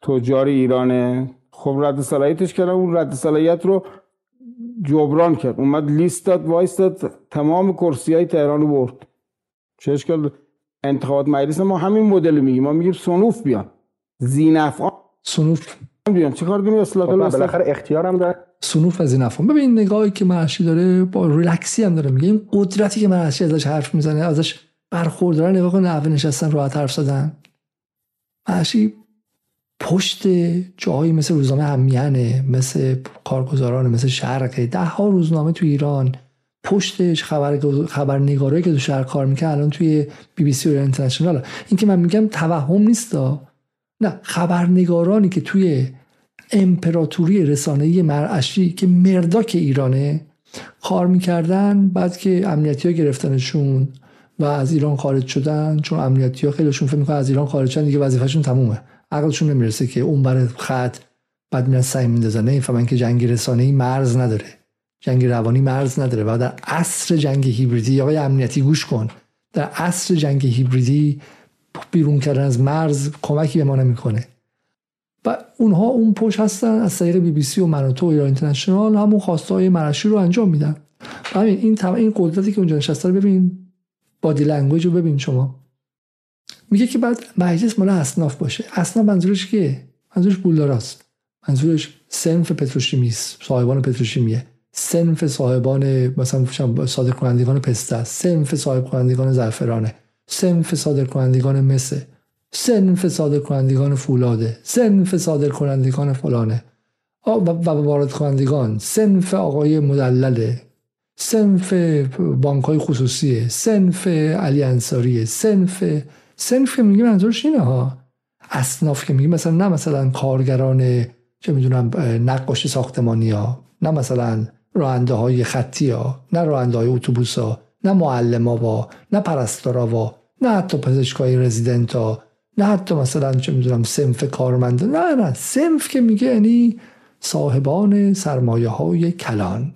تجار ایرانه. خب رد صلاحیتش کردن اون رد صلاحیت رو جبران کرد. اومد لیست داد وایس داد تمام کرسی های تهران رو برد. چه اشکال انتخابات مجلس ما همین مدل میگیم. ما میگیم سنوف بیان. زینفعان سنوف. بیان. چه کار داریم؟ اصلاح خب بالاخره اختیارم داره. سنوف از این افهم ببین نگاهی که مرشی داره با ریلکسی هم داره. میگه این قدرتی که مرشی ازش حرف می‌زنه ازش برخوردارن نگاه کن نحوه نشستن راحت حرف زدن. معشی پشت جایی مثل روزنامه همیانه مثل کارگزاران مثل شرقه ده ها روزنامه تو ایران. پشتش خبر خبرنگارایی که تو شهر کار می‌کنه الان توی بی بی سی و اینترنشنال. این که من میگم توهم نیست نه خبرنگارانی که توی امپراتوری رسانه‌ای مرعشی که مرداک ایرانه کار می‌کردن بعد که امنیتی ها گرفتنشون و از ایران خارج شدن چون امنیتی ها خیلیشون فکر می‌کنن از ایران خارج شدن دیگه وظیفهشون تمومه. عقلشون نمی‌رسه که اون بر خط بعد میرن سعی میندازن نمی‌فهمن که جنگ رسانه‌ای مرز نداره. جنگ روانی مرز نداره. و در عصر جنگ هیبریدی آقای امنیتی گوش کن. در عصر جنگ هیبریدی بیرون کردن از مرز کمکی به ما نمی‌کنه. و اونها اون پشت هستن از طریق بی بی سی و منوتو و ایران اینترنشنال همون خواسته های مرعشی رو انجام میدن. همین این این قدرتی که اونجا نشسته رو ببین. body language رو ببین شما. میگه که باید مجلس مال اصناف باشه. اصناف منظورش کیه؟ منظورش پولداراست منظورش سنف پتروشیمیست صاحبان پتروشیمیه. سنف صاحبان مثلا صادر کنندگان پسته سنف صاحب کنندگان زعفرانه. سنف صادر کنندگان مسه. سنف صادر کنندگان فولاده. سنف صادر کنندگان فلانه. و وارد کنندگان. سنف آقای مدلله. سنف بانک های خصوصیه. سنف علی انصاریه. سنف سنف که میگه منظورش اینه ها. اصناف که میگه مثلا نه مثلا کارگران چه می‌دونم نقاشی ساختمانی ها نه مثلا راننده های خطی ها نه راننده های اتوبوس ها نه معلم ها نه پرستارا نه حتی پزشکای رزیدنت ها نه حتی مثلا چه می‌دونم سنف کارمند. نه نه سنف که میگه یعنی صاحبان سرمایه های کلان.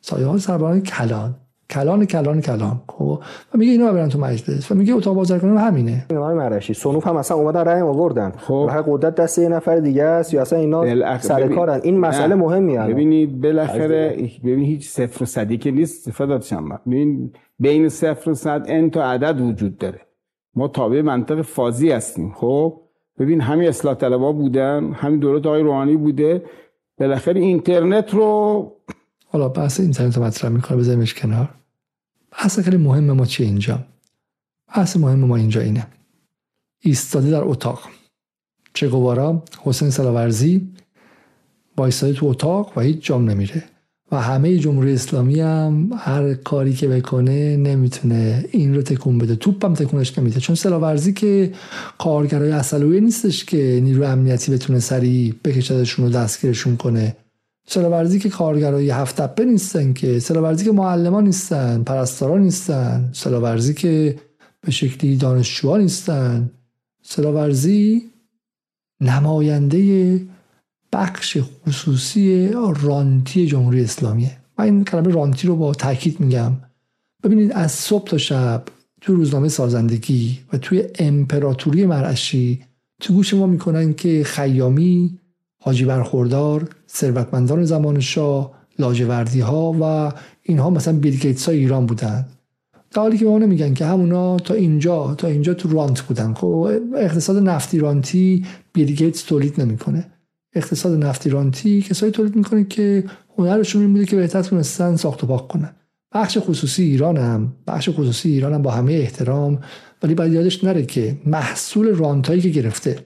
سایه های سرمایه کلان. کلان کلان کلان. خب و میگه اینا برن تو مجلس. و میگه اتاق بازرگانی همینه. آقای مرشی سنوف هم اصلا اومدن رأی آوردن. خب. هر قدرت دست یه نفر دیگه است یا اصلا اینا سر کارن؟ این مسئله مهمی هست ببینید بالاخره ببین هیچ صفر و صدی که نیست استفاده شما ببین بین صفر و صد ان تا عدد وجود داره. ما تابع منطق فازی هستیم خب؟ ببین همین اصلاح طلبا بودن همین دولت آقای روحانی بوده. بالاخره اینترنت رو حالا بحث اینترنت رو مطرح می‌کنه بذاریمش کنار. بحث خیلی مهم ما چیه اینجا؟ بحث مهم ما اینجا اینه. ایستاده در اتاق. چه گوارا حسین سلاورزی ایستاده تو اتاق و هیچ جام نمیره. و همه جمهوری اسلامی هم هر کاری که بکنه نمی‌تونه این رو تکون بده. توپم تکونش نمیده. چون سلاورزی که کارگرای اصلویه نیستش که نیرو امنیتی بتونه سریع بکشدشون و دستگیرشون کنه. سلاورزی که کارگرای هفت تپه نیستن که. سلاورزی که معلمان نیستن پرستاران نیستن. سلاورزی که به شکلی دانشجوها نیستن. سلاورزی نماینده بخش خصوصی رانتی جمهوری اسلامیه. من این کلمه رانتی رو با تاکید میگم. ببینید از صبح تا شب تو روزنامه سازندگی و توی امپراتوری مرعشی تو گوش ما می‌کنن که خیامی حاجی برخوردار ثروتمندان زمان شاه لاجوردی ها و اینها مثلا بیل گیتس های ایران بودن. در حالی که به میگن که همونا تا اینجا تا اینجا تو رانت بودن. خب اقتصاد نفتی رانتی بیل گیتس تولید نمی‌کنه. اقتصاد نفتی رانتی کسایی تولید می‌کنه که هنرشون این بوده که بهتر تونستن ساخت و پاک کنن. بخش خصوصی ایران هم بخش خصوصی ایران هم با همه احترام ولی باید یادش نره که محصول رانتایی که گرفته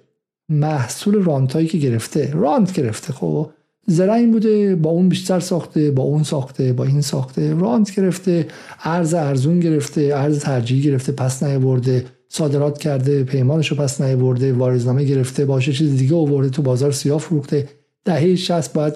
محصول رانتایی که گرفته رانت گرفته. خب این بوده با اون بیشتر ساخته با اون ساخته با این ساخته. رانت گرفته ارز ارزون گرفته ارز ترجیحی گرفته پس برده صادرات کرده پیمانش رو پس برده واریزنامه گرفته باشه چیز دیگه آورده تو بازار سیاه فروخته. دهه 60 باید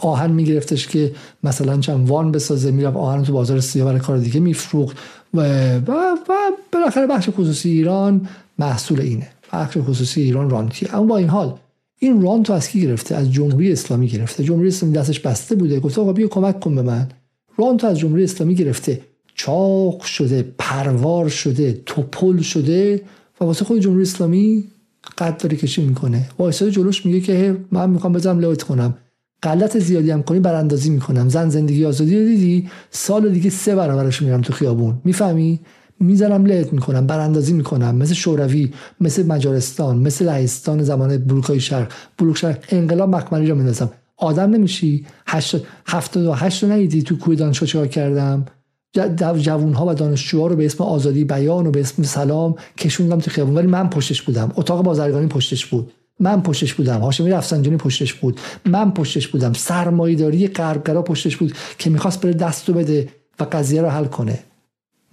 آهن میگرفتش که مثلا چند وان بسازه می‌رفت آهن تو بازار سیاه برای کار دیگه میفروخت. و و, و بالاخره بخش خصوصی ایران محصول اینه. بخش خصوصی ایران رانتی اما با این حال این رانت رو از کی گرفته؟ از جمهوری اسلامی گرفته. جمهوری اسلامی دستش بسته بوده. گفت آقا بیا کمک کن به من. رانت از جمهوری اسلامی گرفته. چاق شده پروار شده توپل شده و واسه خود جمهوری اسلامی قد داری کشی می‌کنه. وایساد جلوش میگه که من می‌خوام بزنم لایت کنم. غلط زیادی هم کنی براندازی می‌کنم. زن زندگی آزادی رو دیدی؟ سال دیگه سه برابرش میرم تو خیابون. می‌فهمی؟ می‌زنم لهت می‌کنم براندازی می‌کنم مثل شوروی مثل مجارستان مثل لهستان زمان بلوکای شرق. بلوک شرق انقلاب مکملی رو میندازم. آدم نمیشی. هشت هفتاد و هشت ندیدی تو کوی دانشگاه چیکار کردم؟ جوون ها و دانشجوها رو به اسم آزادی بیان و به اسم سلام کشوندم تو خیابون. ولی من پشتش بودم. اتاق بازرگانی پشتش بود. من پشتش بودم. هاشمی رفسنجانی پشتش بود. من پشتش بودم. سرمایه‌داری غربگرا پشتش بود که می‌خواست بره دستو بده و قضیه رو حل کنه.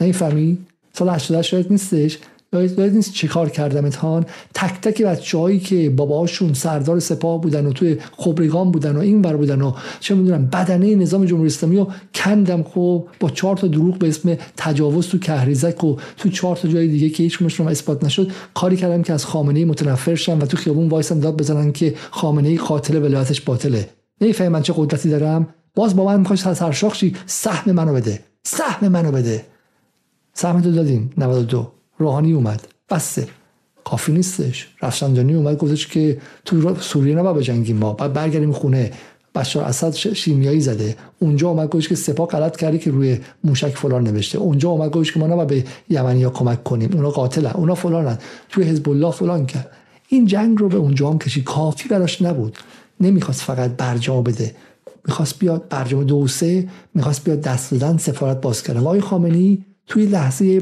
نمی‌فهمی؟ سال 88 شاید نیستش؟ یاد نیست. چه کار کردم اتهان تک تک بچه هایی که باباشون سردار سپاه بودن و توی خبرگان بودن و این بر بودن و چه می‌دونم بدنه نظام جمهوری اسلامی رو کندم. خب با چهار تا دروغ به اسم تجاوز تو کهریزک و تو چهار تا جای دیگه که هیچ رو اثبات نشد کاری کردم که از خامنه متنفر شم و تو خیابون وایسم داد بزنن که خامنه قاتل ولایتش باطله. نمی‌فهمی من چه قدرتی دارم. باز با من می‌خوای سرشاخ شی سهم منو بده. سهم منو بده. سهم تو دادیم 92 روحانی اومد. بسه. کافی نیستش. رفسنجانی اومد گفتش که تو سوریه نباید بجنگیم ما. بعد برگردیم خونه. بشار اسد شیمیایی زده. اونجا اومد گفتش که سپاه غلط کردی که روی موشک فلان نوشته. اونجا اومد گفتش که ما نباید به یمنیا کمک کنیم. اونا قاتلن. اونا فلانن. توی حزب الله فلان کرد. این جنگ رو به اونجا هم کشی کافی براش نبود. نمی‌خواست فقط برجام بده. می‌خواست بیاد برجام دو سه. می‌خواست بیاد دست دادن سفارت باز کردن آقای خامنه‌ای توی لحظه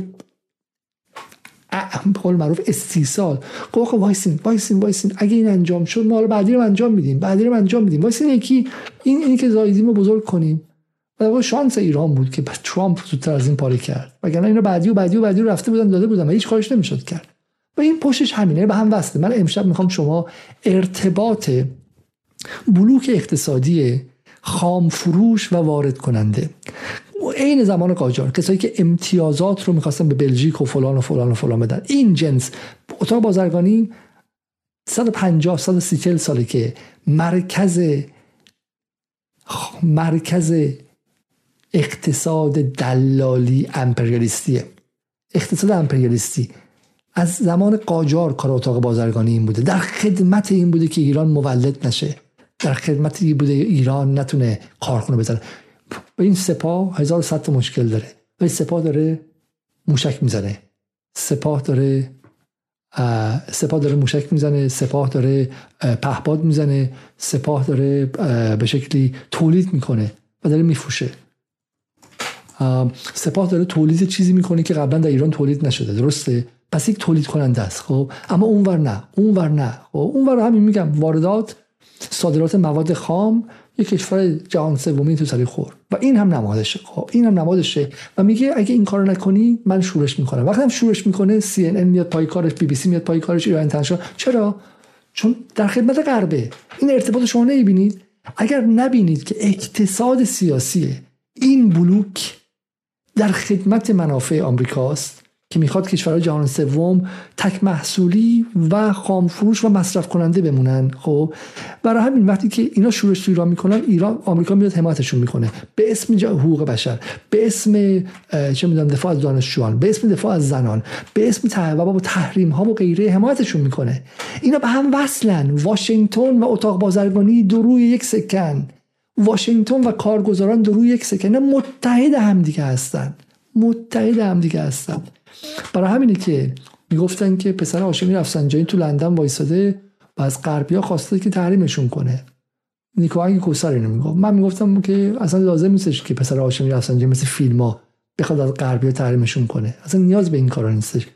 قول معروف استیصال گفت آقا وایسین وایسین وایسین. اگه این انجام شد ما بعدی رو انجام میدیم بعدی رو انجام میدیم. وایسین یکی این اینی که زایدیم رو بزرگ کنیم. و شانس ایران بود که ترامپ زودتر از این پاره کرد. وگرنه اینا بعدی و بعدی و بعدی رو رفته بودن داده بودن و هیچ کارش نمی‌شد کرد. و این پشتش همینه به هم وصله. من امشب می‌خوام شما ارتباط بلوک اقتصادی خام فروش و وارد کننده عین زمان قاجار کسایی که امتیازات رو می‌خواستن به بلژیک و فلان و فلان و فلان بدن. این جنس اتاق بازرگانی 150 130 ساله که مرکز مرکز اقتصاد دلالی امپریالیستیه. اقتصاد امپریالیستی. از زمان قاجار کار اتاق بازرگانی این بوده. در خدمت این بوده که ایران مولد نشه. در خدمت این بوده ایران نتونه کارخونه بزنه. و این سپاه 1100 مشکل داره. و سپاه داره موشک می‌زنه. سپاه داره سپاه داره موشک می‌زنه سپاه داره پهپاد می‌زنه سپاه داره به شکلی تولید می‌کنه و داره میفروشه. سپاه داره تولید چیزی می‌کنه که قبلا در ایران تولید نشده. درسته؟ پس یک تولید کننده است خب؟ اما اونور نه. اونور نه. خب؟ اونور همین میگم. واردات صادرات مواد خام یک کشور جهان سومی تو سری خور. و این هم نمادشه خب این هم نمادشه و میگه اگه این کارو نکنی من شورش می‌کنم وقتی هم شورش می‌کنه سی ان میاد پای کارش بی بی سی میاد پای کارش ایران تنشا چرا؟ چون در خدمت غربه. این ارتباط شما نمی‌بینید. اگر نبینید که اقتصاد سیاسی این بلوک در خدمت منافع آمریکاست. که می‌خواد کشورهای جهان سوم تک محصولی و خام فروش و مصرف کننده بمونن. خب برای همین وقتی که اینا شورش تو ایران می‌کنن ایران آمریکا میاد حمایتشون می‌کنه. به اسم حقوق بشر به اسم چه می‌دونم دفاع از دانشجویان به اسم دفاع از زنان به اسم و با تحریم ها و غیره حمایتشون می‌کنه. اینا به هم وصلن. واشنگتن و اتاق بازرگانی دو روی یک سکن. واشنگتن و کارگزاران دو روی یک سکن. متحد همدیگه هستن. متحد همدیگه هستن. برای همینه که می‌گفتن که پسر هاشمی رفسنجانی تو لندن وایساده و از غربیا خواسته که تحریمشون کنه. نیکوانگ کوسر اینو می‌گفت. من می‌گفتم که اصلا لازم نیستش که پسر هاشمی رفسنجانی مثل فیلم ها بخواد از غربیا تحریمشون کنه. اصلا نیاز به این کارا نیستش.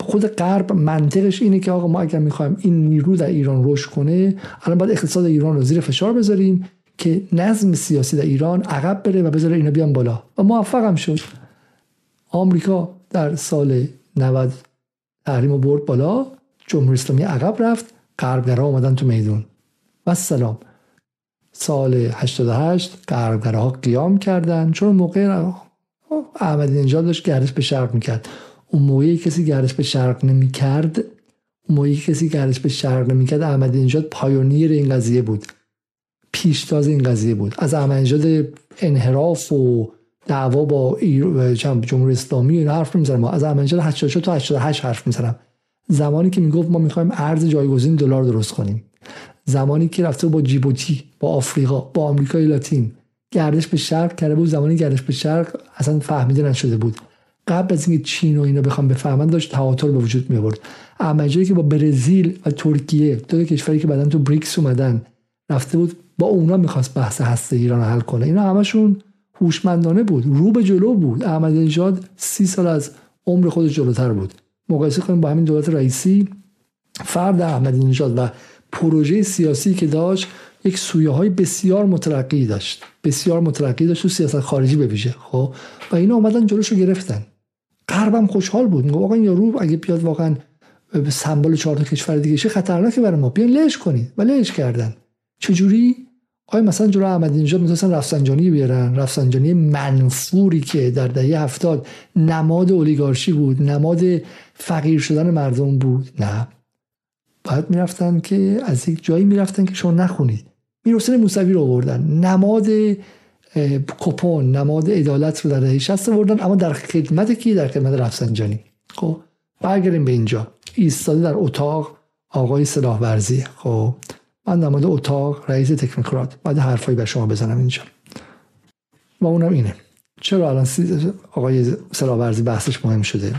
خود غرب منطقش اینه که آقا ما اگر می‌خوایم این نیرو در ایران رشد کنه الان باید اقتصاد ایران رو زیر فشار بذاریم که نظم سیاسی در ایران عقب بره و بذاره اینا بیان بالا. و موفقم شد. آمریکا در سال 90 تحریم برد بالا جمهوری اسلامی عقب رفت غربگرا آمدن تو میدون. و سلام سال 88 غربگراها قیام کردن. چون موقع احمدی نژاد داشت گردش به شرق می‌کرد. اون موقعی کسی گردش به شرق نمی‌کرد اون موقعی کسی گردش به شرق نمی‌کرد احمدی نژاد پایونیر این قضیه بود. پیشتاز این قضیه بود. از احمدی نژاد انحراف و دعوا با جمهوری اسلامی این حرف می‌زنم از احمدی 84 تا 88 حرف می‌زنم. زمانی که می‌گفت ما می‌خوایم ارز جایگزین دلار درست کنیم. زمانی که رفته با جیبوتی با آفریقا با آمریکای لاتین. گردش به شرق کرده بود. زمانی گردش به شرق اصلا فهمیده نشده بود. قبل از اینکه چین و اینا بخوام بفهمن داشت تواتر به وجود می آورد احمدی که با برزیل و ترکیه دو کشوری که بعدن تو بریکس اومدن رفته بود با اونا می‌خواست بحث هسته ایران حل کنه. اینا همشون هوشمندانه بود رو به جلو بود. احمد نژاد سی سال از عمر خود جلوتر بود. مقایسه کنیم با همین دولت رئیسی فرد احمدی نژاد و پروژه سیاسی که داشت یک سویه های بسیار مترقی داشت. بسیار مترقی داشت تو سیاست خارجی بویژه خب؟ و اینا اومدن جلوشو گرفتن. غربم خوشحال بود. میگه واقعا یارو اگه بیاد واقعا به سمبل چهار تا کشور دیگه شه خطرناکه برای ما. بیان لش کنید. و لش کردن. چجوری؟ آیا مثلا جلو احمدی نژاد می‌تونستن رفسنجانی بیارن. رفسنجانی منفوری که در دهه هفتاد نماد اولیگارشی بود نماد فقیر شدن مردم بود. نه. باید می‌رفتن که از یک جایی می‌رفتن که شما نخونید. می‌رسن موسوی رو آوردن. نماد کپون نماد عدالت رو در دهه 60 آوردن اما در خدمت کی؟ در خدمت رفسنجانی. خب برگردیم به اینجا. ایستاده در اتاق آقای سلاح ورزی. خب من در مورد اتاق رئیس تکنوکرات بعد حرفایی به شما بزنم اینجا. و اونم اینه. چرا الان آقای سلاح ورزی بحثش مهم شده؟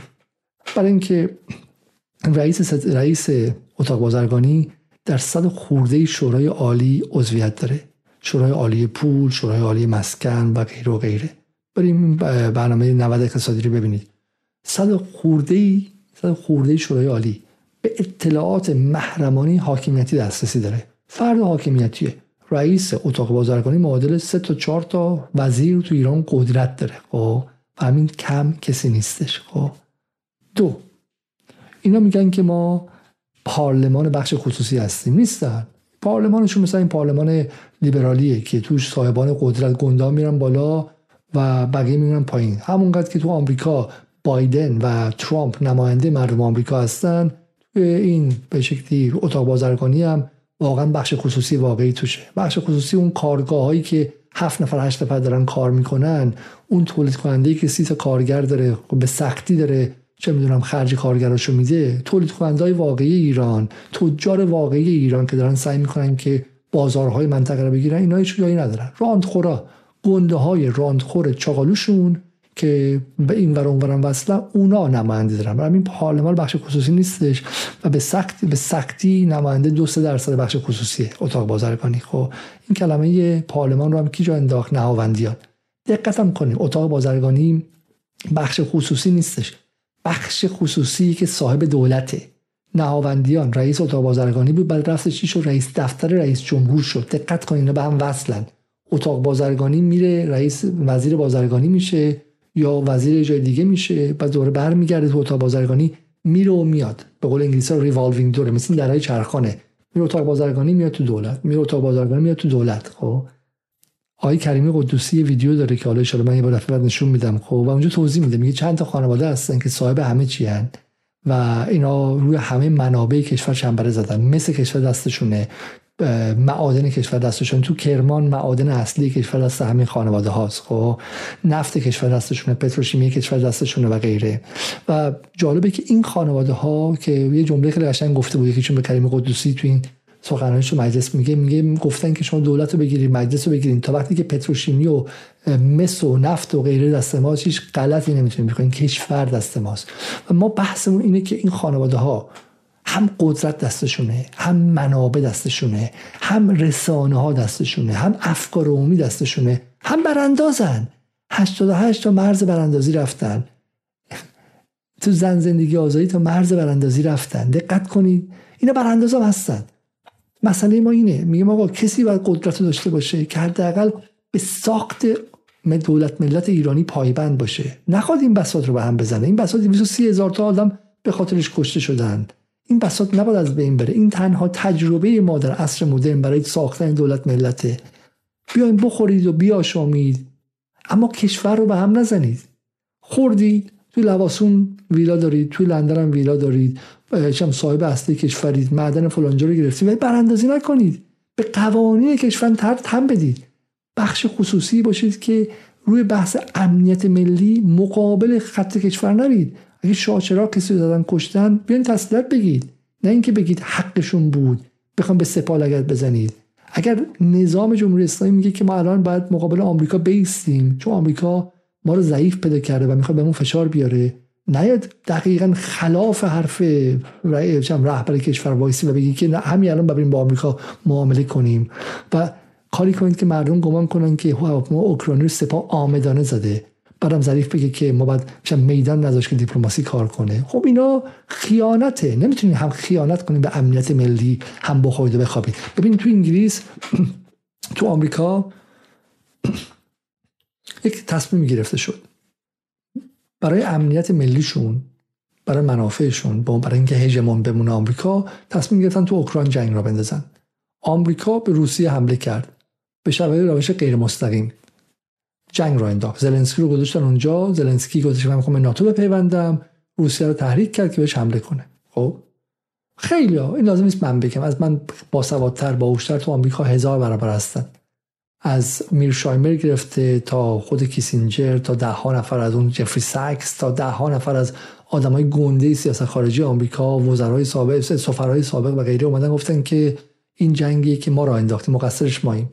برای اینکه رئیس رئیس اتاق بازرگانی در صد خورده شورای عالی عضویت داره. شورای عالی پول شورای عالی مسکن و غیره و غیره. بریم برنامه 90 اقتصادی رو ببینید. صد خورده صد خورده شورای عالی به اطلاعات محرمانی حاکمیتی دسترسی داره. فرد حاکمیتیه. رئیس اتاق بازرگانی معادل سه تا چهار تا وزیر تو ایران قدرت داره. خب همین کم کسی نیستش. خب دو اینا میگن که ما پارلمان بخش خصوصی هستیم. نیستن. پارلمانشون مثل این پارلمان لیبرالیه که توش صاحبان قدرت گندا میرن بالا و بقیه میرن پایین. همونقدر که تو آمریکا بایدن و ترامپ نماینده مردم آمریکا هستن این به شکلی اتاق بازرگانی هم واقعا بخش خصوصی واقعی توشه. بخش خصوصی اون کارگاه هایی که هفت نفر هشت نفر دارن کار می‌کنن اون تولید کننده که سی تا کارگر داره به سختی داره چه می‌دونم خرج کارگراشو میده. تولید کننده واقعی ایران تجار واقعی ایران که دارن سعی می‌کنن که بازارهای منطقه رو بگیرن اینا هیچ جایی ندارن. راندخورا گنده های راندخور چاقالوشون که به این ور اونورم وصله اونا نماینده دارن. برای این پارلمان بخش خصوصی نیستش و به سختی به سختی نماینده دو سه درصد بخش خصوصی اتاق بازرگانی خب این کلمه پارلمان رو هم کی جا انداخت؟ نهاوندیان. دقت هم کنیم اتاق بازرگانی بخش خصوصی نیستش. بخش خصوصی که صاحب دولته. نهاوندیان رئیس اتاق بازرگانی بود بعد رفتش چی شد؟ رئیس دفتر رئیس جمهور شد. دقت کنین به هم وصلن. اتاق بازرگانی میره رئیس وزیر بازرگانی میشه. یا وزیر جای دیگه میشه بعد دوره برمیگرده تو اتاق بازرگانی میره و میاد. به قول انگلیسی revolving door ه مثل درای چرخانه. میره اتاق بازرگانی میاد تو دولت. میره اتاق بازرگانی میاد تو دولت خب. آقای کریمی قدوسی ویدیو داره که حالا ان من یه بار بعد نشون میدم خب. و اونجا توضیح میده میگه چند تا خانواده هستن که صاحب همه چی هن. و اینا روی همه منابع کشور چنبره زدن. مس کشور دستشونه. معادن کشور دستشون. تو کرمان معادن اصلی کشور دست همین خانواده هاست خب؟ نفت کشور دستشونه پتروشیمی کشور دستشونه و غیره. و جالبه که این خانواده ها که یه جمله خیلی قشنگ گفته بود یکیشون به کریم قدوسی تو این سخنرانیش تو مجلس میگه میگه گفتن که شما دولت رو بگیرید مجلس رو بگیرید. تا وقتی که پتروشیمی و مس و نفت و غیره دست ماست هیچ غلطی نمی‌تونیم بکنیم کشور دست ماست. و ما بحثمون اینه که این خانواده ها هم قدرت دستشونه هم منابع دستشونه هم رسانه ها دستشونه هم افکار عمومی دستشونه هم براندازن. 88 تا مرز براندازی رفتن. تو زن زندگی آزادی تا مرز براندازی رفتن. دقت کنید. اینا برانداز هم هستن. مسئله ما اینه. میگم آقا کسی باید قدرت رو داشته باشه که حداقل به ساخت دولت ملت ایرانی پایبند باشه. نخواد این بساط رو به هم بزنه. این بساط 230 هزار تا آدم به خاطرش کشته شدند این بساط نباید از بین بره. این تنها تجربه ما در عصر مدرن برای ساختن دولت ملته. بیاین بخورید و بیاشامید. اما کشور رو به هم نزنید. خوردید توی لواسون ویلا دارید توی لندن هم ویلا دارید. چم صاحب اصلی کشورید معدن فلانجا رو گرفتید. ولی براندازی نکنید. به قوانین کشور تر تم بدید. بخش خصوصی باشید که روی بحث امنیت ملی مقابل خط کشور نرید. اگه شاچرا کسی دادن کشتن. بیاین تسلیت بگید. نه اینکه بگید حقشون بود. بخوام به سپاه بزنید. اگر نظام جمهوری اسلامی میگه که ما الان باید مقابل آمریکا بیستیم چون آمریکا ما رو ضعیف پیدا کرده و می‌خواد بهمون فشار بیاره. نیاد دقیقا خلاف حرف رهبر کشور وایسی و بگی که همین الان بریم با آمریکا معامله کنیم. و کاری کنید که مردم گمان کنن که هواپیما اوکراینی رو سپاه آمدانه زده. بعدم ظریف بگه که ما باید میدان نذاشت که دیپلماسی کار کنه. خب اینا خیانته. نمی‌تونید هم خیانت کنید به امنیت ملی هم بخورید و بخوابید ببینید تو انگلیس تو آمریکا یک تصمیم گرفته شد. برای امنیت ملیشون برای منافعشون برای اینکه هژمون بمونه آمریکا تصمیم گرفتن تو اوکراین جنگ را بندازن. آمریکا به روسیه حمله کرد. به شبکه روش غیر مستقیم جنگ را انداخت. زلنسکی رو گذاشتن اونجا. زلنسکی گذاشت من می‌خوام ناتو بپیوندم. روسیه رو تحریک کرد که بهش حمله کنه. خب؟ خیلی ها. این لازم نیست من بگم. از من باسوادتر باهوشتر تو آمریکا هزار برابر هستن. از میرشایمر گرفته تا خود کیسینجر تا ده ها نفر از اون جفری ساکس تا ده ها نفر از آدمای گنده سیاست خارجی آمریکا وزرای سابق سفرهای سابق و غیره اومدن گفتن که این جنگی که ما را انداختیم مقصرش ماییم.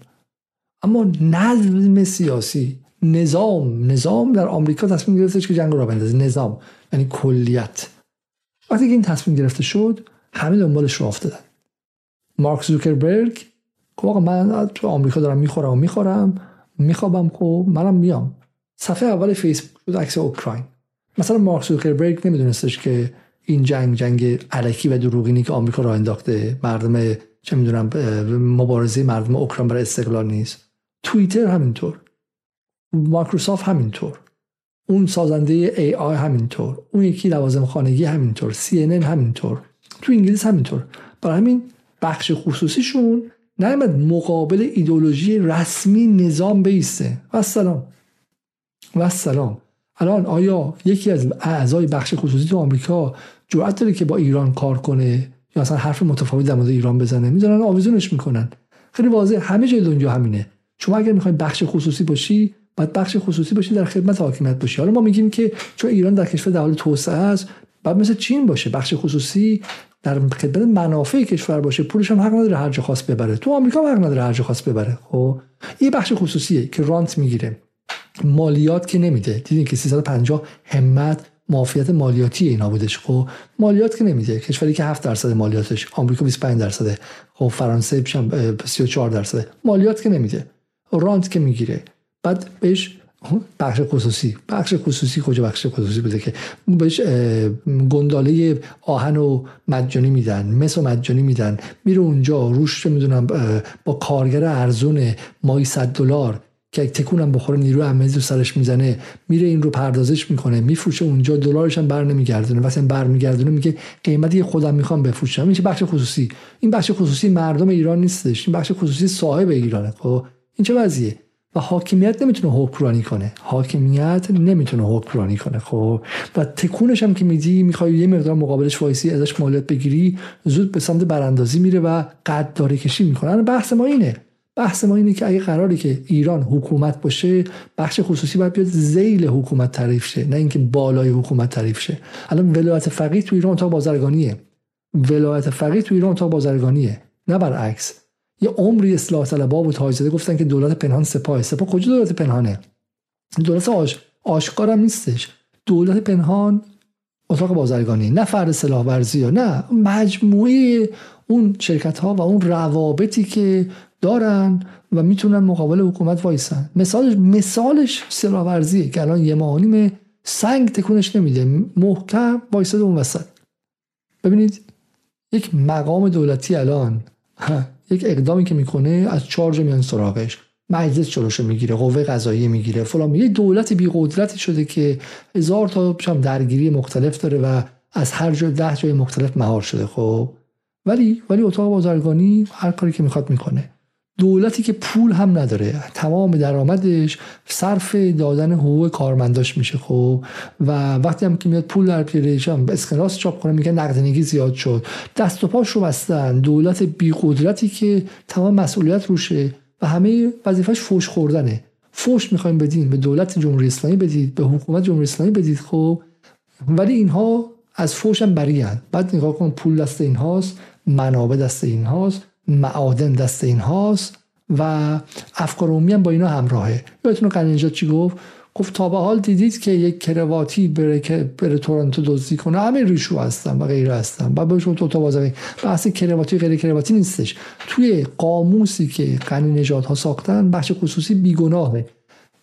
اما نظم سیاسی نظام نظام در آمریکا تصمیم گرفته که جنگ را بندازه. نظام یعنی کلیت. وقتی که این تصمیم گرفته شد همه دنبالش رو افتادن. مارک زوکربرگ آقا من تو آمریکا دارم می‌خورم و می‌خورم میخوابم خب منم میام. صفحه اول فیسبوک بود عکس اوکراین. مثلا مارک زوکربرگ نمیدونستش که این جنگ جنگ علکی و دروغینی که آمریکا راه انداخته مردم چه می‌دونم مبارزه مردم اوکراین برای استقلال نیست. توییتر همینطور. مایکروسافت همینطور. اون سازنده ای آی همینطور. اون یکی لوازم خانگی همینطور سی همینطور. تو انگلیس همینطور. برای همین بخش خصوصیشون نیامد مقابل ایدولوژی رسمی نظام بیسته. و سلام و سلام الان آیا یکی از اعضای بخش خصوصی تو آمریکا جرأت داره که با ایران کار کنه؟ یا اصلا حرف متفاوت در مورد ایران بزنه؟ می‌ذارن آویزونش می‌کنن. خیلی واضح همه جای دنیا همینه. شما اگر می‌خواید بخش خصوصی باشی باید بخش خصوصی باشی در خدمت حاکمیت باشی حالا ما میگیم که چون ایران در کشور در حال توسعه است بعد مثل چین باشه. بخش خصوصی در خدمت منافع کشور باشه پولش هم حق نداره هر جا خواست ببره. تو آمریکا حق نداره هر جا خواست ببره. خب؟ یه بخش خصوصیه که رانت می‌گیره. مالیات که نمیده. دیدین که 350 همت معافیت مالیاتی اینا بودش. خب؟ مالیات که نمیده. کشوری که 7 درصد مالیاتش آمریکا 25 درصده. خب؟ فرانسه 34 درصده. مالیات که نمیده. رانت که می‌گیره. بعد بهش بخش خصوصی بخش خصوصی کجا بخش خصوصی بوده که بهش گنداله آهن و مجانی میدن مس و مجانی میدن میره اونجا روش می‌دونم با کارگر ارزون مای 100 دلار که تکونم بخوره نیروی عملی رو سرش می‌زنه میره این رو پردازش می‌کنه میفروشه اونجا دلارش هم بر نمیگردونه واسه برمیگردونه میگه قیمتی خودم می‌خوام بفروشم. این بخش خصوصی؟ این بخش خصوصی مردم ایران نیستش این بخش خصوصی صاحب ایرانه خب؟ این چه وضعیه؟ و حاکمیت نمی‌تونه حکمرانی کنه. حاکمیت نمی‌تونه حکمرانی کنه. خب و تکونش هم که میدی می‌خوای یه مقدار مقابلش وایسی ازش مالیات بگیری زود به سمت براندازی میره و قدرداری کشی می‌کنه. بحث ما اینه. بحث ما اینه که اگه قراری که ایران حکومت باشه بخش خصوصی باید بیاد زیل حکومت تعریف شه نه اینکه بالای حکومت تعریف شه. الان ولایت فقیه تو ایران تا بازرگانیه. ولایت فقیه تو ایران تا بازرگانیه. نه برعکس. یه عمری اصلاح طلبا و تاجزاده گفتن که دولت پنهان سپاه سپاه کجا دولت پنهانه؟ دولت آش... آشکارم نیستش. دولت پنهان اتاق بازرگانی. نه فرد سلاح ورزی نه مجموعه اون شرکت ها و اون روابطی که دارن و می‌تونن مقابل حکومت وایسن. مثالش مثالش سلاح ورزیه که الان یه ماه سنگ تکونش نمیده. محکم وایساده اون وسط. ببینید یک مقام دولتی الان. یک اقدامی که می‌کنه از چارج میان سراغش. مجلس جلوشو می‌گیره قوه قضاییه می‌گیره فلان. یه دولت بی قدرتی شده که هزار تا درگیری مختلف داره و از هر جای ده جای مختلف مهار شده خب. ولی ولی اتاق بازرگانی هر کاری که می‌خواد می‌کنه. دولتی که پول هم نداره. تمام درآمدش صرف دادن حقوق کارمنداش میشه خب. و وقتی هم که میاد پول در بیاره اسکناس چاپ کنه میگه نقدینگی زیاد شد. دست و پاش رو بستن. دولت بی قدرتی که تمام مسئولیت روشه و همه وظیفش فوش خوردنه. فوش می‌خوایم بدین به دولت جمهوری اسلامی بدید به حکومت جمهوری اسلامی بدید خب. ولی اینها از فوش هم بری بعد نگاه کن پول دست اینهاست منابع دست اینهاست. معادن دست این هاست و افکار عمومی هم با اینا همراهه. یادتون قنی چی گفت؟ گفت تا به حال دیدید که یک کرواتی بره که بره تورنتو دزدی کنه. همه ریشو هستن و غیره هستن. و بهشون تو تا بازاری بحث کرواتی غیر کرواتی نیستش. توی قاموسی که قنی نجات ها ساختن بخش خصوصی بیگناهه.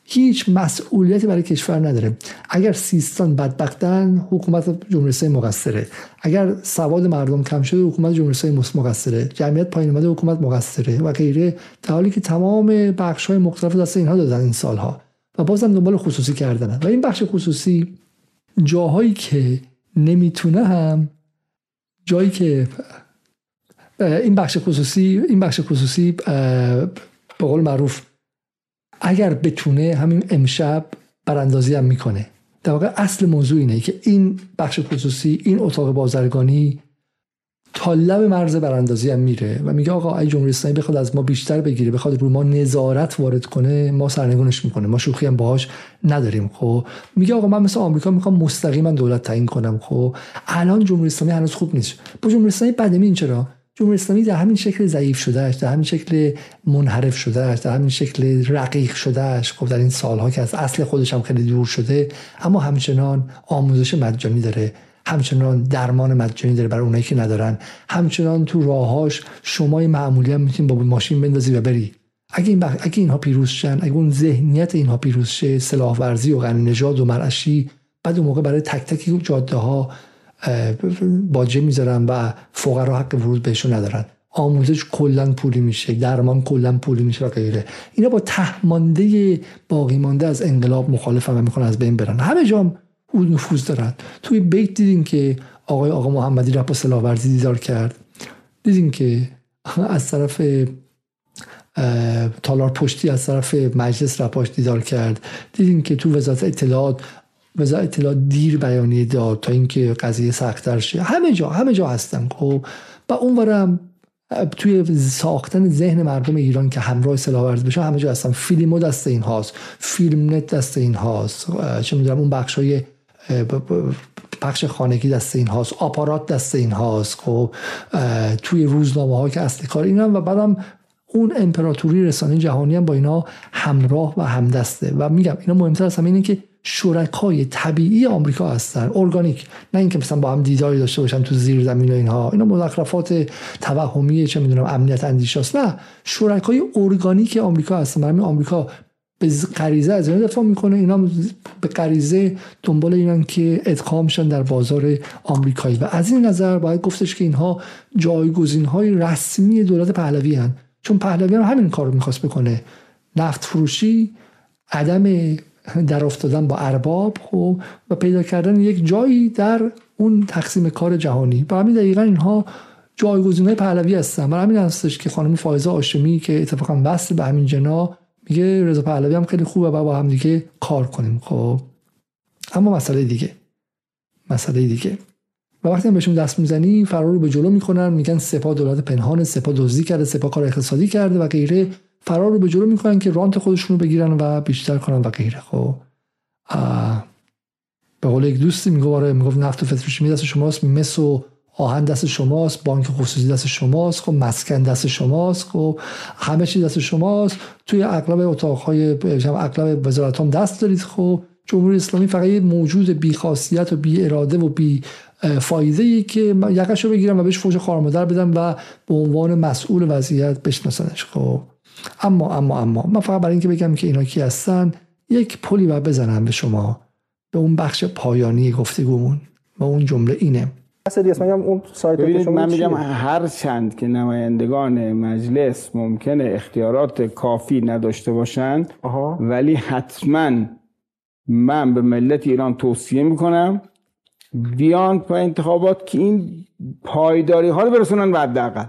هیچ مسئولیتی برای کشور نداره. اگر سیستان بدبختن حکومت جمهوری اسلامی مقصره. اگر سواد مردم کم شده حکومت جمهوری اسلامی مقصره. جمعیت پایین اومده حکومت مقصره و غیره. در که تمام بخش های مختلف دست اینها دادن این سالها. و بازم دنبال خصوصی کردن. و این بخش خصوصی جاهایی که نمی‌تونه هم جایی که این بخش خصوصی این بخش خصوصی به قول معروف اگر بتونه همین امشب براندازی هم می‌کنه. در واقع اصل موضوع اینه که این بخش خصوصی این اتاق بازرگانی تا لب مرز براندازی هم میره و میگه آقا ای جمهوری اسلامی بخواد از ما بیشتر بگیره بخواد رو ما نظارت وارد کنه ما سرنگونش می‌کنه. ما شوخی هم باهاش نداریم خب؟ میگه آقا من مثل آمریکا می‌خوام مستقیما دولت تعیین کنم خب؟ الان جمهوری اسلامی هنوز خوب نیست. با جمهوری اسلامی بدمی این چرا؟ جمهوری اسلامی در همین شکل ضعیف شدهش در همین شکل منحرف شدهش در همین شکل رقیق شدهش خب در این سالها که از اصل خودش هم خیلی دور شده اما همچنان آموزش مجانی داره همچنان درمان مجانی داره برای اونایی که ندارن همچنان تو راهاش شما معمولی هم می‌تونید با ماشین بندازی و بری. اگه, این اگه اینها پیروز شن اگه اون ذهنیت اینها پیروز شه سلاح ورزی و غنی نژاد و مرعشی بعد اون موقع برای تک تک جاده ها باجه می‌ذارن و فقرا حق ورود بهشون ندارن. آموزش کلا پولی میشه درمان کلا پولی میشه و غیره. اینا با تهمانده باقی مانده از انقلاب مخالفن و می‌خوان از بین برن. همه جام او نفوذ دارن. توی بیت دیدیم که آقای آقا محمدی رفت با سلاح ورزی دیدار کرد. دیدیم که از طرف تالار پشتی از طرف مجلس رپاش دیدار کرد. دیدیم که تو وزارت اطلاعات وزارت اطلاعات دیر بیانیه داد تا اینکه قضیه سختتر شه. همه جا همه جا هستن. خب و اونورم توی ساختن ذهن مردم ایران که همراه سلاح ورز بشه همه جا هستن. فیلمو دست این هاست. فیلم نت دست این هاست. چه می‌دونم اون بخش های پخش خانگی دست این هاست. آپارات دست این هاست. خب توی روزنامه ها که اصلی کار اینا و بعدم اون امپراتوری رسانه جهانی هم با اینا همراه و همدسته. و میگم اینا مهمتر از همه اینه که شرکای طبیعی آمریکا هستن. ارگانیک نه اینکه مثلا با هم دیداری داشته باشن تو زیر زمین و اینها. اینا مزخرفات توهمی چه می‌دونم امنیت اندیشاست. نه شرکای ارگانیک آمریکا هستن. برای آمریکا به غریزه از اینا دفاع می‌کنه. اینا به غریزه دنبال اینن که ادغام شن در بازار آمریکایی. و از این نظر باید گفتش که اینها جایگزین های رسمی دولت پهلوی هن. چون پهلوی هم همین کار رو می‌خواست بکنه. نفت فروشی عدم در افتادن با ارباب خب و پیدا کردن یک جایی در اون تقسیم کار جهانی. برای همین دقیقا اینها جایگزین پهلوی هستن. برای همین هستش که خانم فائزه آشمی که اتفاقا وصل به همین جنا میگه رضا پهلوی هم خیلی خوبه و با هم دیگه کار کنیم خب. اما مسئله دیگه. مسئله دیگه. و وقتی هم بهشون دست می‌زنی فرار رو به جلو می‌کنن میگن سپاه دولت پنهان سپاه دزدی کرده سپاه کار اقتصادی کرده و غیره. فرار رو به جلو می‌کنن که رانت خودشون رو بگیرن و بیشتر کنن و غیره. خب به قول یک دوستی میگه آره می‌گفت نفت و پتروشیمی دست شماست مس و آهن دست شماست بانک خصوصی دست شماست خب مسکن دست شماست خب همه چیز دست شماست. توی اغلب اتاقهای اغلب وزارت هم دست دارید. خب جمهوری اسلامی فقط یه موجود بی خاصیت و بی اراده و بی فایده ای که یقش رو بگیرم و بهش فوش خارمادر بدم و به عنوان مسئول وضعیت بشناسنش. خب اما اما اما. من فقط برای اینکه بگم که اینا کی هستن یک پلی باید بزنم به شما به اون بخش پایانی گفتگومون و اون جمله اینه. اون سایت من میگم هر چند که نمایندگان مجلس ممکنه اختیارات کافی نداشته باشند ولی حتما من به ملت ایران توصیه می‌کنم بیان با انتخابات که این پایداری ها رو برسونن به حداقل.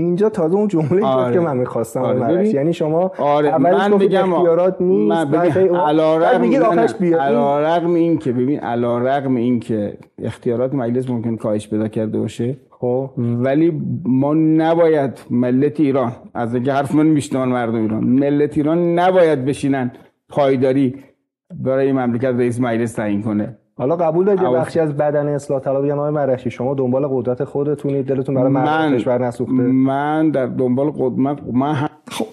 اینجا تازه اون جمله آره. که من می‌خواستم آره. یعنی شما آره. من بگم اختیارات نیست من بگم علا رقم این که ببین علا رقم این که اختیارات مجلس ممکن کاهش پیدا کرده باشه خب ولی ما نباید ملت ایران از اینکه حرف من میشنون مردم ایران ملت ایران نباید بشینن پایداری برای مملکت رئیس مجلس تعیین کنه حالا قبول دارید بخشی از بدن اصلاح طلب یا آقای مرشی شما دنبال قدرت خودتونید دلتون برای مردم کشور نسوخته. من در دنبال قدرت من, خب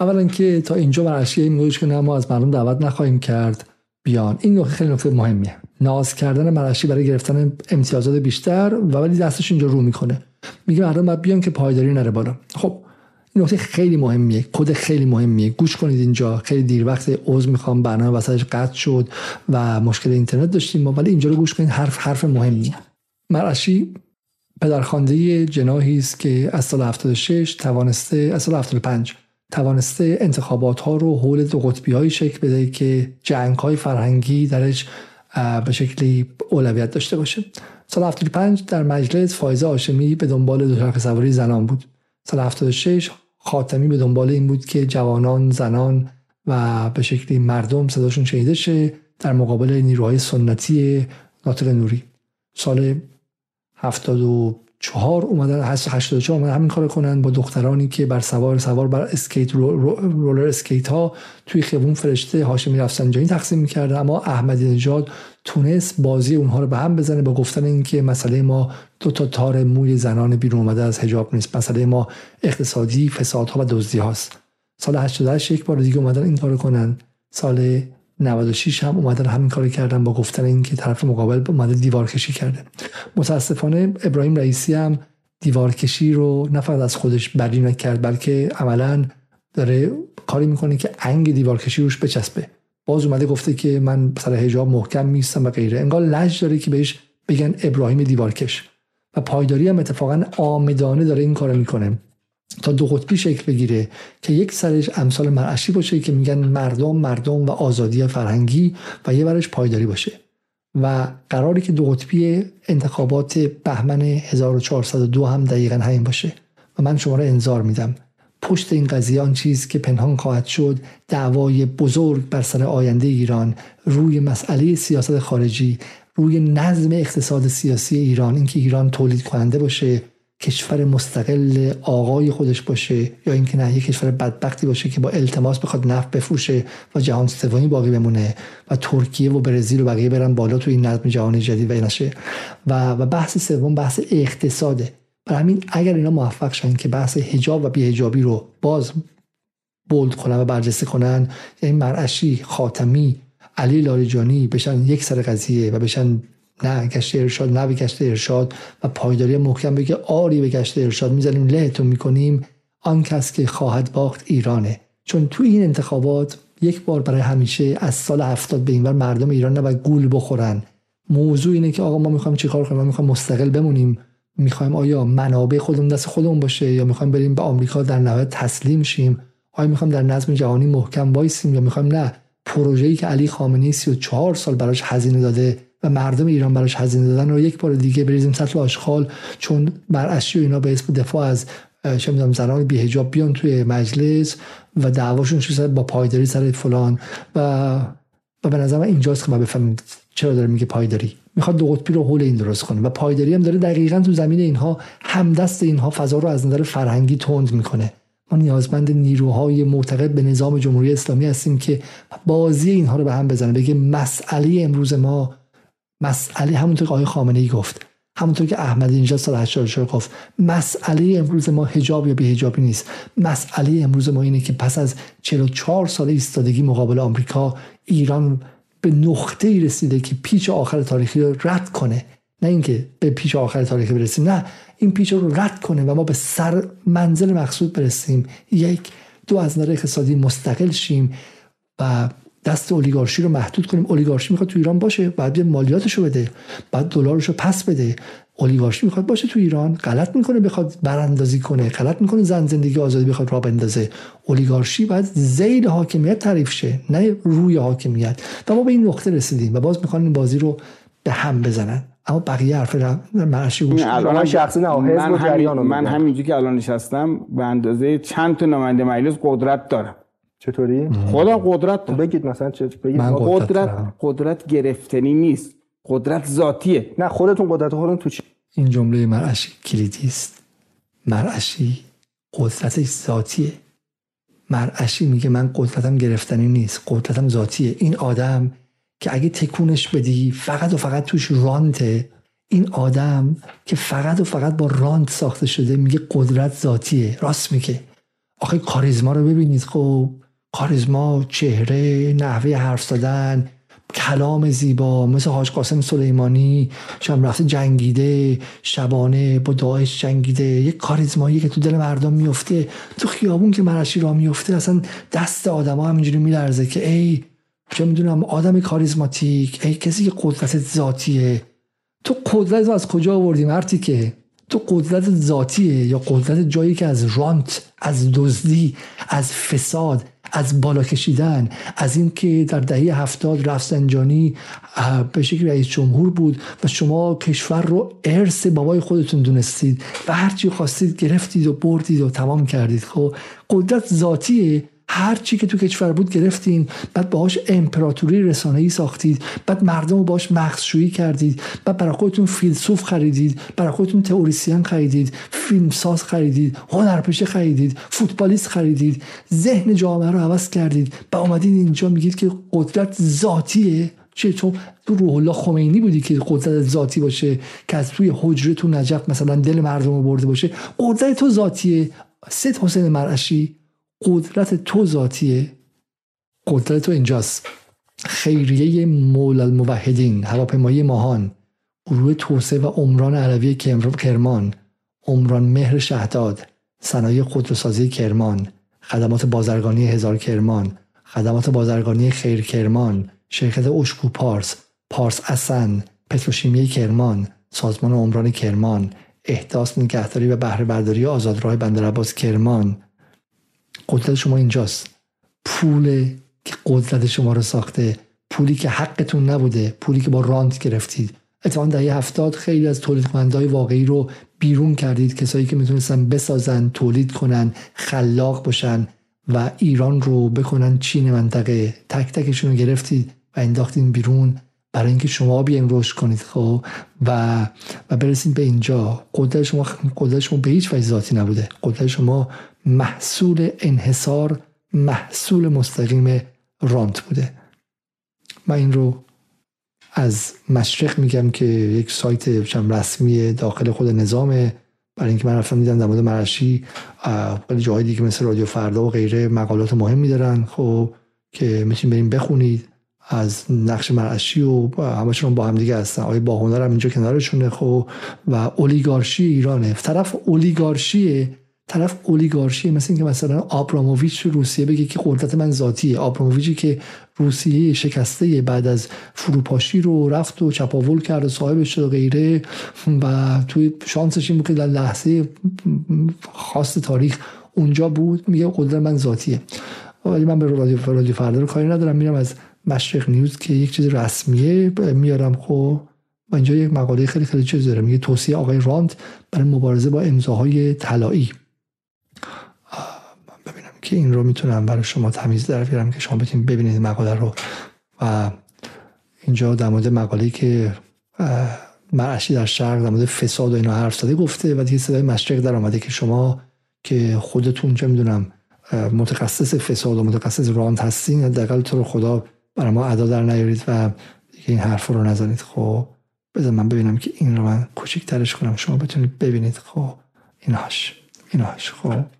اولا که تا اینجا مرعشی این که نه ما از مردم دعوت نخواهیم کرد. بیان. این نکته خیلی نکته مهمیه. ناز کردن مرعشی برای گرفتن امتیازات بیشتر و ولی دستش اینجا رو می‌کنه. میگه مردم باید بیان که پایداری نره بالا. خب این نکته خیلی مهمیه. کد خیلی مهمیه. گوش کنید اینجا. خیلی دیر وقت عضو می‌خوام. برنامه وسطش قطع شد و مشکل اینترنت داشتیم ولی اینجا رو گوش کنید. حرف حرف مهمیه مرعشی پدرخوانده جناهی است که از سال 76 توانسته از سال 75 توانسته انتخابات ها رو حول دو قطبی های شکل بده که جنگ های فرهنگی درش به شکلی اولویت داشته باشه. سال 75 در مجلس فایزه آشمی به دنبال دوچرخه سواری زنان بود. سال 76 خاتمی به دنبال این بود که جوانان زنان و به شکلی مردم صداشون شنیده شه در مقابل نیروهای سنتی ناطق نوری. سال 74 اومدن 84 اومدن همین کار کنن با دخترانی که بر سوار سوار بر اسکیت رو، رولر اسکیت ها توی خیابون فرشته هاشمی رفسنجانی تقسیم می‌کرده. اما احمدی نژاد تونست بازی اونها رو به هم بزنه با گفتن اینکه مسئله ما دو تا تار موی زنان بیرون اومده از حجاب نیست. مسئله ما اقتصادی فسادها و دزدی هاست. سال 88 یک بار دیگه اومدن این کارو کنن. سال 96 هم اومدن همین کار کردن با گفتن اینکه طرف مقابل اومده دیوار کشی کرده. متاسفانه ابراهیم رئیسی هم دیوار کشی رو نه فقط از خودش بری نکرد بلکه عملا داره کاری می‌کنه که انگ دیوار کشی روش بچسبه. باز اومده گفته که من سر حجاب محکم میستم و غیره. انگار لج داره که بهش بگن ابراهیم دیوارکش. و پایداری هم اتفاقا آمدانه داره این کارو می‌کنه. تا دو قطبی شکل بگیره که یک سرش امثال مرعشی باشه که میگن مردم مردم و آزادی فرهنگی و یه برش پایداری باشه. و قراری که دو قطبی انتخابات بهمن 1402 هم دقیقا همین باشه. و من شما رو انظار میدم. پشت این قضیه آن چیز که پنهان خواهد شد دعوای بزرگ بر سر آینده ایران روی مسئله سیاست خارجی روی نظم اقتصاد سیاسی ایران اینکه ایران تولید کننده باشه کشور مستقل آقای خودش باشه یا اینکه نه یک کشور بدبختی باشه که با التماس بخواد نفت بفروشه و جهان سومی باقی بمونه و ترکیه و برزیل و بقیه برن بالا تو این نظم جهانی جدید و نشه. و و بحث سوم بحث اقتصاده. برای همین اگر اینا موفق شن که بحث حجاب و بیهجابی رو باز بولد کنن و برجسته کنن یعنی مرعشی خاتمی علی لاریجانی بشن یک سر قضیه و بشن نه گشت ارشاد نه به گشت ارشاد. و پایداری محکم بگه آری به گشت ارشاد می‌زنیم لهتون می‌کنیم. آن کس که خواهد باخت ایرانه. چون تو این انتخابات یک بار برای همیشه از سال هفتاد به اینور مردم ایران نباید گول بخورن. موضوع اینه که آقا ما می‌خوایم چیکار کنیم؟ ما می‌خوایم مستقل بمونیم. می‌خوایم آیا منابع خودمون دست خودمون باشه یا می‌خوایم بریم به آمریکا در نهایت تسلیم شیم؟ آیا می‌خوایم در نظم جهانی محکم وایسیم یا می‌خوایم نه؟ پروژه‌ای که علی خامنه‌ای 34 سال براش هزینه داده و مردم ایران براش هزینه دادن رو یک بار دیگه بریزیم سطل آشغال چون بر و اینا به اسم دفاع از چه می‌دونم زنان بیهجاب بیان توی مجلس و دعواشون شده با پایداری سر فلان. و و به نظر من اینجاست که ما بفهمیم چرا داره میگه پایداری. می‌خواد دو قطبی رو حول این درست کنه. و پایداری هم داره دقیقا تو زمین اینها همدست اینها فضا رو از نظر فرهنگی تند می‌کنه. ما نیازمند نیروهای معتقد به نظام جمهوری اسلامی هستیم که بازی اینها رو به هم بزنه. بگه مسئله امروز ما مسئله همونطور که آقای خامنه ای گفت همونطور که احمدی اینجا سال 84 گفت مسئله امروز ما حجاب یا بیهجابی نیست. مسئله امروز ما اینه که پس از 44 سال ایستادگی مقابل آمریکا ایران به نقطه ای رسیده که پیچ آخر تاریخی رو رد کنه. نه اینکه به پیچ آخر تاریخی برسیم نه. این پیچ رو رد کنه و ما به سر منزل مقصود برسیم. یک دو از نظر اقتصادی مستقل شیم و دست اولیگارشی رو محدود کنیم. اولیگارشی می‌خواد تو ایران باشه بعد مالیاتش رو بده بعد دلارش رو پس بده. اولیگارشی می‌خواد باشه تو ایران غلط می‌کنه بخواد براندازی کنه غلط می‌کنه زن زندگی آزادی بخواد را بندازه. اولیگارشی باید زید حاکمیت تعریف شه نه روی حاکمیت. و ما به این نقطه رسیدیم و باز می‌خوان این بازی رو به هم بزنن. اما بقیه حرف مرشی گوش الان شخصی نه من, همین من همینجوری که الان نشستم به اندازه چند تا نماینده مجلس قدرت دارم. چطوری؟ خدا قدرت دارم بگید مثلا چه بگید. قدرت قدرت گرفتنی نیست. قدرت ذاتیه. نه خودتون قدرت خودتون تو چی؟ این جمله مرعشی کلیدی است. مرعشی قدرتش ذاتیه. مرعشی میگه من قدرتم گرفتنی نیست قدرتم ذاتیه. این آدم که اگه تکونش بدی فقط و فقط توش رانته این آدم که فقط و فقط با رانت ساخته شده میگه قدرت ذاتیه. راست میگه. آخه کاریزما رو ببینید خب. کاریزما چهره نحوه حرف زدن کلام زیبا مثل حاج قاسم سلیمانی شب رفته جنگیده شبانه با داعش جنگیده. یک کاریزمایی که تو دل مردم میفته تو خیابون که مرشی را میفته اصلا دست آدم ها همینجوری میلرزه که ای چه می‌دونم آدم کاریزماتیک ای کسی که قدرت ذاتیه. تو قدرت از کجا آوردی مرتی که؟ تو قدرت ذاتیه یا قدرت جایی که از رانت از دزدی از فساد از بالا کشیدن از اینکه در دهه هفتاد رفسنجانی به شکل رئیس جمهور بود و شما کشور رو ارث بابای خودتون دونستید. و هرچی خواستید گرفتید و بردید و تمام کردید. خب قدرت ذاتیه. هر چی که تو کشور بود گرفتین. بعد باهاش امپراتوری رسانه‌ای ساختید. بعد مردم رو باهاش مخزشویی کردید. بعد برای خودتون فیلسوف خریدید. برای خودتون تئوریسین خریدید. فیلمساز خریدید. هنرپیشه خریدید. فوتبالیست خریدید. ذهن جامعه رو عوض کردید. و اومدین اینجا میگید که قدرت ذاتیه. چه تو تو روح الله خمینی بودی که قدرت ذاتی باشه که از توی حجره تو نجف مثلا دل مردم رو برده باشه. قدرت تو ذاتیه. سید حسین مرعشی قدرت تو ذاتیه. قدرت تو اینجاست. خیریه مول الموحدین هواپیمایی ماهان گروه توسعه و عمران علوی کرمان عمران مهر شهداد صنایع خودروسازی کرمان خدمات بازرگانی هزار کرمان خدمات بازرگانی خیر کرمان شرکت اشکو پارس پارس اسن پتروشیمی کرمان سازمان عمران کرمان احداث نگهداری و بهره برداری آزادراه بندرعباس کرمان قدرت شما اینجاست. پول که قدرت شما رو ساخته پولی که حقتون نبوده پولی که با رانت گرفتید. اتفاقا دهه هفتاد خیلی از تولید واقعی رو بیرون کردید کسایی که می‌تونستن بسازن تولید کنن خلاق باشن و ایران رو بکنن چین منطقه. تک تکشون رو گرفتید و انداختین بیرون برای اینکه شما بیاین رشد کنید خب؟ و و برسید به اینجا. قدرت شما قدرت شما به هیچ وجه ذاتی نبوده. قدرت شما محصول انحصار محصول مستقیم رانت بوده. من این رو از مشرق میگم که یک سایت رسمی داخل خود نظامه. برای اینکه من رفتم دیدم در مورد مرشی خیلی جاهای دیگه مثل رادیو فردا و غیره مقالات مهم میدارن. خب که می‌تونید بریم بخونید از نقش مرعشی و همشون با هم دیگه هستن. آقای باهنر هم اینجا کنارشونه. خب و اولیگارشی ایرانه. طرف اولیگارشیه طرف اولیگارشی مثل اینکه مثلا آبراموویچ روسیه بگه که قدرت من ذاتیه. آبراموویچی که روسیه شکسته بعد از فروپاشی رو رفت و چپاول کرد و صاحبش شد و غیره و توی شانسش این بود که در لحظه خاص تاریخ اونجا بود. میگه قدرت من ذاتیه. ولی من به رادیو فردا رو کاری ندارم. میرم از مشرق نیوز که یک چیز رسمیه میارم. خب و اینجا یک مقاله خیلی خیلی چیز داره. میگه توصیه آقای راند برای مبارزه با امضاهای طلایی. که این رو می‌تونم برای شما تمیز در بیارم که شما بتونید ببینید مقاله رو. و اینجا در مورد مقاله که مرعشی در شرق در مورد فساد و اینا حرف زده گفته و دیگه صدای مشرق در آمده که شما که خودتون چه می‌دونم متخصص فساد و متخصص راند هستین حداقل تو رو خدا برای ما ادا در نیارید و این حرف رو نزنید. خب بذار من ببینم که این رو من ترش کنم. شما بتونید ببینید. خب ایناش ایناش. خب.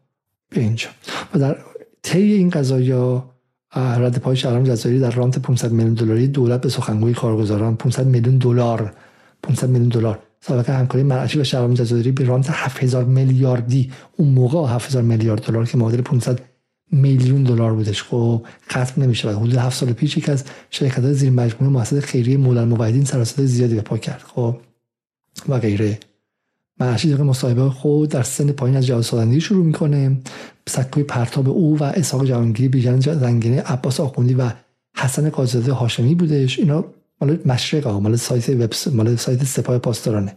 به اینجا. و در طی این قضایا رد پای شهرام جزایری در رانت 500 میلیون دلاری دولت به سخنگوی کارگزاران 500 میلیون دلار 500 میلیون دلار. سابقه همکاری مرعشی و شهرام جزایری به رانت 7000 میلیاردی. اون موقع 7000 میلیارد دلار که معادل 500 میلیون دلار بودش. خب ختم نمیشه حدود هفت سال پیش یک از شرکت های زیر مجموعه مؤسسه خیریه مولل موحدین سراسر زیادی به پا کرد. خب و غیره. معشی مصاحبه خود در سن پایین از سازندگی شروع می‌کنه سکوی پرتاب او و اسحاق جوانگیری بیژن زنگینه عباس آخوندی و حسن قاضیزاده هاشمی بودش. اینا مال مشرق ها مال سایت وب مال سایت سپاه پاسدارانه.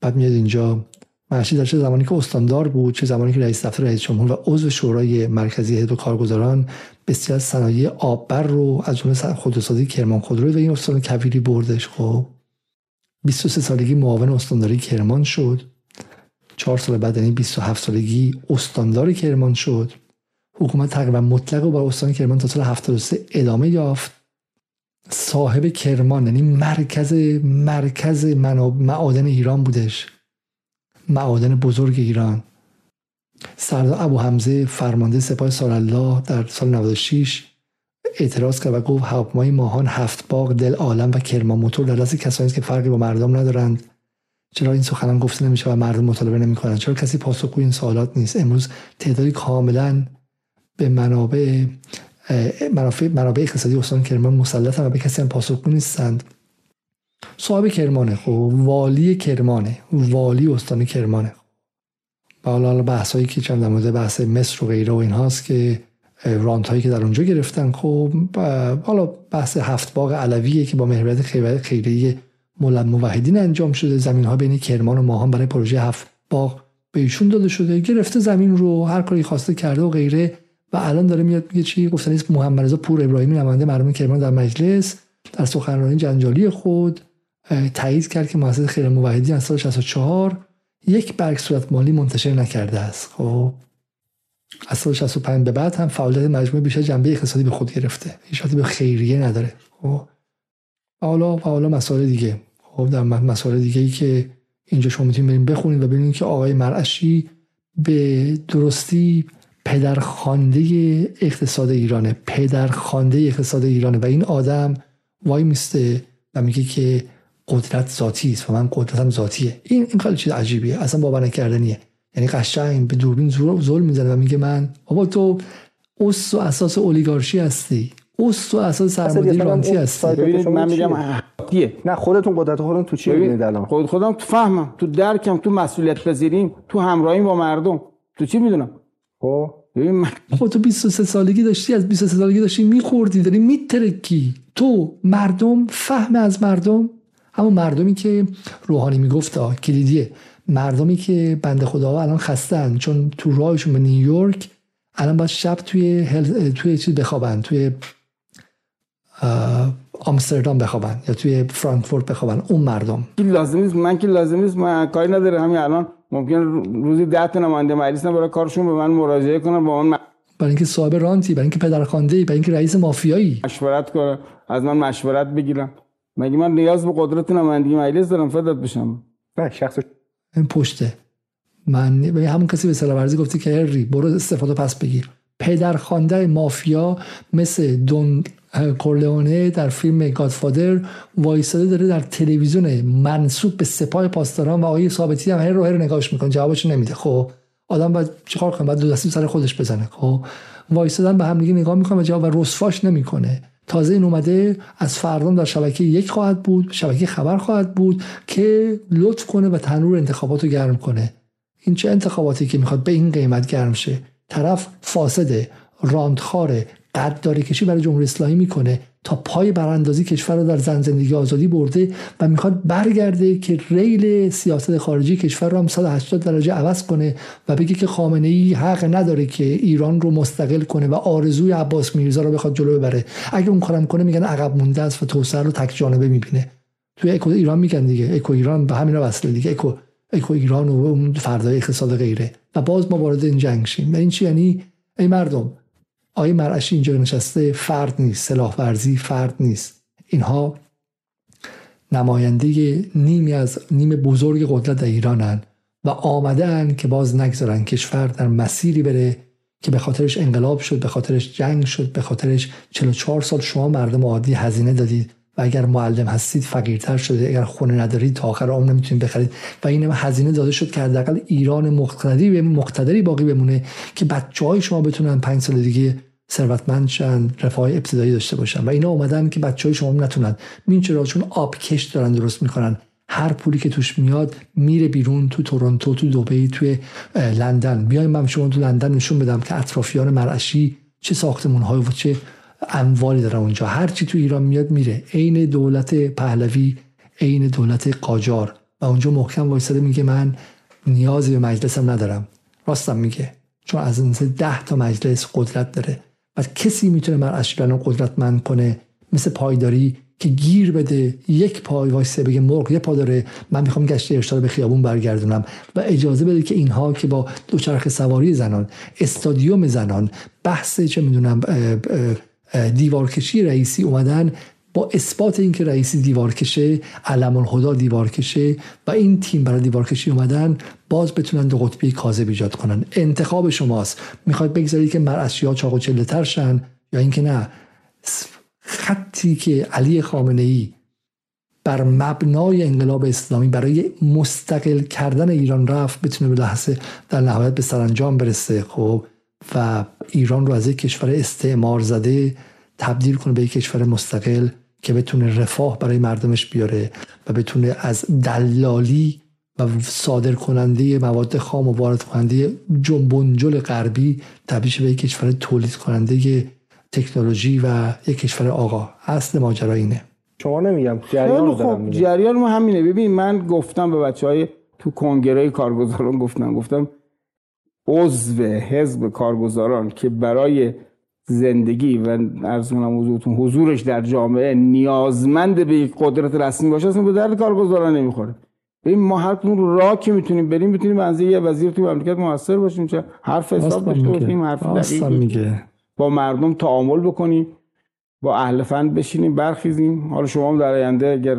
بعد میاد اینجا. محشی در چه زمانی که استاندار بود چه زمانی که رئیس دفتر رئیس جمهور و عضو شورای مرکزی هیئت کارگزاران بسیار صنایع آببر رو از جمله خودروسازی کرمان خودرو و این استان کویری بردش. خب 23 سالگی معاون استانداری کرمان شد. چهار سال بعد یعنی 27 سالگی استاندار کرمان شد. حکومت تقریبا مطلق و با استان کرمان تا سال 73 ادامه یافت. صاحب کرمان یعنی مرکز مرکز معادن ایران بودش. معادن بزرگ ایران. سردار ابو حمزه فرمانده سپاه سالالله در سال 96 اعتراض کرد و گفت هواپیمای ماهان هفت باغ دل عالم و کرمان موتور در دست کسانی که فرقی با مردم ندارند. چرا این سخنان گفته نمیشه و مردم مطالبه نمی‌کنند؟ چرا کسی پاسخگوی این سوالات نیست؟ امروز تعدادی کاملا به منابع منابع, منابع اقتصادی استان کرمان مسلطن و به کسی هم پاسخگو نیستند. صاحب کرمانه خب والی کرمانه والی استان کرمانه. و حالا بحث هایی که چند مورد بحث مصر و غیره و این هاست که رانت هایی که در اونجا گرفتن. خب حالا بحث هفت باغ علویه که با محوریت خیریه مولد موحدین انجام شده. زمین ها بین کرمان و ماهان برای پروژه هفت باغ به ایشون داده شده. گرفته زمین رو هر کاری خواسته کرده و غیره. و الان داره میاد میگه چی گفتن اسم محمد رضا پور ابراهیمی نماینده مردم کرمان در مجلس در سخنرانی جنجالی خود تایید کرد که مؤسسه خیر موحدین از سال 64 یک برگ صورت مالی منتشر نکرده است. خب از سال 65 به بعد هم فعالیت مجموعه بیشتر جنبه اقتصادی به خود گرفته. هیچ به خیریه نداره. خب. حالا و حالا مسائل دیگه. خب در مسائل دیگه ای که اینجا شما می‌تونید بریم بخونید و ببینید که آقای مرعشی به درستی پدرخوانده اقتصاد ایرانه. پدرخوانده اقتصاد ایرانه. و این آدم وای میسته و میگه که قدرت ذاتی است و من قدرتم ذاتیه. این این خیلی چیز عجیبیه. اصلا باور نکردنیه. یعنی قشنگ به دوربین زل می‌زنه و میگه من بابا تو اس و اساس اولیگارشی هستی. اس و اساس سرمایه رانتی هستی. ببینید من میگم نه خودتون قدرت خودتون تو چی می‌بینید الان؟ خود خودم تو فهمم تو درکم تو مسئولیت پذیریم تو همراهیم با مردم. تو چی می‌دونم؟ خب. ببین من خب تو 23 سالگی داشتی از 23 سالگی داشتی میخوردی داری میترکی. تو مردم فهم از مردم. همون مردمی که روحانی می‌گفت کلیدیه. مردمی که بنده خدا الان خستن چون تو راهشون به نیویورک الان باید شب توی هل... توی چیز بخوابن توی آمستردام بخوابن یا توی فرانکفورت بخوابن اون مردم. لازم نیست؟ من که لازم نیست؟ من کاری نداره همین الان ممکن روزی ده تا نماینده مجلس برای کارشون به من مراجعه کنن با اون برای اینکه صاحب رانتی برای اینکه پدرخوانده برای اینکه رئیس مافیایی. مشورت کنه از من مشورت بگیرم. مگه من نیاز به قدرت نمایندگی مجلس دارم؟ فدات بشم. نه شخص این پشته. من به همون کسی به سلام ورزی گفتی که هری برو استفاده پس بگیر. پدرخوانده مافیا مثل دون کورلئونه در فیلم گادفادر وایساده داره در تلویزیون منصوب به سپاه پاسداران و آقای ثابتی هم هر رو هر نگاهش می‌کنه جوابش نمیده. خب آدم باید چیکار کنه؟ بعد دو دستی سر خودش بزنه. خب وایسادن به هم دیگه نگاه می‌کنه و جواب رسواش نمی‌کنه. تازه این اومده از فردام در شبکه یک خواهد بود شبکه خبر خواهد بود که لطف کنه و تنور انتخابات رو گرم کنه. این چه انتخاباتی که می‌خواد به این قیمت گرم شه؟ طرف فاسده راندخاره قدرداری کشی برای جمهوری اسلامی می‌کنه. تا پای براندازی کشور رو در زن زندگی آزادی برده و می‌خواد برگرده که ریل سیاست خارجی کشور رو هم 180 درجه عوض کنه و بگه که خامنه ای حق نداره که ایران رو مستقل کنه و آرزوی عباس میرزا رو بخواد جلو ببره. اگه اون کارم کنه میگن عقب مونده است و توسعه رو تک جانبه می‌بینه. توی اکو ایران میگن دیگه. اکو ایران به همین وصله دیگه. اکو اکو ایران و اون فردای اقتصاد غیره. و باز ما وارد این جنگ شیم. این چی یعنی؟ ای مردم آقای مرعشی اینجا نشسته فرد نیست سلاح ورزی فرد نیست. اینها نماینده نیمی از نیم بزرگ قدرت در ایرانن و آمدن که باز نگذارن کشور در مسیری بره که به خاطرش انقلاب شد به خاطرش جنگ شد به خاطرش 44 سال شما مردم عادی هزینه دادید. و اگر معلم هستید فقیرتر شده اگر خونه ندارید تا آخر عمر نمی‌تونید بخرید. و این هزینه داده شد که حداقل ایران مقتدری مقتدری باقی بمونه که بچه های شما بتونن پنج سال دیگه ثروتمند شن رفاه ابتدایی داشته باشن. و اینا اومدن که بچه های شما نتونن. این چرا؟ چون آبکش دارن درست می‌کنن. هر پولی که توش میاد میره بیرون تو تورنتو تو دبی توی لندن. بیایم من شما تو لندن نشون بدم که اطرافیان مرعشی چه ساختمون های و چه اموالی دارن اونجا. هر چی تو ایران میاد میره. عین دولت پهلوی عین دولت قاجار. و اونجا محکم وایساده میگه من نیازی به مجلسم ندارم. راستم میگه. چون از این ده تا مجلس قدرت داره. و کسی می‌تونه مرعشی رو قدرتمند کنه؟ مثل پایداری که گیر بده. یک پای وایسه بگه مرغ یه پا داره. من می‌خوام گشت ارشاد به خیابون برگردونم. و اجازه بده که اینها که با دوچرخ سواری زنان استادیوم زنان بحث چه می‌دونم دیوارکشی رئیسی اومدن با اثبات اینکه رئیسی دیوار کشه علم الهدا دیوار کشه و این تیم برای دیوار کشی اومدن باز بتونن دو قطبی کاذب ایجاد کنن. انتخاب شماست. می‌خواید بگذارید که مرعشی ها چاق و چله ترشن یا اینکه نه؟ خطی که علی خامنه ای بر مبنای انقلاب اسلامی برای مستقل کردن ایران رفت بتونه به لحظه در نهایت به سرانجام برسه. خب و ایران رو از یک کشور استعمار زده تبدیل کنه به یک کشور مستقل که بتونه رفاه برای مردمش بیاره و بتونه از دلالی و صادر کننده مواد خام و وارد کننده جنبونجل غربی تبدیل به یک کشور تولید کننده تکنولوژی و یک کشور آقا. اصل ماجرا اینه. شما نمیگم جریان خب جریان ما همینه. ببین من گفتم به بچه های تو کنگره کارگزاران گفتم گفتم عضو حزب کارگزاران که برای زندگی و ارز کنم حضورش در جامعه نیازمند به یک قدرت رسمی باشه اصلا به درد کارگزاران نمی‌خوره. ببین ما هر کدوم راه که می‌تونیم بریم می‌تونیم به یه وزیر تو مملکت موثر باشیم چه حرف حساب داشته باشیم حرف میگه. با مردم تعامل بکنیم با اهل فن بشینیم برخیزیم. حالا شما هم در آینده اگر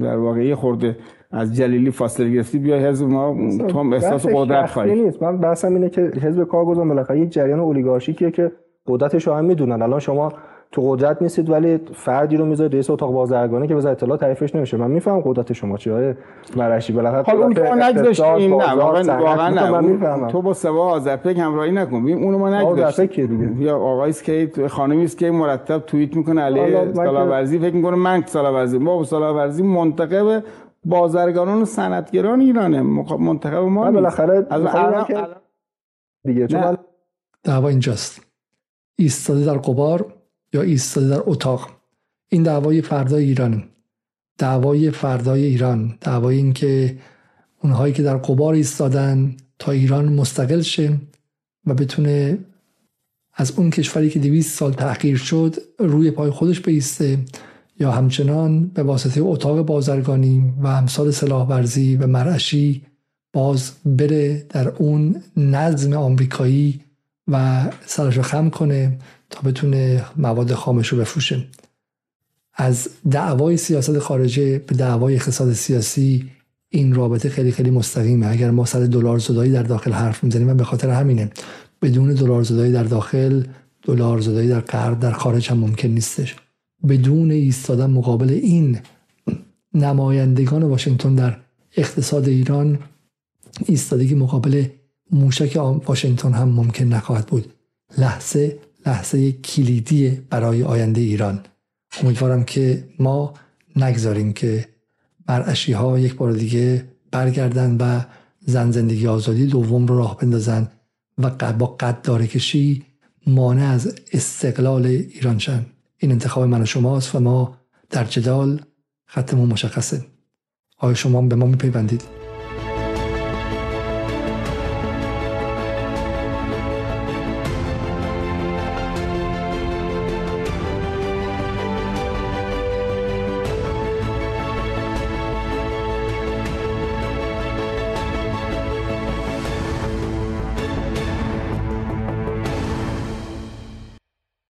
در واقع خورده از جلیلی فاصله گرفتی بیا حزب ما تو هم احساس قدرت خواهی نیست. من بحثم اینه که حزب کارگزار بالاخره یک جریان اولیگارشیکیه که قدرتش رو هم می‌دونن. الان شما تو قدرت نیستید ولی فردی رو می‌ذارید رئیس اتاق بازرگانی که بذار اطلاع تعریفش نمیشه. من می‌فهمم قدرت شما چیه. های مرشی بالاخره حالا اون تو نگذاشتیم. نه واقعا واقعا نه. تو با سوا آذرپک همراهی نکن. اونو ما نگذاشتیم. یا آقایی که خانمی است که مرتب توییت می‌کنه. علی سلاورزی فکر می‌کنه من سلاورزی ما سلاورزی منتخب بازرگانان و صنعتگران ایرانه. منتخب ما بالاخره از دیگه چون دعوا اینجاست. ایستاده در قبار یا ایستاده در اتاق؟ این دعوای فردای ایران. دعوای فردای ایران. دعوای این که اونهایی که در قبار ایستادن تا ایران مستقل شه و بتونه از اون کشوری که دویست سال تحقیر شد روی پای خودش بیسته. یا همچنان به واسطه اتاق بازرگانی و امثال سلاح ورزی و مرعشی باز بره در اون نظم آمریکایی و سرش رو خم کنه تا بتونه مواد خامش رو بفروشه. از دعوای سیاست خارجه به دعوای اقتصاد سیاسی این رابطه خیلی خیلی مستقیمه. اگر ما سر دلار زدایی در داخل حرف می‌زنیم و به خاطر همینه. بدون دلار زدایی در داخل دلار زدایی در غرب در خارج هم ممکن نیستش. بدون ایستادن مقابل این نمایندگان واشنگتن در اقتصاد ایران ایستادگی مقابل موشک واشنگتن هم ممکن نخواهد بود. لحظه لحظه کلیدی برای آینده ایران. امیدوارم که ما نگذاریم که مرعشی ها یک بار دیگه برگردن و زن زندگی آزادی دوم رو راه بندازن و با قدار کشی مانع از استقلال ایران شن. این انتخاب من و شماست و ما در جدال خطمون مشخصه. آیا شما به ما میپیوندید.